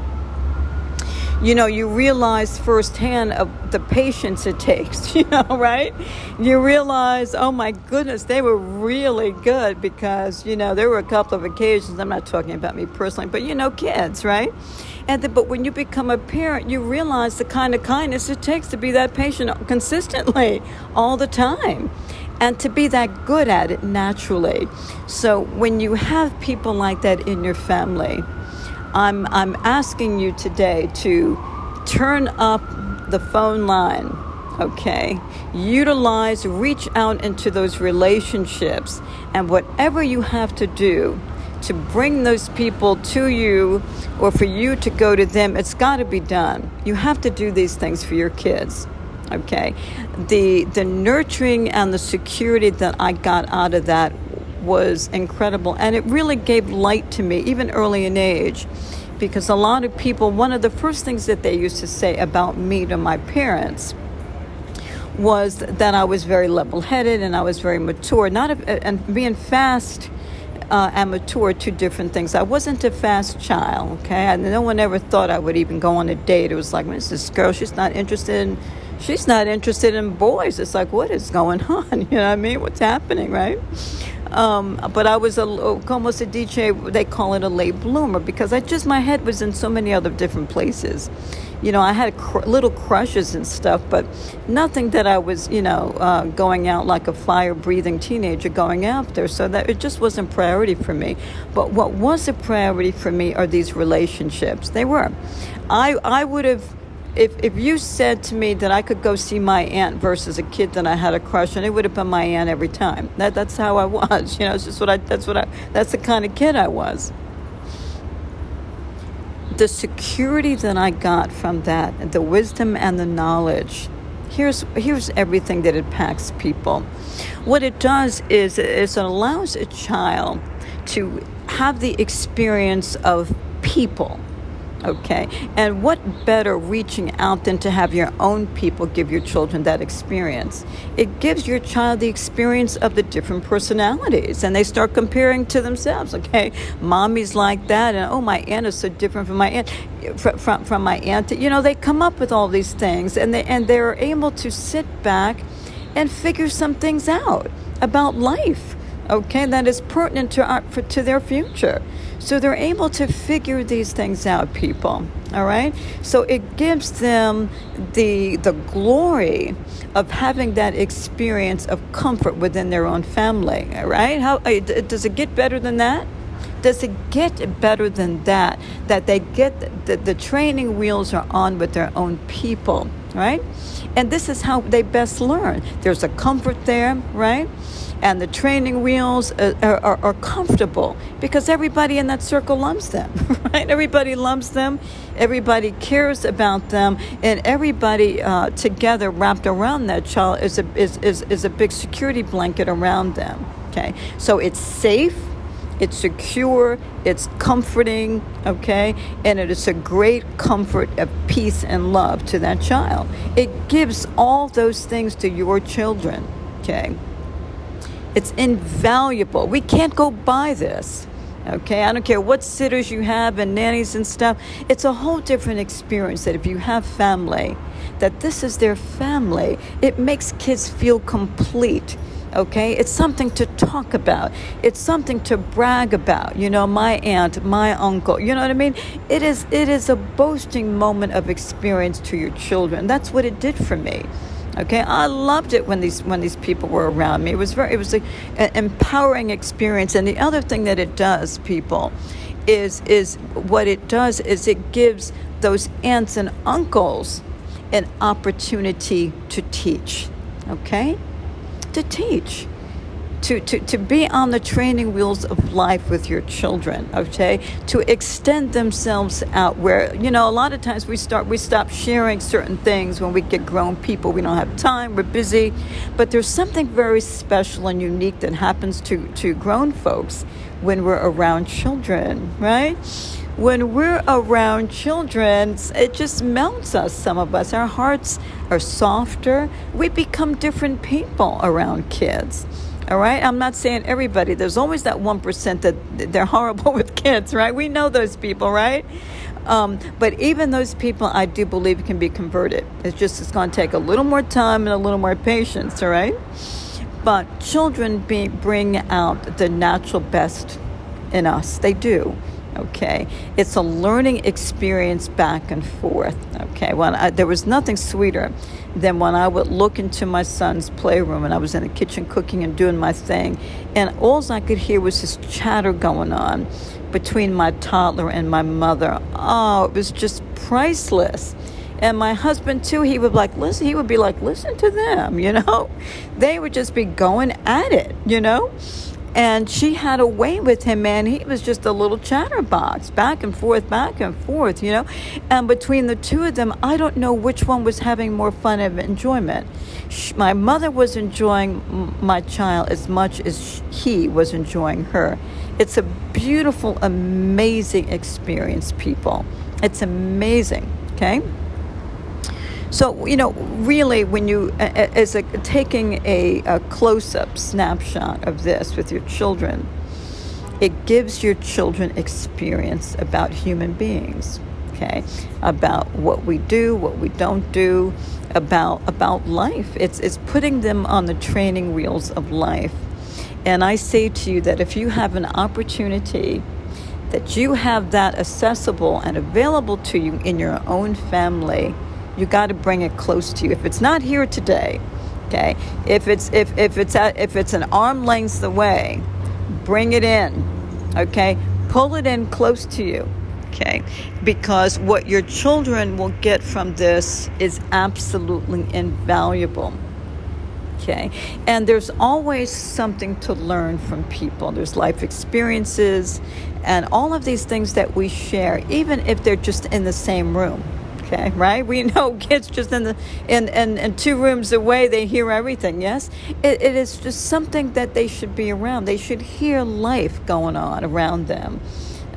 you know you realize firsthand of the patience it takes [laughs] you know right? You realize oh my goodness they were really good because you know there were a couple of occasions i'm not talking about me personally but you know kids right and the, but when you become a parent, you realize the kind of kindness it takes to be that patient consistently all the time and to be that good at it naturally. So when you have people like that in your family, I'm, I'm asking you today to turn up the phone line okay? Utilize, reach out into those relationships, and whatever you have to do to bring those people to you or for you to go to them, it's got to be done. You have to do these things for your kids. Okay. The the nurturing and the security that I got out of that was incredible and it really gave light to me even early in age because a lot of people one of the first things that they used to say about me to my parents was that I was very level-headed and I was very mature not a, and being fast uh, and mature two different things. I wasn't a fast child, okay? And no one ever thought I would even go on a date. It was like, this girl, she's not interested in, she's not interested in boys. It's like, what is going [laughs] on? You know what I mean? What's happening, right? Um, but I was a, a DJ, they call it a late bloomer because I just, my head was in so many other different places you know, I had cr- little crushes and stuff, but nothing that I was, you know, uh, going out like a fire breathing teenager going after. So that it just wasn't priority for me. But what was a priority for me are these relationships. They were. I I would have. If, if you said to me that I could go see my aunt versus a kid that I had a crush on, it would have been my aunt every time. That that's how I [laughs] was. You know, it's just what I. That's what I. That's the kind of kid I was the security that I got from that, the wisdom and the knowledge, here's here's everything that it packs people. What it does is, is it allows a child to have the experience of people Okay. And what better reaching out than to have your own people give your children that experience? It gives your child the experience of the different personalities and they start comparing to themselves. Okay. Mommy's like that. And oh, my aunt is so different from my aunt, from, from, my aunt. You know, they come up with all these things and they, and they're able to sit back and figure some things out about life okay, that is pertinent to, our, for, to their future. So they're able to figure these things out, people. All right. So it gives them the the glory of having that experience of comfort within their own family. All right. How uh, does it get better than that? does it get better than that? That they get the, the training wheels are on with their own people, right? And this is how they best learn. There's a comfort there, right? and the training wheels are, are, are, comfortable because everybody in that circle loves them, [laughs] right? Everybody loves them, everybody cares about them, and everybody uh, together wrapped around that child is a, is, is, is a big security blanket around them, okay? So it's safe. It's secure, it's comforting, okay? And it is a great comfort of peace and love to that child. It gives all those things to your children, okay? It's invaluable. We can't go buy this. Okay, I don't care what sitters you have and nannies and stuff. It's a whole different experience that if you have family, that this is their family. It makes kids feel complete. Okay, it's something to talk about. It's something to brag about. You know, my aunt, my uncle. You know what I mean? It is. It is a boasting moment of experience to your children. That's what it did for me. Okay, I loved it when these when these people were around me. It was very it was a, an empowering experience. And the other thing that it does, people, is is what it does is it gives those aunts and uncles an opportunity to teach. Okay, to teach to, to, to be on the training wheels of life with your children, okay? To extend themselves out where, you know, a lot of times we start we stop sharing certain things when we get grown people. We don't have time, we're busy. But there's something very special and unique that happens to, to grown folks when we're around children, right? When we're around children, it just melts us, some of us. Our hearts are softer. We become different people around kids. All right, I'm not saying everybody. There's always that one percent that they're horrible [laughs] with kids, right? We know those people, right? Um, but even those people, I do believe can be converted. It's just it's going to take a little more time and a little more patience, all right? But children be, bring out the natural best in us. They do okay. It's a learning experience back and forth. Okay. When I, there was nothing sweeter than when i would look into my son's playroom and i was in the kitchen cooking and doing my thing and all i could hear was this chatter going on between my toddler and my mother. Oh it was just priceless. And my husband too he would like listen he would be like listen to them [laughs] you know? They would just be going at it you know and she had a way with him, man. He was just a little chatterbox, back and forth, back and forth, you know. And between the two of them, I don't know which one was having more fun and enjoyment. She, my mother was enjoying my child as much as he was enjoying her. It's a beautiful, amazing experience, people. It's amazing, okay? So, you know, really, when you, as a taking a, a close up snapshot of this with your children, it gives your children experience about human beings, okay? About what we do, what we don't do, about, about life. It's, it's putting them on the training wheels of life. And I say to you that if you have an opportunity, that you have that accessible and available to you in your own family, you got to bring it close to you. If it's not here today, okay, if it's if if it's at, if it's an arm length away, bring it in, okay, pull it in close to you, okay, because what your children will get from this is absolutely invaluable. Okay, and there's always something to learn from people. There's life experiences and all of these things that we share, even if they're just in the same room okay right? We know [laughs] kids just in the in in, in two rooms away they hear everything yes? It, it is just something that they should be around. They should hear life going on around them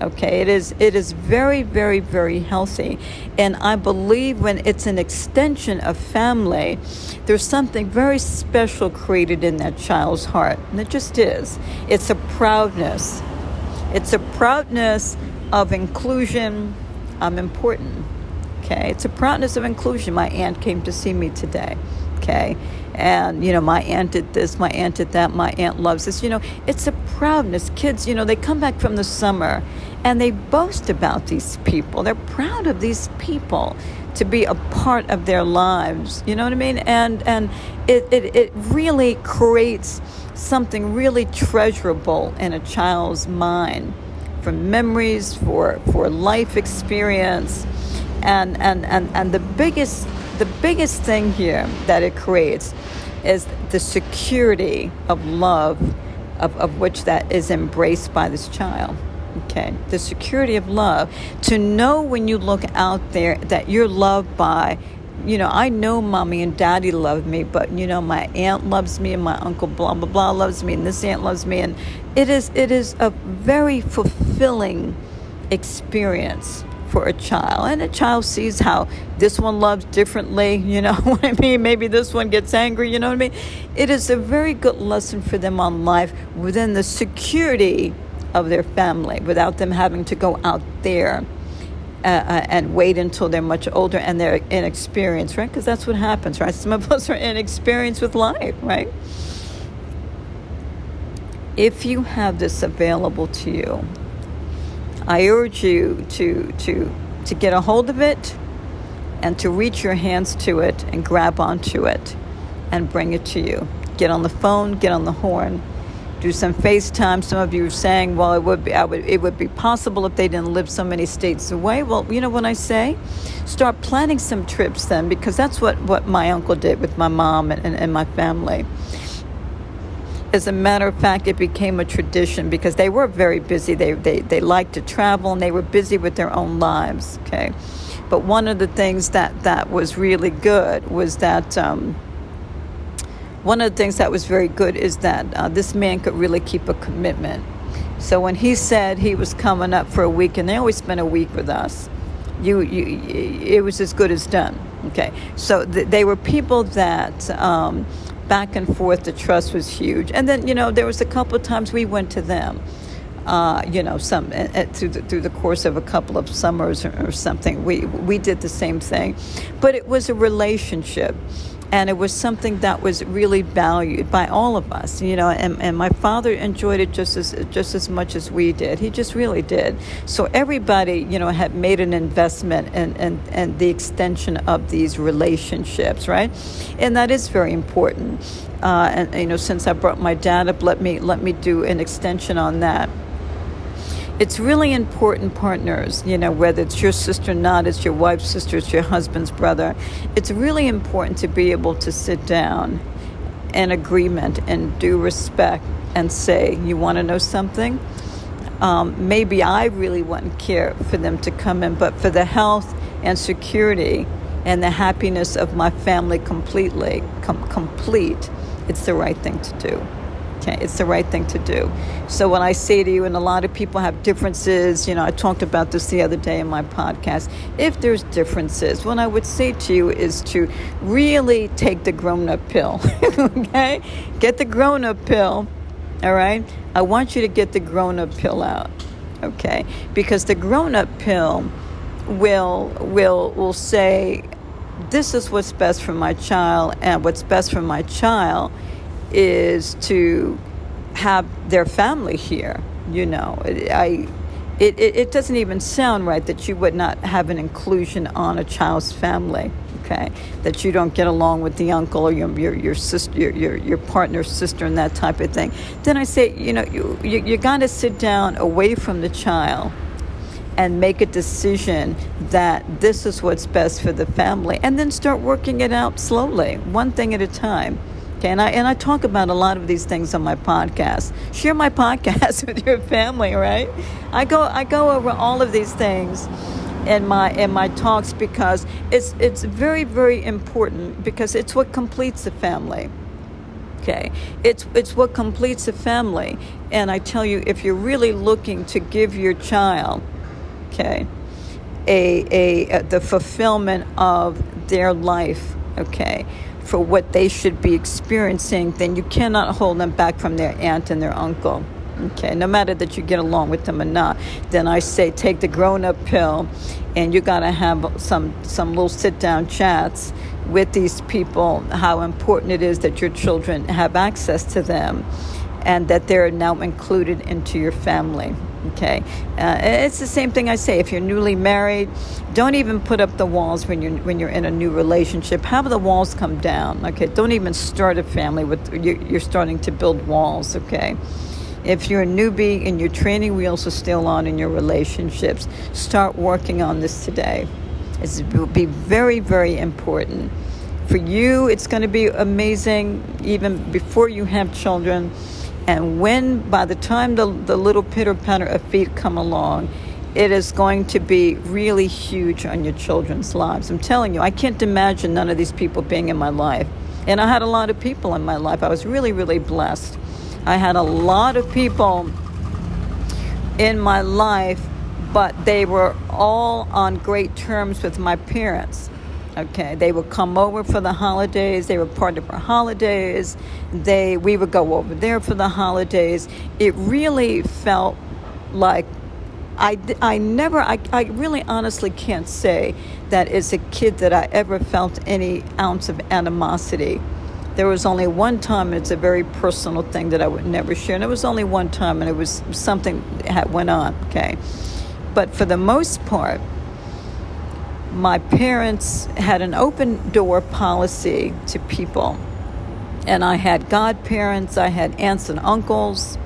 okay? It is it is very very very healthy. And i believe when it's an extension of family there's something very special created in that child's heart and it just is. It's a proudness. It's a proudness of inclusion. I'm important Okay, it's a proudness of inclusion. My aunt came to see me today. Okay, and you know, my aunt did this, my aunt did that, my aunt loves this. You know, it's a proudness. Kids, you know, they come back from the summer and they boast about these people. They're proud of these people to be a part of their lives. You know what I mean? And and it, it, it really creates something really treasurable in a child's mind for memories, for for life experience, and and and and the biggest the biggest thing here that it creates is the security of love, of, of which that is embraced by this child. Okay, the security of love. To know when you look out there that you're loved by you know, I know mommy and daddy love me, but you know, my aunt loves me and my uncle blah blah blah loves me and this aunt loves me. And it is it is a very fulfilling experience for a child. And a child sees how this one loves differently, [laughs] you know what I mean? Maybe this one gets angry, you know what I mean? It is a very good lesson for them on life within the security of their family without them having to go out there uh, uh, and wait until they're much older and they're inexperienced, right? Because that's what happens, right? Some of [laughs] us are inexperienced with life, right? If you have this available to you, I urge you to to to get a hold of it and to reach your hands to it and grab onto it and bring it to you. Get on the phone, get on the horn do some FaceTime. Some of you are saying, well, it would be, would, it would be possible if they didn't live so many states away. Well, you know what I say? Start planning some trips then, because that's what, what my uncle did with my mom and, and, and my family. As a matter of fact, it became a tradition because they were very busy. They, they, they liked to travel and they were busy with their own lives, okay? But one of the things that, that was really good was that um, one of the things that was very good is that uh, this man could really keep a commitment. So when he said he was coming up for a week, and they always spent a week with us, you, you it was as good as done. Okay, so th- they were people that um, back and forth. The trust was huge, and then you know there was a couple of times we went to them. Uh, you know, some uh, through the, through the course of a couple of summers or, or something, we we did the same thing, but it was a relationship and it was something that was really valued by all of us you know and, and my father enjoyed it just as just as much as we did. He just really did. So everybody you know had made an investment in, in, in the extension of these relationships right? And that is very important. Uh, and you know since i brought my dad up let me let me do an extension on that it's really important, partners, you know, whether it's your sister or not, it's your wife's sister, it's your husband's brother. It's really important to be able to sit down in agreement and do respect and say, You want to know something? Um, maybe I really wouldn't care for them to come in, but for the health and security and the happiness of my family completely, com- complete, it's the right thing to do it's the right thing to do. So when i say to you and a lot of people have differences you know i talked about this the other day in my podcast if there's differences what i would say to you is to really take the grown-up pill [laughs] okay? Get the grown-up pill all right? I want you to get the grown-up pill out okay? Because the grown-up pill will will will say this is what's best for my child and what's best for my child is to have their family here. You know, I. It, it, it, doesn't even sound right that you would not have an inclusion on a child's family okay that you don't get along with the uncle or your, your, your sister your, your, your partner's sister and that type of thing then i say you know you, you, you got to sit down away from the child and make a decision that this is what's best for the family and then start working it out slowly one thing at a time Okay, and I and I talk about a lot of these things on my podcast. Share my [laughs] podcast with your family, right? I go I go over all of these things in my in my talks because it's it's very very important because it's what completes a family. Okay, it's it's what completes a family, and I tell you, if you're really looking to give your child, okay, a a, a the fulfillment of their life, okay for what they should be experiencing, then you cannot hold them back from their aunt and their uncle. Okay, no matter that you get along with them or not, then I say take the grown up pill and you got to have some, some little sit down chats with these people how important it is that your children have access to them and that they're now included into your family. Okay, uh, it's the same thing I say. If you're newly married, don't even put up the walls when you're when you're in a new relationship. Have the walls come down. Okay, don't even start a family with you're starting to build walls. Okay, If you're a newbie and your training wheels are still on in your relationships, start working on this today. It will be very, very important. For you, it's going to be amazing even before you have children. And when, by the time the, the little pitter patter of feet come along, it is going to be really huge on your children's lives. I'm telling you, I can't imagine none of these people being in my life. And I had a lot of people in my life. I was really, really blessed. I had a lot of people in my life but they were all on great terms with my parents. Okay, they would come over for the holidays. They were part of our holidays. They we would go over there for the holidays. It really felt like I, I never I, I really honestly can't say that as a kid that I ever felt any ounce of animosity. There was only one time, and it's a very personal thing that I would never share. And it was only one time, and it was something that went on. Okay, but for the most part, my parents had an open door policy to people. And I had godparents, I had aunts and uncles,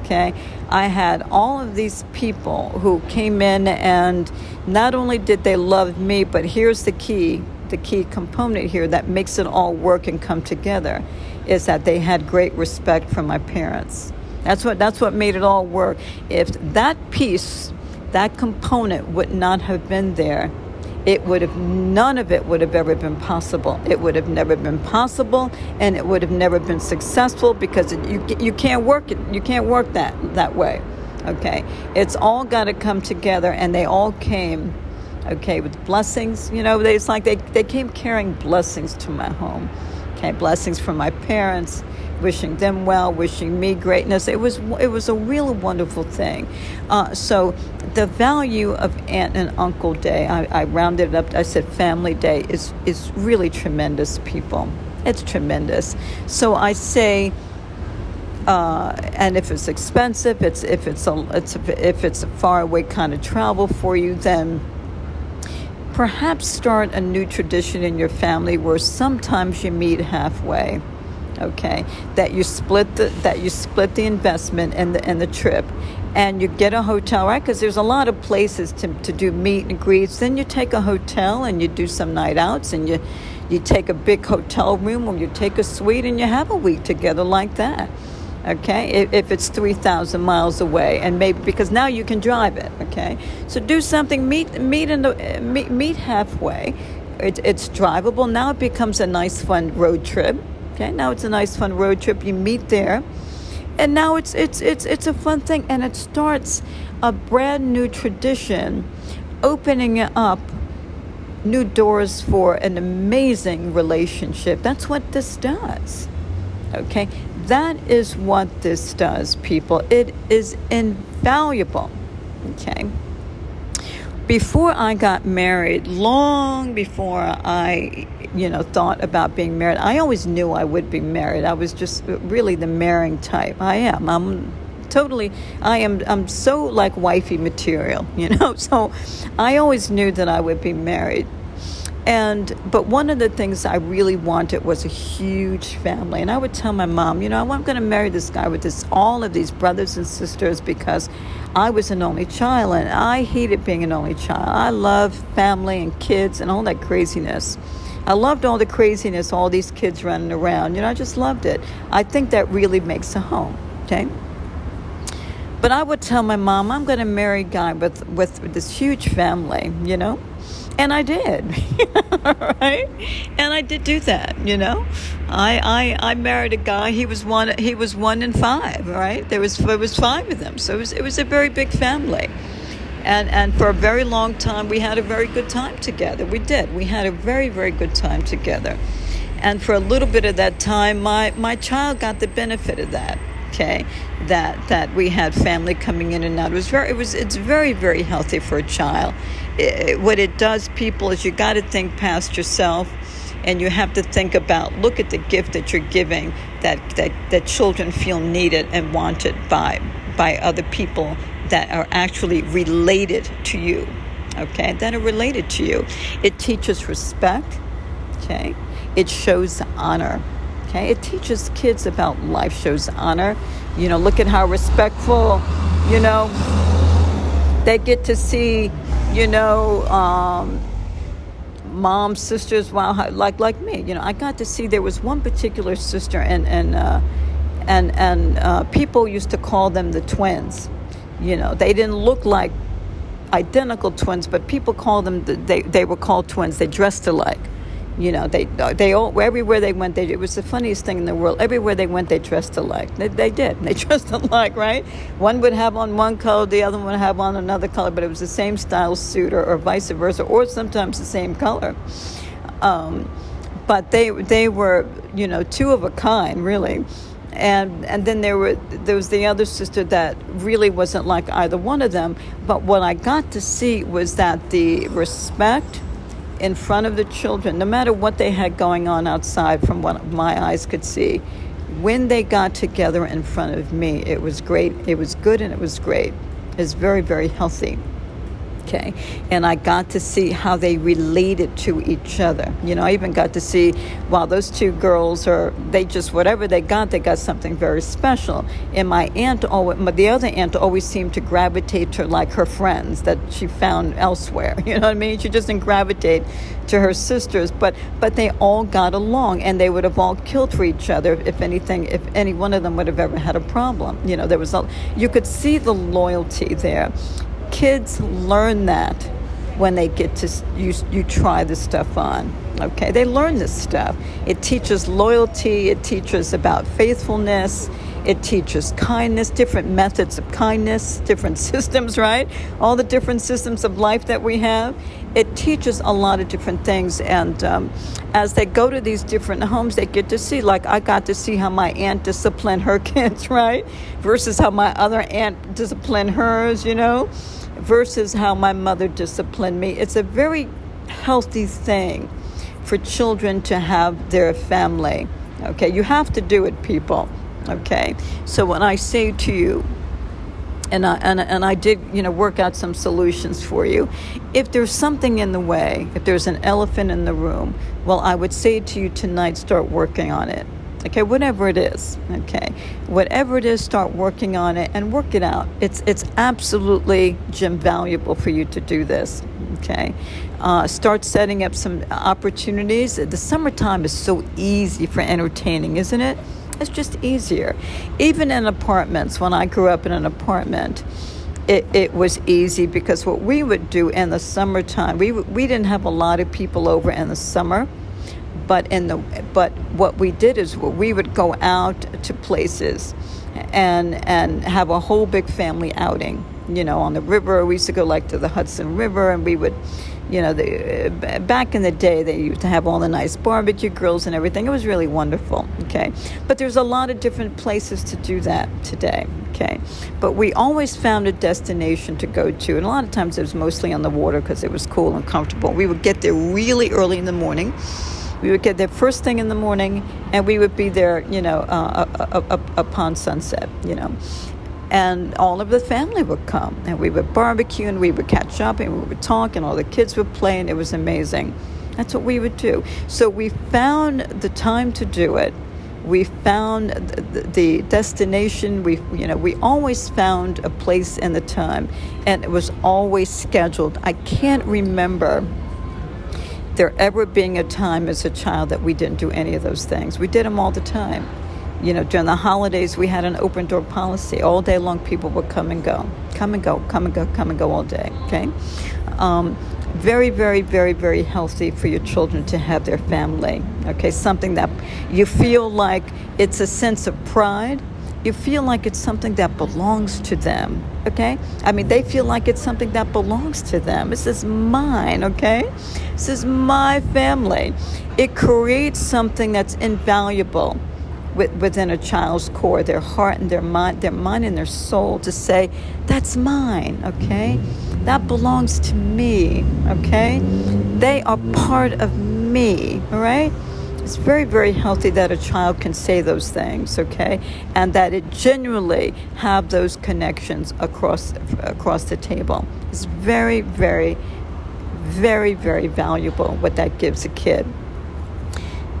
okay? I had all of these people who came in, and not only did they love me, but here's the key the key component here that makes it all work and come together is that they had great respect for my parents. That's what that's what made it all work. If that piece that component would not have been there, it would have none of it would have ever been possible. It would have never been possible, and it would have never been successful because it, you you can't work it. You can't work that that way. Okay, it's all got to come together, and they all came. Okay, with blessings. You know, it's like they they came carrying blessings to my home. Okay, blessings from my parents wishing them well, wishing me greatness. It was it was a really wonderful thing. Uh, so the value of Aunt and Uncle Day, I, I rounded it up. I said Family Day is is really tremendous. People, it's tremendous. So I say. Uh, and if it's expensive, it's if it's a it's a, if it's a far away kind of travel for you, then perhaps start a new tradition in your family where sometimes you meet halfway okay that you split the that you split the investment and the and the trip and you get a hotel right? Because there's a lot of places to, to do meet and greets. Then you take a hotel and you do some night outs and you you take a big hotel room or you take a suite and you have a week together like that okay? If, if it's 3000 miles away and maybe because now you can drive it okay? So do something meet meet in the meet, meet halfway. It, it's drivable. Now it becomes a nice fun road trip Okay, now it's a nice fun road trip. You meet there, and now it's it's it's it's a fun thing, and it starts a brand new tradition, opening up new doors for an amazing relationship. That's what this does. Okay, that is what this does, people. It is invaluable. Okay before I got married, long before I, you know, thought about being married, I always knew I would be married. I was just uh, really the marrying type. I am. I'm totally I am I'm so like wifey material, [laughs] you know. So I always knew that I would be married. And but one of the things I really wanted was a huge family. And I would tell my mom, you know, I'm going to marry this guy with this all of these brothers and sisters because I was an only child and I hated being an only child. I love family and kids and all that craziness. I loved all the craziness, all these kids running around. You know, I just loved it. I think that really makes a home, okay? But I would tell my mom, I'm going to marry a guy with, with this huge family, you know? And I did, [laughs] right? And I did do that, you know. I, I I married a guy. He was one. He was one in five, right? There was there was five of them, so it was it was a very big family, and and for a very long time we had a very good time together. We did. We had a very very good time together, and for a little bit of that time, my my child got the benefit of that okay that that we had family coming in and out it was very it was it's very very healthy for a child it, what it does people is you got to think past yourself and you have to think about look at the gift that you're giving that that that children feel needed and wanted by by other people that are actually related to you okay that are related to you. It teaches respect okay. It shows honor Okay, it teaches kids about life, shows honor. You know, look at how respectful, you know, they get to see, you know, um, moms, sisters, like like me. You know, I got to see there was one particular sister, and and uh, and and uh, people used to call them the twins. You know, they didn't look like identical twins, but people called them. They they were called twins. They dressed alike. You know, they they all everywhere they went. They it was the funniest thing in the world. Everywhere they went, they dressed alike. They, they did. They [laughs] dressed alike, right? One would have on one color, the other one would have on another color, but it was the same style suit, or, or vice versa, or sometimes the same color. Um, but they they were you know two of a kind, really and and then there were there was the other sister that really wasn't like either one of them but what i got to see was that the respect in front of the children no matter what they had going on outside from what my eyes could see when they got together in front of me it was great it was good and it was great. It's very very healthy okay. And i got to see how they related to each other. You know i even got to see while those two girls are they just whatever they got they got something very special. And my aunt always the other aunt always seemed to gravitate to like her friends that she found elsewhere. [laughs] You know what i mean? She just didn't gravitate to her sisters. But but they all got along and they would have all killed for each other if anything if any one of them would have ever had a problem. You know there was a you could see the loyalty there kids learn that when they get to you, you try this stuff on okay? They learn this stuff. It teaches loyalty it teaches about faithfulness it teaches kindness different methods of kindness [laughs] different systems right? All the different systems of life that we have. It teaches a lot of different things and um, as they go to these different homes they get to see like i got to see how my aunt disciplined her [laughs] kids right? Versus how my other aunt disciplined hers you know versus how my mother disciplined me. It's a very healthy thing for children to have their family. Okay, you have to do it, people. Okay, so when I say to you, and I, and, and I did, you know, work out some solutions for you. If there's something in the way, if there's an elephant in the room, well, I would say to you tonight, start working on it. Okay, whatever it is. Okay, whatever it is, start working on it and work it out. It's it's absolutely Jim valuable for you to do this. Okay, uh, start setting up some opportunities. The summertime is so easy for entertaining, isn't it? It's just easier. Even in apartments, when I grew up in an apartment. It, it, was easy because what we would do in the summertime, we, we didn't have a lot of people over in the summer but in the but what we did is we would go out to places and and have a whole big family outing you know on the river. We used to go like to the hudson river and we would you know the, back in the day they used to have all the nice barbecue grills and everything. It was really wonderful okay? But there's a lot of different places to do that today okay? But we always found a destination to go to and a lot of times it was mostly on the water because it was cool and comfortable. We would get there really early in the morning we would get there first thing in the morning, and we would be there, you know, uh, uh, uh, upon sunset, you know. And all of the family would come, and we would barbecue, and we would catch up, and we would talk, and all the kids would play, and it was amazing. That's what we would do. So we found the time to do it. We found the, the destination. We, you know, we always found a place and the time, and it was always scheduled. I can't remember there ever being a time as a child that we didn't do any of those things. We did them all the time. You know, during the holidays, we had an open door policy. All day long, people would come and go, come and go, come and go, come and go all day. Okay? Um, very, very, very, very healthy for your children to have their family. Okay? Something that you feel like it's a sense of pride you feel like it's something that belongs to them, okay? I mean, they feel like it's something that belongs to them. This is mine, okay? This is my family. It creates something that's invaluable within a child's core, their heart and their mind, their mind and their soul to say, that's mine, okay? That belongs to me, okay? They are part of me, all right? It's very, very healthy that a child can say those things, okay, and that it genuinely have those connections across across the table. It's very, very, very, very valuable what that gives a kid.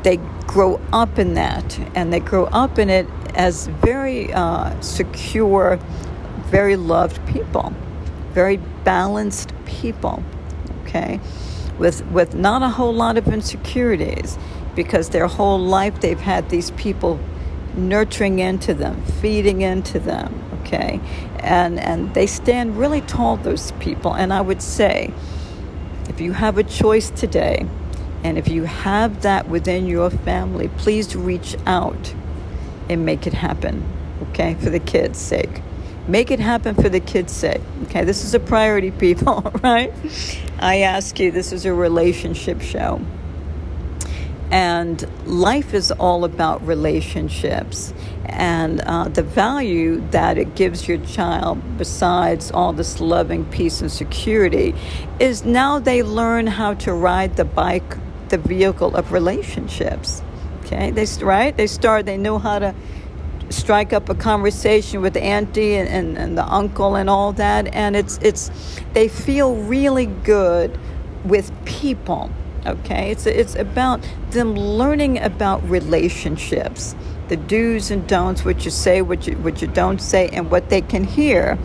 They grow up in that, and they grow up in it as very uh, secure, very loved people, very balanced people, okay, with, with not a whole lot of insecurities because their whole life they've had these people nurturing into them, feeding into them, okay? And, and they stand really tall, those people. And I would say, if you have a choice today, and if you have that within your family, please reach out and make it happen, okay, for the kids' sake. Make it happen for the kids' sake, okay? This is a priority, [laughs] people, right? I ask you, this is a relationship show. And life is all about relationships and uh, the value that it gives your child, besides all this loving peace and security, is now they learn how to ride the bike, the vehicle of relationships. Okay, they right? They start. They know how to strike up a conversation with the auntie and, and, and the uncle and all that, and it's it's they feel really good with people okay? It's it's about them learning about relationships the do's and don'ts what you say what you what you don't say and what they can hear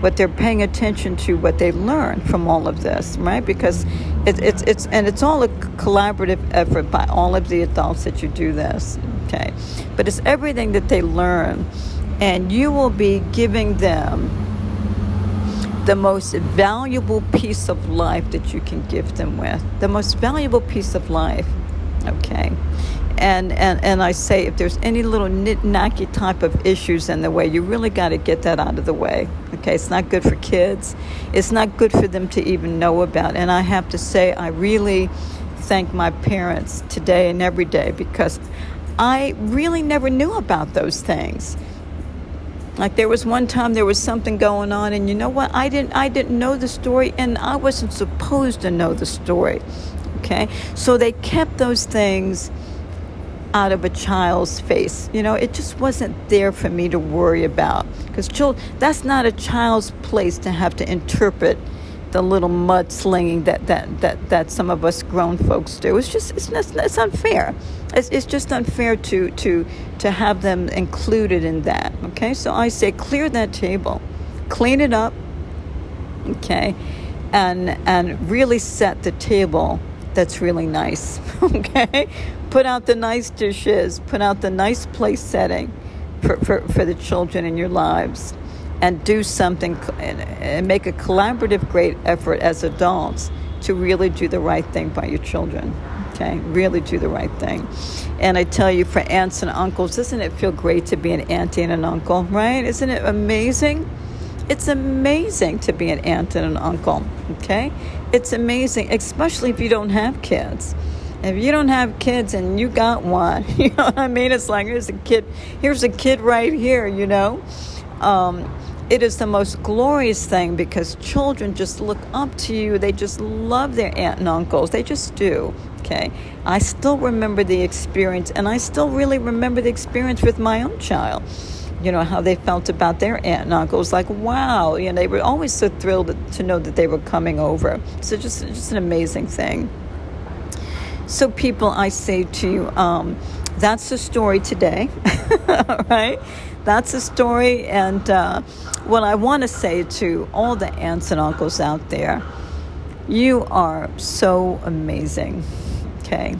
what they're paying attention to what they learn from all of this right? Because it's it's it's and it's all a collaborative effort by all of the adults that you do this okay? But it's everything that they learn and you will be giving them the most valuable piece of life that you can give them with. The most valuable piece of life. Okay. And, and, and I say, if there's any little nit knacky type of issues in the way, you really got to get that out of the way. Okay, it's not good for kids. It's not good for them to even know about. And I have to say, I really thank my parents today and every day because I really never knew about those things. Like there was one time there was something going on, and you know what? I didn't I didn't know the story, and I wasn't supposed to know the story. Okay, so they kept those things out of a child's face. You know, it just wasn't there for me to worry about because children. That's not a child's place to have to interpret the little mudslinging that, that, that, that some of us grown folks do. It's just it's, it's unfair. It's, it's just unfair to, to, to have them included in that. Okay, so I say clear that table, clean it up, okay, and, and really set the table that's really nice. [laughs] Okay, put out the nice dishes, put out the nice place setting for, for, for the children in your lives and do something and make a collaborative great effort as adults to really do the right thing by your children. Okay, really do the right thing. And I tell you, for aunts and uncles, doesn't it feel great to be an auntie and an uncle, right? Isn't it amazing? It's amazing to be an aunt and an uncle, okay? It's amazing, especially if you don't have kids. If you don't have kids and you got one, [laughs] you know what I mean? It's like, here's a kid, here's a kid right here, you know? Um, it is the most glorious thing because children just look up to you. They just love their aunt and uncles. They just do. Okay. I still remember the experience, and I still really remember the experience with my own child. You know, how they felt about their aunt and uncles. Like, wow. You know, they were always so thrilled to know that they were coming over. So, just, just an amazing thing. So, people, I say to you, um, that's the story today, [laughs] right? That's the story. And uh, what I want to say to all the aunts and uncles out there, you are so amazing. Okay.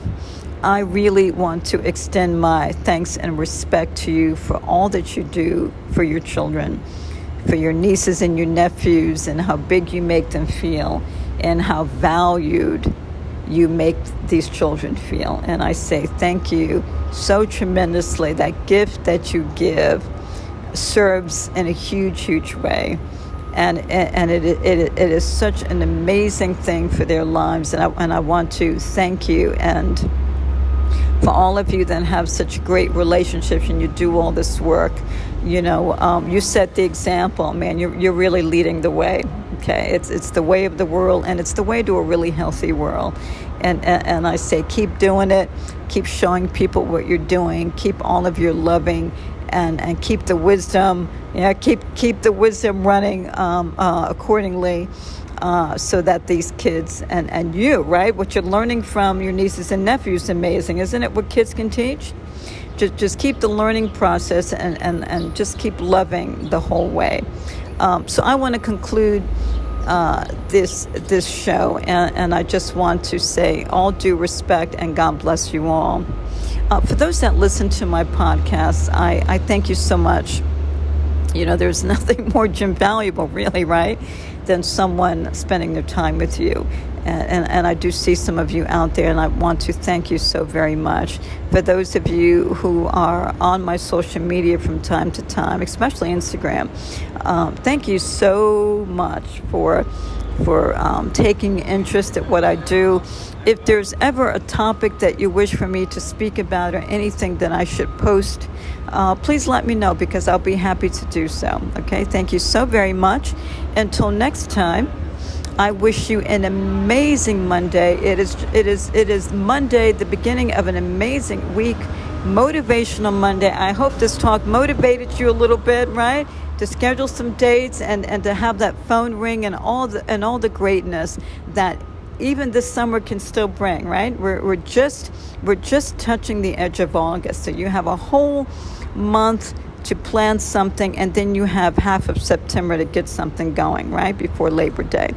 I really want to extend my thanks and respect to you for all that you do for your children, for your nieces and your nephews, and how big you make them feel, and how valued you make these children feel. And I say thank you so tremendously. That gift that you give serves in a huge, huge way. And, and it, it, it is such an amazing thing for their lives. And I, and I want to thank you and for all of you that have such great relationships and you do all this work. You know, um, you set the example, man. You're, you're really leading the way. Okay, it's it's the way of the world, and it's the way to a really healthy world. And, and and I say, keep doing it. Keep showing people what you're doing. Keep all of your loving and, and keep the wisdom, yeah, keep keep the wisdom running um, uh, accordingly, uh, so that these kids and, and you, right, what you're learning from your nieces and nephews, is amazing, isn't it? What kids can teach just, just keep the learning process and, and, and just keep loving the whole way. Um, so I want to conclude uh, this this show, and, and, I just want to say all due respect and God bless you all. Uh, for those that listen to my podcast, I, I thank you so much. You know, there's [laughs] nothing more valuable, really, right, than someone spending their time with you and, and, and, I do see some of you out there, and I want to thank you so very much. For those of you who are on my social media from time to time, especially Instagram, um, thank you so much for for um, taking interest in what I do. If there's ever a topic that you wish for me to speak about or anything that I should post, uh, please let me know because I'll be happy to do so. Okay, thank you so very much. Until next time. I wish you an amazing Monday. It is it is it is Monday, the beginning of an amazing week, motivational Monday. I hope this talk motivated you a little bit, right? To schedule some dates and, and to have that phone ring and all the and all the greatness that even this summer can still bring, right? We're, we're just we're just touching the edge of August. So you have a whole month to plan something, and then you have half of September to get something going, right, before Labor Day.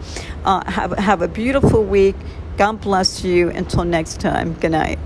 Uh, have, have a beautiful week. God bless you. Until next time, good night.